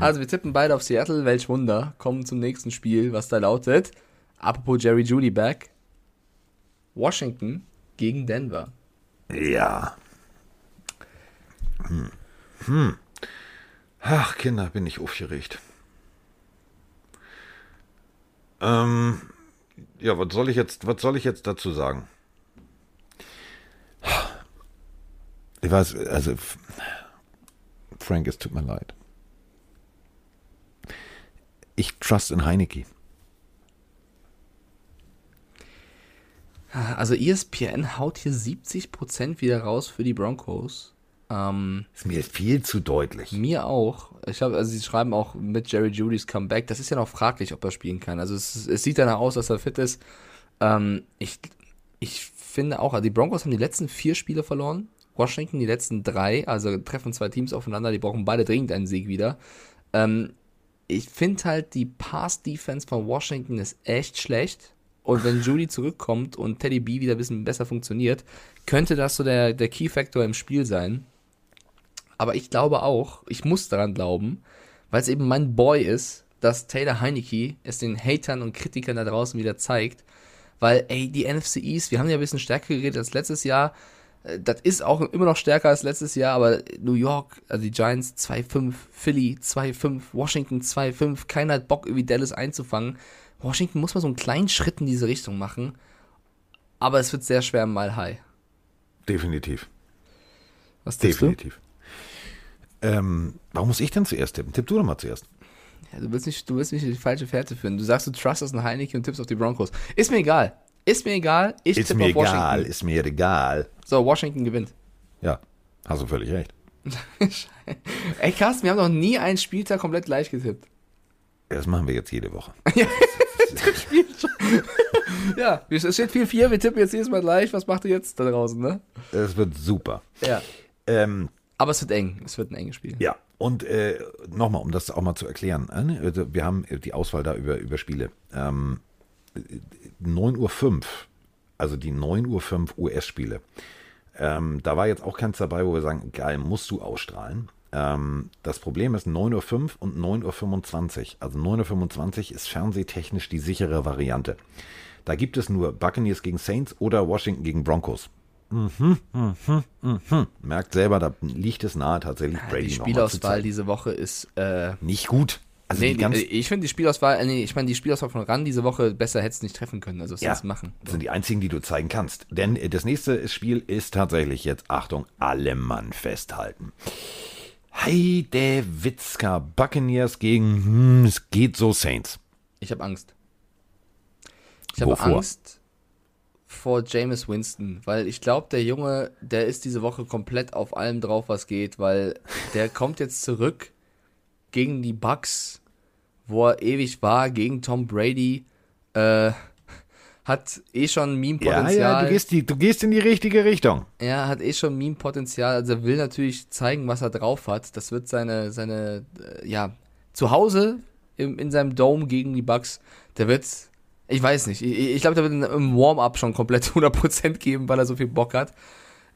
Also, wir tippen beide auf Seattle. Welch Wunder. Kommen zum nächsten Spiel, was da lautet. Apropos Jerry Judy back. Washington gegen Denver. Ja. Hm. Hm. Ach, Kinder, bin ich aufgeregt. Ähm, ja, was soll ich jetzt, was soll ich jetzt dazu sagen? Ich weiß, also, Frank, es tut mir leid. Ich trust in Heineke. Also ESPN haut hier 70% wieder raus für die Broncos. Ähm, Ist mir viel zu deutlich. mir auch. Ich habe, also sie schreiben auch mit Jerry Judys Comeback. Das ist ja noch fraglich, ob er spielen kann. Also es, es sieht danach aus, dass er fit ist. Ähm, ich, ich finde auch, also die Broncos haben die letzten vier Spiele verloren. Washington die letzten drei. Also treffen zwei Teams aufeinander. Die brauchen beide dringend einen Sieg wieder. Ähm, ich finde halt, die Pass-Defense von Washington ist echt schlecht. Und wenn Judy zurückkommt und Teddy B wieder ein bisschen besser funktioniert, könnte das so der, der Key-Factor im Spiel sein. Aber ich glaube auch, ich muss daran glauben, weil es eben mein Boy ist, dass Taylor Heineke es den Hatern und Kritikern da draußen wieder zeigt. Weil, ey, die NFC East, wir haben ja ein bisschen stärker geredet als letztes Jahr. Äh, Das ist auch immer noch stärker als letztes Jahr, aber New York, also die Giants 2-5, Philly 2-5, Washington 2-5, keiner hat Bock, irgendwie Dallas einzufangen. Washington muss mal so einen kleinen Schritt in diese Richtung machen. Aber es wird sehr schwer im Mile High. Definitiv. Was tippst du? Ähm, warum muss ich denn zuerst tippen? Tipp du doch mal zuerst. Ja, du willst nicht, du willst nicht die falsche Fährte führen. Du sagst, du trustest einen Heineken und tippst auf die Broncos. Ist mir egal. Ist mir egal. Ich Ist tippe mir auf Washington. egal, ist mir egal. So, Washington gewinnt. Ja, hast du völlig recht. Ey, Carsten, wir haben noch nie einen Spieltag komplett gleich getippt. Das machen wir jetzt jede Woche. Ja, es steht 4-4, wir tippen jetzt jedes Mal gleich. Was macht ihr jetzt da draußen, ne? Es wird super. Ja. Ähm, Aber es wird eng. Es wird ein enges Spiel. ja, und äh, nochmal, um das auch mal zu erklären. äh, also wir haben die Auswahl da über, über Spiele. Ähm, 9.05 Uhr, also die 9.05 Uhr US-Spiele. Ähm, da war jetzt auch keins dabei, wo wir sagen, geil, musst du ausstrahlen. Ähm, das Problem ist 9.05 Uhr und 9.25 Uhr. Also 9.25 Uhr ist fernsehtechnisch die sichere Variante. Da gibt es nur Buccaneers gegen Saints oder Washington gegen Broncos. Mhm, mhm, mhm. Merkt selber, da liegt es nahe, tatsächlich Brady die Spielauswahl diese Woche ist. Äh, Nicht gut. Also nee, die die, ich finde die Spielauswahl, äh, nee, ich meine die Spielauswahl von Ran diese Woche besser hätte es nicht treffen können. Also ja, machen? das sind die einzigen, die du zeigen kannst. Denn äh, das nächste Spiel ist tatsächlich jetzt, Achtung, alle Mann festhalten. Heide Witzka, Buccaneers gegen, hm, es geht so Saints. Ich habe Angst. Ich habe? Angst vor Jameis Winston, weil ich glaube, der Junge, der ist diese Woche komplett auf allem drauf, was geht, weil der kommt jetzt zurück gegen die Bucks, wo er ewig war gegen Tom Brady. Äh, hat eh schon Ja, Meme-Potenzial. ja, du gehst, die, du gehst in die richtige Richtung. Ja, hat eh schon Meme-Potenzial. Also er will natürlich zeigen, was er drauf hat. Das wird seine, seine, äh, ja, zu Hause im, in seinem Dome gegen die Bucks. Der wird, ich weiß nicht, ich, ich glaube, der wird im Warm-up schon komplett 100% geben, weil er so viel Bock hat.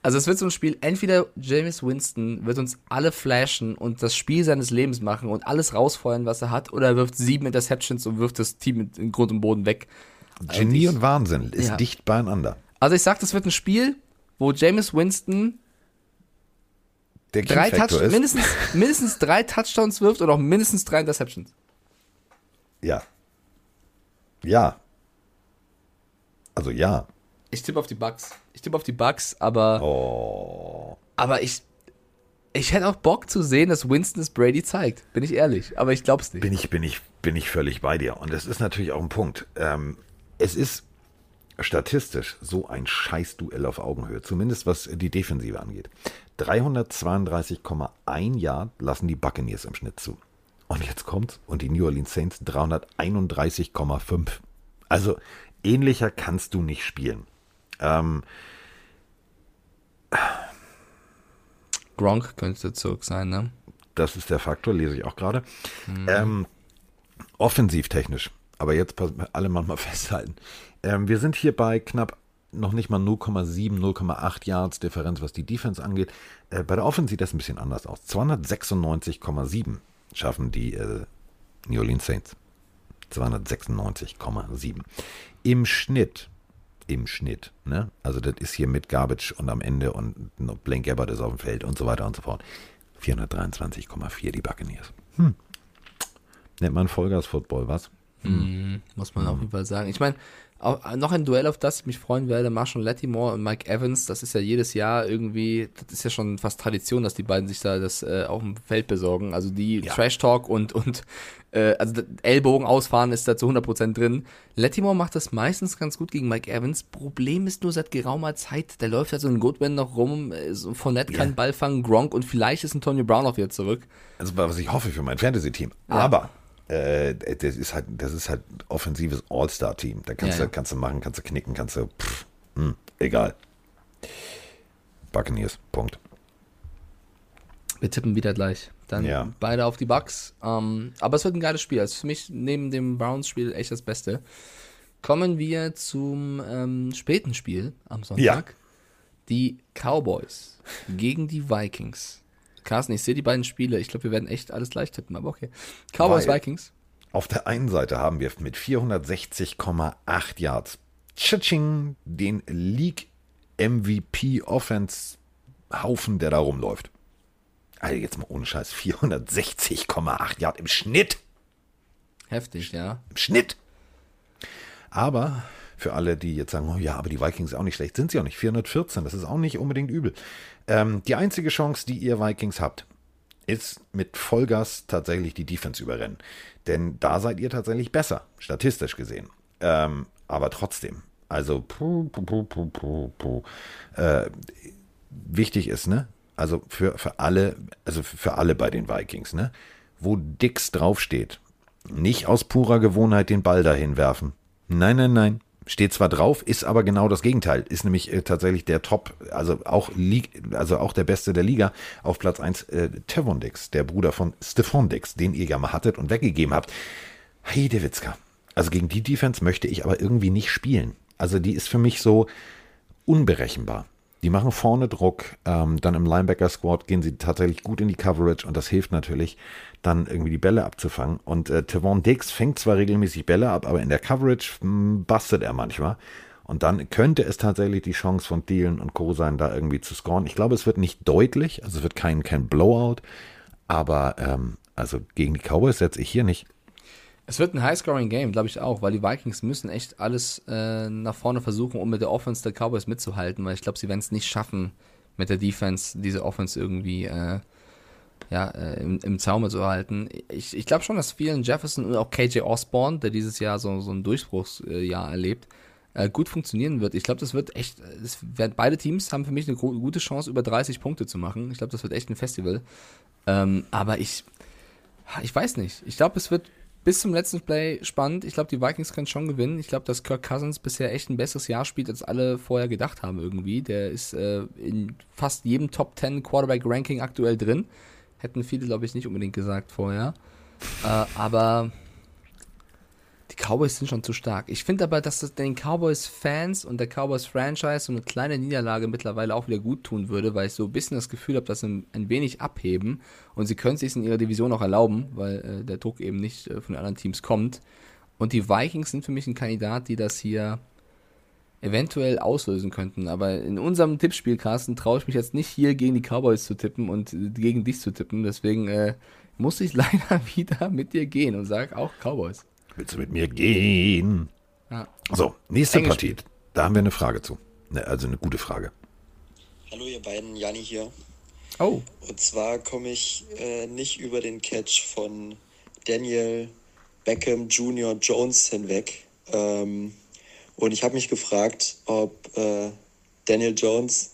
Also es wird so ein Spiel, entweder James Winston wird uns alle flashen und das Spiel seines Lebens machen und alles rausfeuern, was er hat, oder er wirft sieben Interceptions und wirft das Team in, Grund und Boden weg. Genie ich- und Wahnsinn ist Ja. dicht beieinander. Also ich sag, das wird ein Spiel, wo James Winston drei Touch ist, mindestens, mindestens drei Touchdowns wirft und auch mindestens drei Interceptions. ja. Ja. Also ja. Ich tippe auf die Bucks. Ich tippe auf die Bucks, aber, Oh. aber ich, ich hätte auch Bock zu sehen, dass Winston es Brady zeigt. Bin ich ehrlich. Aber ich glaub's nicht. Bin ich, bin ich, bin ich völlig bei dir. Und das ist natürlich auch ein Punkt. Ähm, es ist statistisch so ein Scheißduell auf Augenhöhe, zumindest was die Defensive angeht. 332,1 Yard lassen die Buccaneers im Schnitt zu. Und jetzt kommt's. Und die New Orleans Saints 331,5. Also ähnlicher kannst du nicht spielen. Ähm, Gronk könnte zurück sein, ne? Das ist der Faktor, lese ich auch gerade. Ähm, offensivtechnisch, aber jetzt alle mal mal festhalten. Ähm, wir sind hier bei knapp noch nicht mal 0,7, 0,8 Yards Differenz, was die Defense angeht. Äh, bei der Offense sieht das ein bisschen anders aus. 296,7 schaffen die äh, New Orleans Saints. 296,7. Im Schnitt, im Schnitt, ne? Also das ist hier mit Garbage und am Ende und Blaine Gabbard ist auf dem Feld und so weiter und so fort. 423,4 die Buccaneers. Hm. Nennt man Vollgas-Football, was? Mhm, muss man auf jeden Fall sagen. Ich meine, auch- noch ein Duell, auf das ich mich freuen werde, Marshall Lattimore und Mike Evans, das ist ja jedes Jahr irgendwie, das ist ja schon fast Tradition, dass die beiden sich da das äh, auf dem Feld besorgen. Also die Ja. Trash Talk und, und äh, also Ellbogen ausfahren ist da zu 100% drin. Lattimore macht das meistens ganz gut gegen Mike Evans. Problem ist nur seit geraumer Zeit, der läuft ja so ein Goodwin noch rum, äh, so Fournette kann Ja. Ball fangen, Gronk und vielleicht ist ein Tony Brown auch wieder zurück. Also was ich hoffe für mein Fantasy-Team. Aber äh, das ist halt, das ist halt offensives All-Star-Team. Da kannst Ja, du, ja. kannst du machen, kannst du knicken, kannst du, pff, hm, egal. Buccaneers, Punkt. Wir tippen wieder gleich. Dann Ja. beide auf die Bucks. Ähm, aber es wird ein geiles Spiel. Also für mich neben dem Browns-Spiel echt das Beste. Kommen wir zum ähm, späten Spiel am Sonntag. Die Cowboys gegen die Vikings. Carsten, ich sehe die beiden Spiele. Ich glaube, wir werden echt alles gleich tippen, aber okay. Cowboys, Weil- Vikings. Auf der einen Seite haben wir mit 460,8 Yards Tschitsching den League MVP Offense Haufen, der da rumläuft. Also jetzt mal ohne Scheiß, 460,8 Yard im Schnitt. Heftig, ja. Im Schnitt. Aber für alle, die jetzt sagen, oh ja, aber die Vikings auch nicht schlecht, sind sie auch nicht. 414, das ist auch nicht unbedingt übel. Ähm, die einzige Chance, die ihr Vikings habt, ist mit Vollgas tatsächlich die Defense überrennen. Denn da seid ihr tatsächlich besser, statistisch gesehen. Ähm, aber trotzdem, also puh, puh, puh, puh, puh. Äh, wichtig ist, ne? Also für, für alle, also für alle bei den Vikings, ne? Wo Dix draufsteht, nicht aus purer Gewohnheit den Ball dahin werfen. Nein, nein, nein. Steht zwar drauf, ist aber genau das Gegenteil. Ist nämlich äh, tatsächlich der Top, also auch, also auch der Beste der Liga auf Platz 1, äh, Tevon Dix, der Bruder von Stephon Dix, den ihr ja mal hattet und weggegeben habt. Heidewitzka. Also gegen die Defense möchte ich aber irgendwie nicht spielen. Also die ist für mich so unberechenbar. Die machen vorne Druck, ähm, dann im Linebacker-Squad gehen sie tatsächlich gut in die Coverage und das hilft natürlich, dann irgendwie die Bälle abzufangen. Und äh, Tevon Dix fängt zwar regelmäßig Bälle ab, aber in der Coverage mh, bastet er manchmal. Und dann könnte es tatsächlich die Chance von Thielen und Co. sein, da irgendwie zu scoren. Ich glaube, es wird nicht deutlich, also es wird kein, kein Blowout, aber ähm, also gegen die Cowboys setze ich hier nicht. Es wird ein High-Scoring-Game, glaube ich auch, weil die Vikings müssen echt alles äh, nach vorne versuchen, um mit der Offense der Cowboys mitzuhalten, weil ich glaube, sie werden es nicht schaffen, mit der Defense diese Offense irgendwie äh, ja, äh, im, im Zaume zu halten. Ich, ich glaube schon, dass vielen Jefferson und auch KJ Osborne, der dieses Jahr so, so ein Durchbruchsjahr erlebt, äh, gut funktionieren wird. Ich glaube, das wird echt, das werden, beide Teams haben für mich eine gute Chance, über 30 Punkte zu machen. Ich glaube, das wird echt ein Festival. Ähm, aber ich, ich weiß nicht. Ich glaube, es wird bis zum letzten Play spannend. Ich glaube, die Vikings können schon gewinnen. Ich glaube, dass Kirk Cousins bisher echt ein besseres Jahr spielt, als alle vorher gedacht haben irgendwie. Der ist äh, in fast jedem Top 10 Quarterback Ranking aktuell drin. Hätten viele, glaube ich, nicht unbedingt gesagt vorher. Äh, aber Cowboys sind schon zu stark. Ich finde aber, dass das den Cowboys-Fans und der Cowboys-Franchise so eine kleine Niederlage mittlerweile auch wieder gut tun würde, weil ich so ein bisschen das Gefühl habe, dass sie ein wenig abheben und sie können es sich in ihrer Division auch erlauben, weil äh, der Druck eben nicht äh, von den anderen Teams kommt. Und die Vikings sind für mich ein Kandidat, die das hier eventuell auslösen könnten. Aber in unserem Tippspiel, Carsten, traue ich mich jetzt nicht hier gegen die Cowboys zu tippen und äh, gegen dich zu tippen. Deswegen äh, muss ich leider wieder mit dir gehen und sage auch Cowboys. Willst du mit mir gehen? Ja. So, nächste Enges Partie. Da haben wir eine Frage zu. Ne, also eine gute Frage. Hallo ihr beiden, Jani hier. Oh. Und zwar komme ich äh, nicht über den Catch von Daniel Beckham Jr. Jones hinweg. Ähm, und ich habe mich gefragt, ob äh, Daniel Jones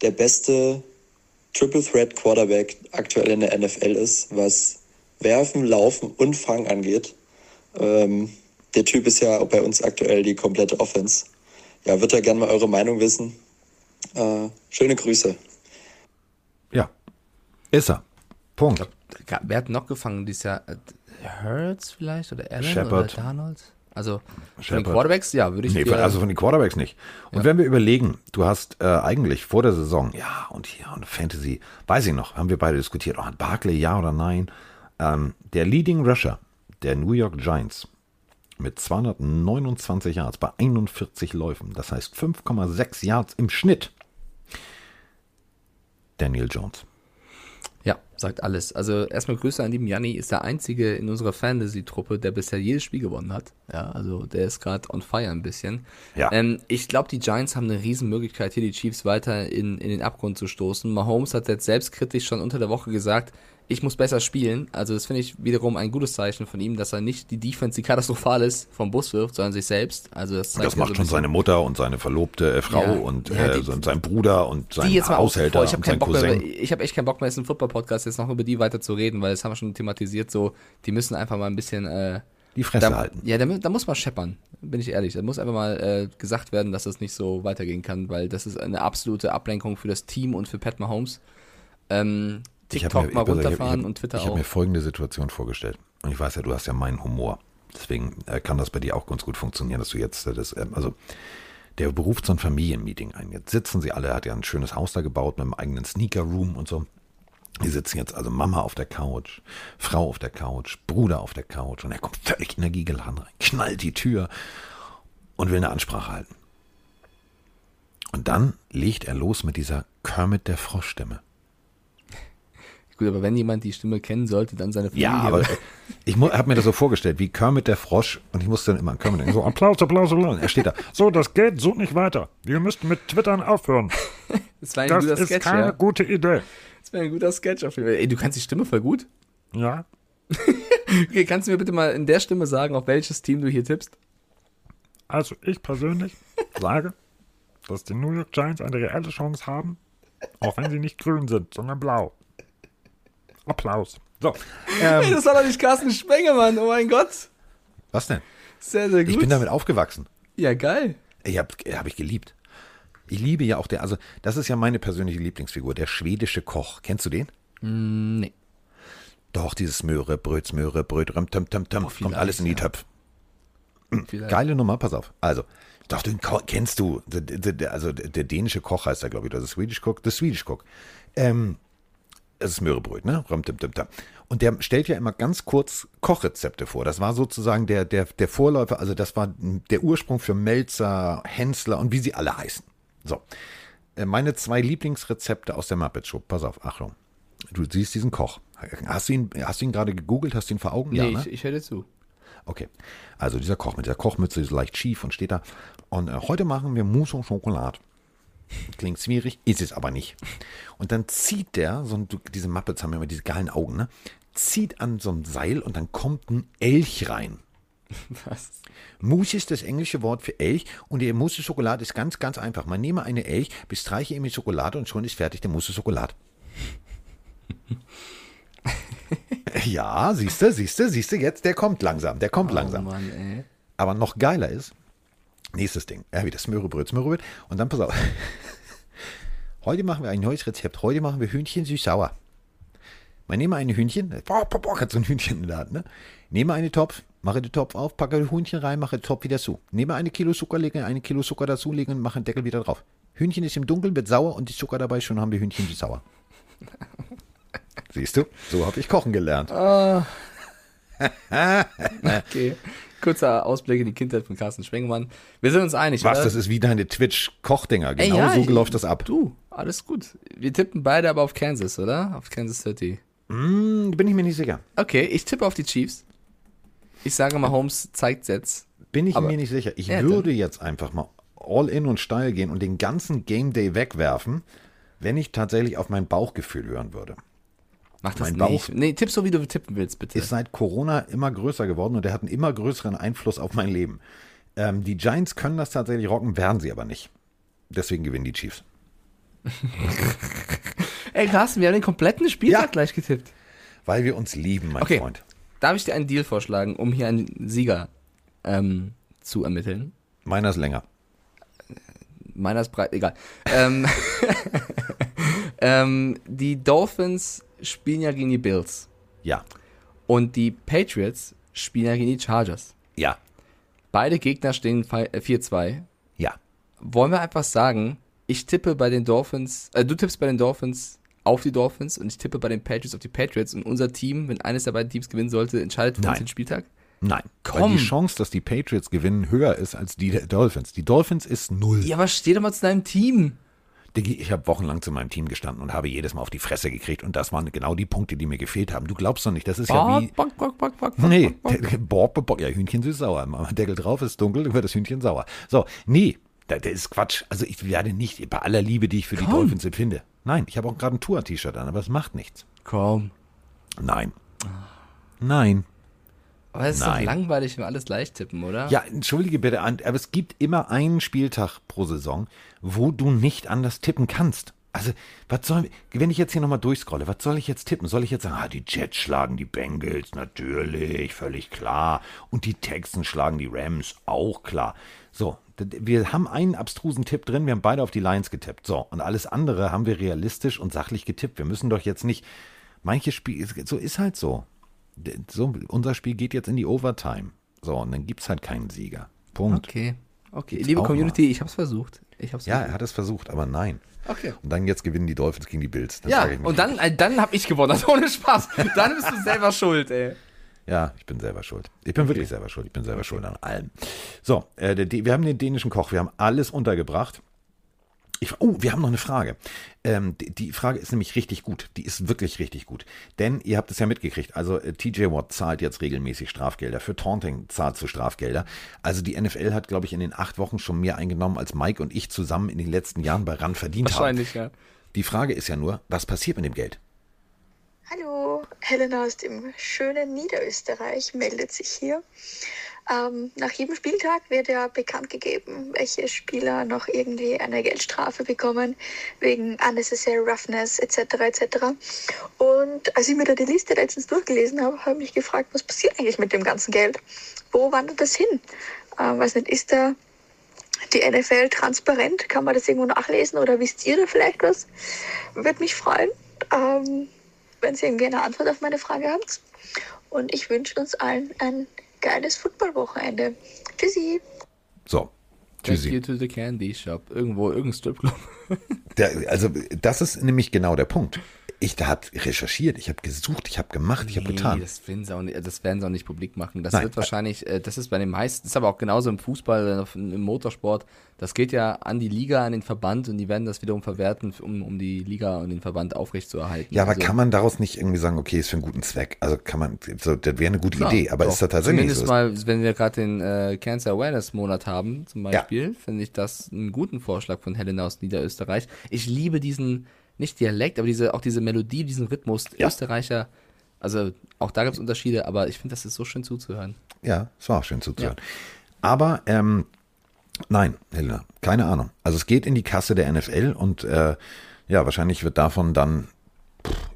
der beste Triple Threat Quarterback aktuell in der NFL ist, was Werfen, Laufen und Fang angeht. Ähm, der Typ ist ja bei uns aktuell die komplette Offense. Ja, würde da gerne mal eure Meinung wissen. Äh, schöne Grüße. Ja. Ist er. Punkt. Wer hat noch gefangen dieses Jahr? Äh, Hurts vielleicht oder Allen Shepard. oder Darnold? Also von den Shepard. Quarterbacks, ja, würde ich Nee, dir- von, also von den Quarterbacks nicht. Und wenn wir überlegen, du hast äh, eigentlich vor der Saison, ja, und hier und Fantasy, weiß ich noch, haben wir beide diskutiert, oh, hat Barkley ja oder nein? Ähm, der Leading Rusher der New York Giants mit 229 Yards bei 41 Läufen, das heißt 5,6 Yards im Schnitt. Daniel Jones. Ja, sagt alles. Also erstmal Grüße an lieben Janni, ist der einzige in unserer Fantasy-Truppe, der bisher jedes Spiel gewonnen hat. Ja, also der ist gerade on fire ein bisschen. Ja. Ähm, ich glaube, die Giants haben eine Riesenmöglichkeit, hier die Chiefs weiter in, in den Abgrund zu stoßen. Mahomes hat jetzt selbstkritisch schon unter der Woche gesagt, ich muss besser spielen. Also das finde ich wiederum ein gutes Zeichen von ihm, dass er nicht die Defense, die katastrophal ist, vom Bus wirft, sondern sich selbst. Also das, zeigt Das macht so schon seine Mutter und seine verlobte äh, Frau Ja, und äh, die- so- sein Bruder und sein Haushälter ich habe und sein Bock mehr, Cousin. ich habe echt keinen Bock mehr, jetzt im Football-Podcast jetzt noch über die weiter zu reden, weil das haben wir schon thematisiert, so, die müssen einfach mal ein bisschen, äh, Die Fresse da, halten. Ja, da, da muss man scheppern, bin ich ehrlich. Da muss einfach mal äh, gesagt werden, dass das nicht so weitergehen kann, weil das ist eine absolute Ablenkung für das Team und für Pat Mahomes. Ähm, TikTok mir- mal ich- ich runterfahren ich hab- und Twitter Ich habe auch. mir folgende Situation vorgestellt. Und ich weiß ja, du hast ja meinen Humor. Deswegen äh, kann das bei dir auch ganz gut funktionieren, dass du jetzt äh, das, ähm, also der beruft so ein Familienmeeting ein. Jetzt sitzen sie alle, er hat ja ein schönes Haus da gebaut mit einem eigenen Sneaker-Room und so. Die sitzen jetzt also Mama auf der Couch, Frau auf der Couch, Bruder auf der Couch und er kommt völlig energiegeladen rein, knallt die Tür und will eine Ansprache halten. Und dann legt er los mit dieser Kermit der Froschstimme. Gut, aber wenn jemand die Stimme kennen sollte, dann seine Familie. Ja, aber ich habe mir das so vorgestellt, wie Kermit der Frosch und ich musste dann immer an Kermit denken, so Applaus, Applaus, Applaus. Er steht da. So, das geht so nicht weiter. Wir müssten mit Twittern aufhören. das war ein Das guter ist Sketch, keine ja. gute Idee. Das wäre ein guter Sketch auf jeden Fall. Ey, du kannst die Stimme voll gut. Ja, Okay, kannst du mir bitte mal in der Stimme sagen, auf welches Team du hier tippst? also ich persönlich sage, dass die New York Giants eine reelle Chance haben, auch wenn sie nicht grün sind, sondern blau. Applaus. So, Ey, das war doch nicht Carsten Spengemann, oh mein Gott. Was denn? Sehr, sehr gut. Ich bin damit aufgewachsen. Ja, geil. Ich habe hab ich geliebt. Ich liebe ja auch der, also das ist ja meine persönliche Lieblingsfigur, der schwedische Koch. Kennst du den? Nee. Doch, dieses Möhre, Brötsmöhre, Bröt, röm, töm, töm, töm, kommt alles in die Töpfe. Vielleicht. Geile Nummer, pass auf. Also, doch, den Ko- kennst du. Also der, der dänische Koch heißt er, glaube ich, oder der Swedish Cook, der Swedish Cook. Ähm, es ist Möhrebröt, ne? Und der stellt ja immer ganz kurz Kochrezepte vor. Das war sozusagen der, der, der Vorläufer, also das war der Ursprung für Melzer, Hensler und wie sie alle heißen. So. Äh, Meine zwei Lieblingsrezepte aus der Muppet Show. Pass auf, Achtung. Du siehst diesen Koch. Hast du ihn, hast du ihn gerade gegoogelt? Hast du ihn vor Augen? Nee, ja, ne? ich, ich höre zu. Okay. Also dieser Koch mit dieser Kochmütze ist leicht schief und steht da. Und äh, heute machen wir Mousse au Chocolat. Klingt schwierig, ist es aber nicht. Und dann zieht der, so ein, diese Muppets haben ja immer diese geilen Augen, ne? Zieht an so ein Seil und dann kommt ein Elch rein. Was? Mousse ist das englische Wort für Elch und der Mousse Schokolade ist ganz, ganz einfach. Man nehme eine Elch, bestreiche ihn mit Schokolade und schon ist fertig der Mousse Schokolade. Ja, siehst du, siehst du, siehst du, jetzt, der kommt langsam, der kommt langsam. Oh Mann, ey. Aber noch geiler ist, nächstes Ding, ja, wieder Smörebröt, Smörebröt. Und dann pass auf. Heute machen wir ein neues Rezept. Heute machen wir Hühnchen süß-sauer. Man nehme ein Hühnchen, boah, boah, boah, hat so ein Hühnchen in der Hand, ne? Nehme einen Topf, mache den Topf auf, packe das Hühnchen rein, mache den Topf wieder zu. Nehme eine Kilo Zucker, lege eine Kilo Zucker dazu, lege und mache den Deckel wieder drauf. Hühnchen ist im Dunkeln, wird sauer und die Zucker dabei, schon haben wir Hühnchen süß-sauer. Siehst du, so habe ich kochen gelernt. Ah. okay. Kurzer Ausblick in die Kindheit von Carsten Schwengemann. Wir sind uns einig, Was, oder? das ist wie deine Twitch-Kochdinger. Ey, Genau ja, so läuft das ab. Du, alles gut. Wir tippen beide aber auf Kansas, oder? Auf Kansas City. Hm, bin ich mir nicht sicher. Okay, ich tippe auf die Chiefs. Ich sage mal, Holmes zeigt jetzt. Bin ich Aber- mir nicht sicher. Ich Ja, würde jetzt einfach mal all in und steil gehen und den ganzen Game Day wegwerfen, wenn ich tatsächlich auf mein Bauchgefühl hören würde. Mach das Mein nicht. Bauch- Nee, tipp so, wie du tippen willst, bitte. Ist seit Corona immer größer geworden und der hat einen immer größeren Einfluss auf mein Leben. Ähm, die Giants können das tatsächlich rocken, werden sie aber nicht. Deswegen gewinnen die Chiefs. Ey, Carsten, wir haben den kompletten Spieltag Ja. gleich getippt. Weil wir uns lieben, mein Okay. Freund. Darf ich dir einen Deal vorschlagen, um hier einen Sieger ähm, zu ermitteln? Meiner ist länger. Meiner ist breit, egal. ähm, ähm, die Dolphins spielen ja gegen die Bills. Ja. Und die Patriots spielen ja gegen die Chargers. Ja. Beide Gegner stehen fe- äh, 4-2. Ja. Wollen wir einfach sagen, ich tippe bei den Dolphins, äh, du tippst bei den Dolphins auf die Dolphins und ich tippe bei den Patriots auf die Patriots und unser Team, wenn eines der beiden Teams gewinnen sollte, entscheidet für uns Nein. den Spieltag? Nein. Komm. Weil die Chance, dass die Patriots gewinnen, höher ist als die der Dolphins. Die Dolphins ist null. Ja, aber steh doch mal zu deinem Team. Diggi, ich habe wochenlang zu meinem Team gestanden und habe jedes Mal auf die Fresse gekriegt und das waren genau die Punkte, die mir gefehlt haben. Du glaubst doch nicht, das ist ja wie... Bock, bock, bock, bock, bock, Nee, bock, bock. Bock, ja, Hühnchen süß sauer. Deckel drauf, ist dunkel, wird das Hühnchen sauer. So, nee, das ist Quatsch. Also ich werde nicht, bei aller Liebe, die ich für die Komm. Dolphins empfinde. Nein, ich habe auch gerade ein Tour-T-Shirt an, aber es macht nichts. Komm. Nein. Nein. Aber es ist doch langweilig, wenn wir alles leicht tippen, oder? Ja, entschuldige bitte, aber es gibt immer einen Spieltag pro Saison, wo du nicht anders tippen kannst. Also, was soll, wenn ich jetzt hier nochmal durchscrolle, was soll ich jetzt tippen? Soll ich jetzt sagen, ah, die Jets schlagen die Bengals, natürlich, völlig klar. Und die Texans schlagen die Rams, auch klar. So, wir haben einen abstrusen Tipp drin, wir haben beide auf die Lions getippt. So, und alles andere haben wir realistisch und sachlich getippt. Wir müssen doch jetzt nicht, manche Spiele, so ist halt so. So. Unser Spiel geht jetzt in die Overtime. So, und dann gibt es halt keinen Sieger. Punkt. Okay. Okay. Gibt's Liebe Community, ich hab's versucht. Ich hab's Ja, versucht. er hat es versucht, aber nein. Okay. Und dann jetzt gewinnen die Dolphins gegen die Bills. Das Ja, und dann, nicht. äh, dann hab ich gewonnen. Also ohne Spaß. Dann bist du selber schuld, ey. Ja, ich bin selber schuld. Ich bin wirklich selber schuld. Ich bin selber schuld an allem. So, äh, der, wir haben den dänischen Koch. Wir haben alles untergebracht. Ich, oh, wir haben noch eine Frage. Ähm, die, die Frage ist nämlich richtig gut. Die ist wirklich richtig gut. Denn ihr habt es ja mitgekriegt. Also äh, TJ Watt zahlt jetzt regelmäßig Strafgelder. Für Taunting zahlt zu Strafgelder. Also die NFL hat, glaube ich, in den acht Wochen schon mehr eingenommen, als Mike und ich zusammen in den letzten Jahren bei RAN verdient haben. Wahrscheinlich, ja. Die Frage ist ja nur, was passiert mit dem Geld? Hallo, Helena aus dem schönen Niederösterreich meldet sich hier. Ähm, nach jedem Spieltag wird ja bekannt gegeben, welche Spieler noch irgendwie eine Geldstrafe bekommen wegen unnecessary roughness etc. etc. Und als ich mir da die Liste letztens durchgelesen habe, habe ich mich gefragt, was passiert eigentlich mit dem ganzen Geld? Wo wandert das hin? Ähm, weiß nicht, ist da die NFL transparent? Kann man das irgendwo nachlesen oder wisst ihr da vielleicht was? Würde mich freuen. Ähm, wenn Sie irgendwie eine Antwort auf meine Frage habt. Und ich wünsche uns allen ein geiles Footballwochenende. Tschüssi. So, tschüssi. you to the candy shop. Irgendwo, irgendein Stripclub. Also, das ist nämlich genau der Punkt. Ich da habe recherchiert, ich habe gesucht, ich habe gemacht, ich habe getan. das, werden sie auch nicht, das werden sie auch nicht publik machen. Das Nein. wird wahrscheinlich, äh, das ist bei den meisten, das ist aber auch genauso im Fußball, äh, im Motorsport. Das geht ja an die Liga, an den Verband und die werden das wiederum verwerten, um, um die Liga und den Verband aufrechtzuerhalten. Ja, aber Also, kann man daraus nicht irgendwie sagen, okay, ist für einen guten Zweck? Also kann man, so, das wäre eine gute klar, Idee, aber doch. ist das tatsächlich Zumindest so? mal, wenn wir gerade den äh, Cancer Awareness Monat haben, zum Beispiel, finde ich das einen guten Vorschlag von Helena aus Niederösterreich. Ich liebe diesen, nicht Dialekt, aber diese, auch diese Melodie, diesen Rhythmus. Österreicher, also auch da gibt es Unterschiede, aber ich finde, das ist so schön zuzuhören. Ja, es war auch schön zuzuhören. Aber ähm, nein, Helena, keine Ahnung. Also es geht in die Kasse der NFL und äh, ja, wahrscheinlich wird davon dann,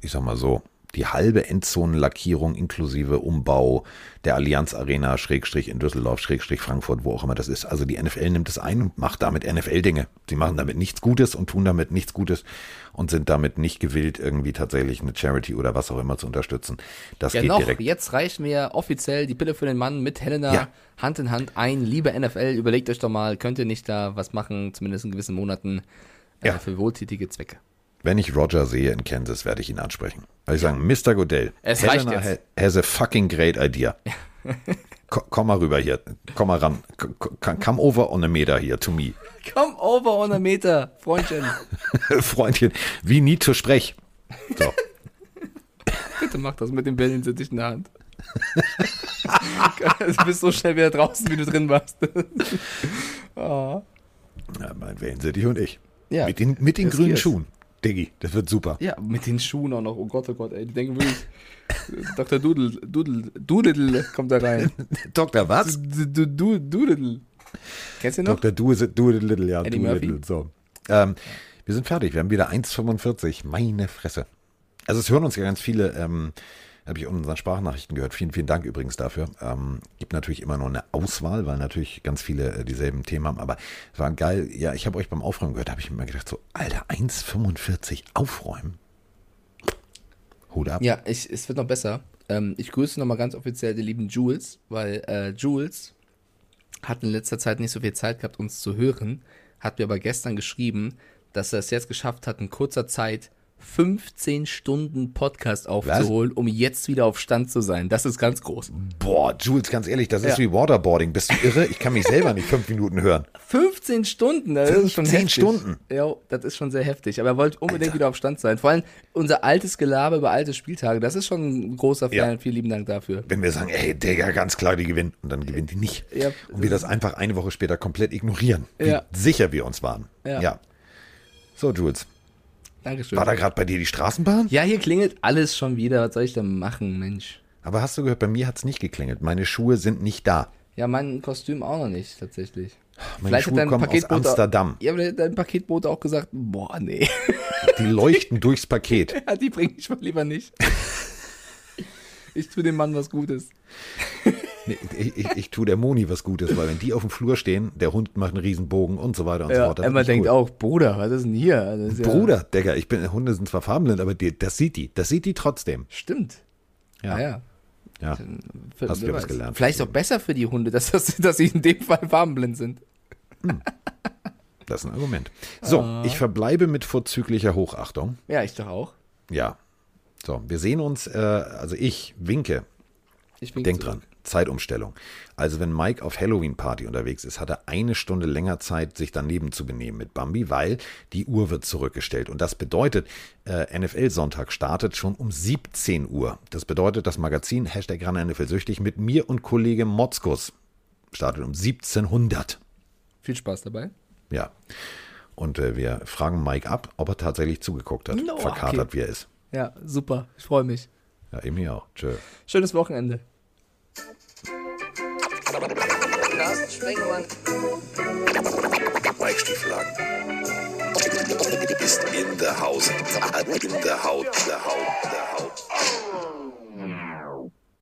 ich sag mal so, die halbe Endzonenlackierung inklusive Umbau der Allianz Arena, Schrägstrich in Düsseldorf, Schrägstrich Frankfurt, wo auch immer das ist. Also die NFL nimmt es ein und macht damit NFL-Dinge. Sie machen damit nichts Gutes und tun damit nichts Gutes und sind damit nicht gewillt, irgendwie tatsächlich eine Charity oder was auch immer zu unterstützen. Das ja, geht noch, direkt. jetzt reicht mir offiziell die Pille für den Mann mit Helena Ja. Hand in Hand ein. Liebe NFL, überlegt euch doch mal, könnt ihr nicht da was machen, zumindest in gewissen Monaten, äh, Ja. für wohltätige Zwecke. Wenn ich Roger sehe in Kansas, werde ich ihn ansprechen. Weil ich sagen, Mr. Godell, Es reicht Helena jetzt. ha- has a fucking great idea. Ko- Komm mal rüber hier. Komm mal ran. Come over on a meter here to me. Come over on a meter, Freundchen. Freundchen, wie nie zu sprech. So. Bitte mach das mit dem Wellensittich in der Hand. du bist so schnell wieder draußen, wie du drin warst. oh. Ja, mein Wellensittich und ich. Ja, mit den, mit den grünen. Schuhen. Diggi, das wird super. Ja, mit den Schuhen auch noch. Oh Gott, oh Gott, ey. Die denken wirklich, Dr. Doodle, Doodle, Doodle kommt da rein. Dr. was? Doodle. Kennst du noch? Dr. Do, is- do it a little, ja. Eddie do it a Murphy? little, so. Ähm, wir sind fertig. Wir haben wieder 1,45. Meine Fresse. Also es hören uns ja ganz viele, ähm, habe ich in unseren Sprachnachrichten gehört. Vielen, vielen Dank übrigens dafür. Ähm, gibt natürlich immer nur eine Auswahl, weil natürlich ganz viele äh, dieselben Themen haben. Aber es war geil. Ja, ich habe euch beim Aufräumen gehört, habe ich mir gedacht, so, Alter, 1,45 aufräumen. Hut ab. Ja, ich, es wird noch besser. Ähm, ich grüße nochmal ganz offiziell den lieben Jules, weil äh, Jules hat in letzter Zeit nicht so viel Zeit gehabt, uns zu hören, hat mir aber gestern geschrieben, dass er es jetzt geschafft hat, in kurzer Zeit 15 Stunden Podcast aufzuholen, um jetzt wieder auf Stand zu sein. Das ist ganz groß. Boah, Jules, ganz ehrlich, das ist Ja. wie Waterboarding. Bist du irre? Ich kann mich selber nicht fünf Minuten hören. 15 Stunden, das ist schon 15 heftig. Stunden? Ja, das ist schon sehr heftig. Aber er wollte unbedingt wieder auf Stand sein. Vor allem unser altes Gelaber über alte Spieltage, das ist schon ein großer Fan. Ja. Vielen lieben Dank dafür. Wenn wir sagen, ey, Digga, ganz klar, die gewinnen. Und dann gewinnen die nicht. Ja. Und wir das einfach eine Woche später komplett ignorieren. Wie sicher wir uns waren. Ja. So, Jules. Dankeschön. War da gerade bei dir die Straßenbahn? Ja, hier klingelt alles schon wieder. Was soll ich denn machen, Mensch? Aber hast du gehört, bei mir hat es nicht geklingelt. Meine Schuhe sind nicht da. Ja, mein Kostüm auch noch nicht, tatsächlich. Meine Schuhe kommen aus Amsterdam. Ja, aber dein Paketbote auch gesagt, boah, nee. Die leuchten durchs Paket. Ja, die bringe ich mal lieber nicht. Ich tue dem Mann was Gutes. Ich, ich, ich tue der Moni was Gutes, weil wenn die auf dem Flur stehen, der Hund macht einen riesen Bogen und so weiter und so Ja, fort. Das Emma denkt cool. auch, Bruder, was ist denn hier? Ist ja- Bruder, Digga, ich bin, Hunde sind zwar farbenblind, aber die, das sieht die. Das sieht die trotzdem. Stimmt. Ja. Ja, ja. Für- Hast wieder was gelernt. Vielleicht auch besser für die Hunde, dass, das, dass sie in dem Fall farbenblind sind. Das ist ein Argument. So, Ah. ich verbleibe mit vorzüglicher Hochachtung. Ja, ich doch auch. Ja. So, wir sehen uns, äh, also ich winke. Ich winke Denk zurück. dran, Zeitumstellung. Also wenn Mike auf Halloween-Party unterwegs ist, hat er eine Stunde länger Zeit, sich daneben zu benehmen mit Bambi, weil die Uhr wird zurückgestellt. Und das bedeutet, äh, NFL-Sonntag startet schon um 17 Uhr. Das bedeutet, das Magazin Hashtag ran NFL süchtig mit mir und Kollege Motzkus startet um 1700. Viel Spaß dabei. Ja. Und äh, wir fragen Mike ab, ob er tatsächlich zugeguckt hat. No, verkatert, okay. wie er ist. Ja, super. Ich freue mich. Ja, eben hier auch. Tschö. Schönes Wochenende. Carsten Spengemann. Mike Stieflagen. Ist in der Haus. In der Haut. Der Haut. Der Haut.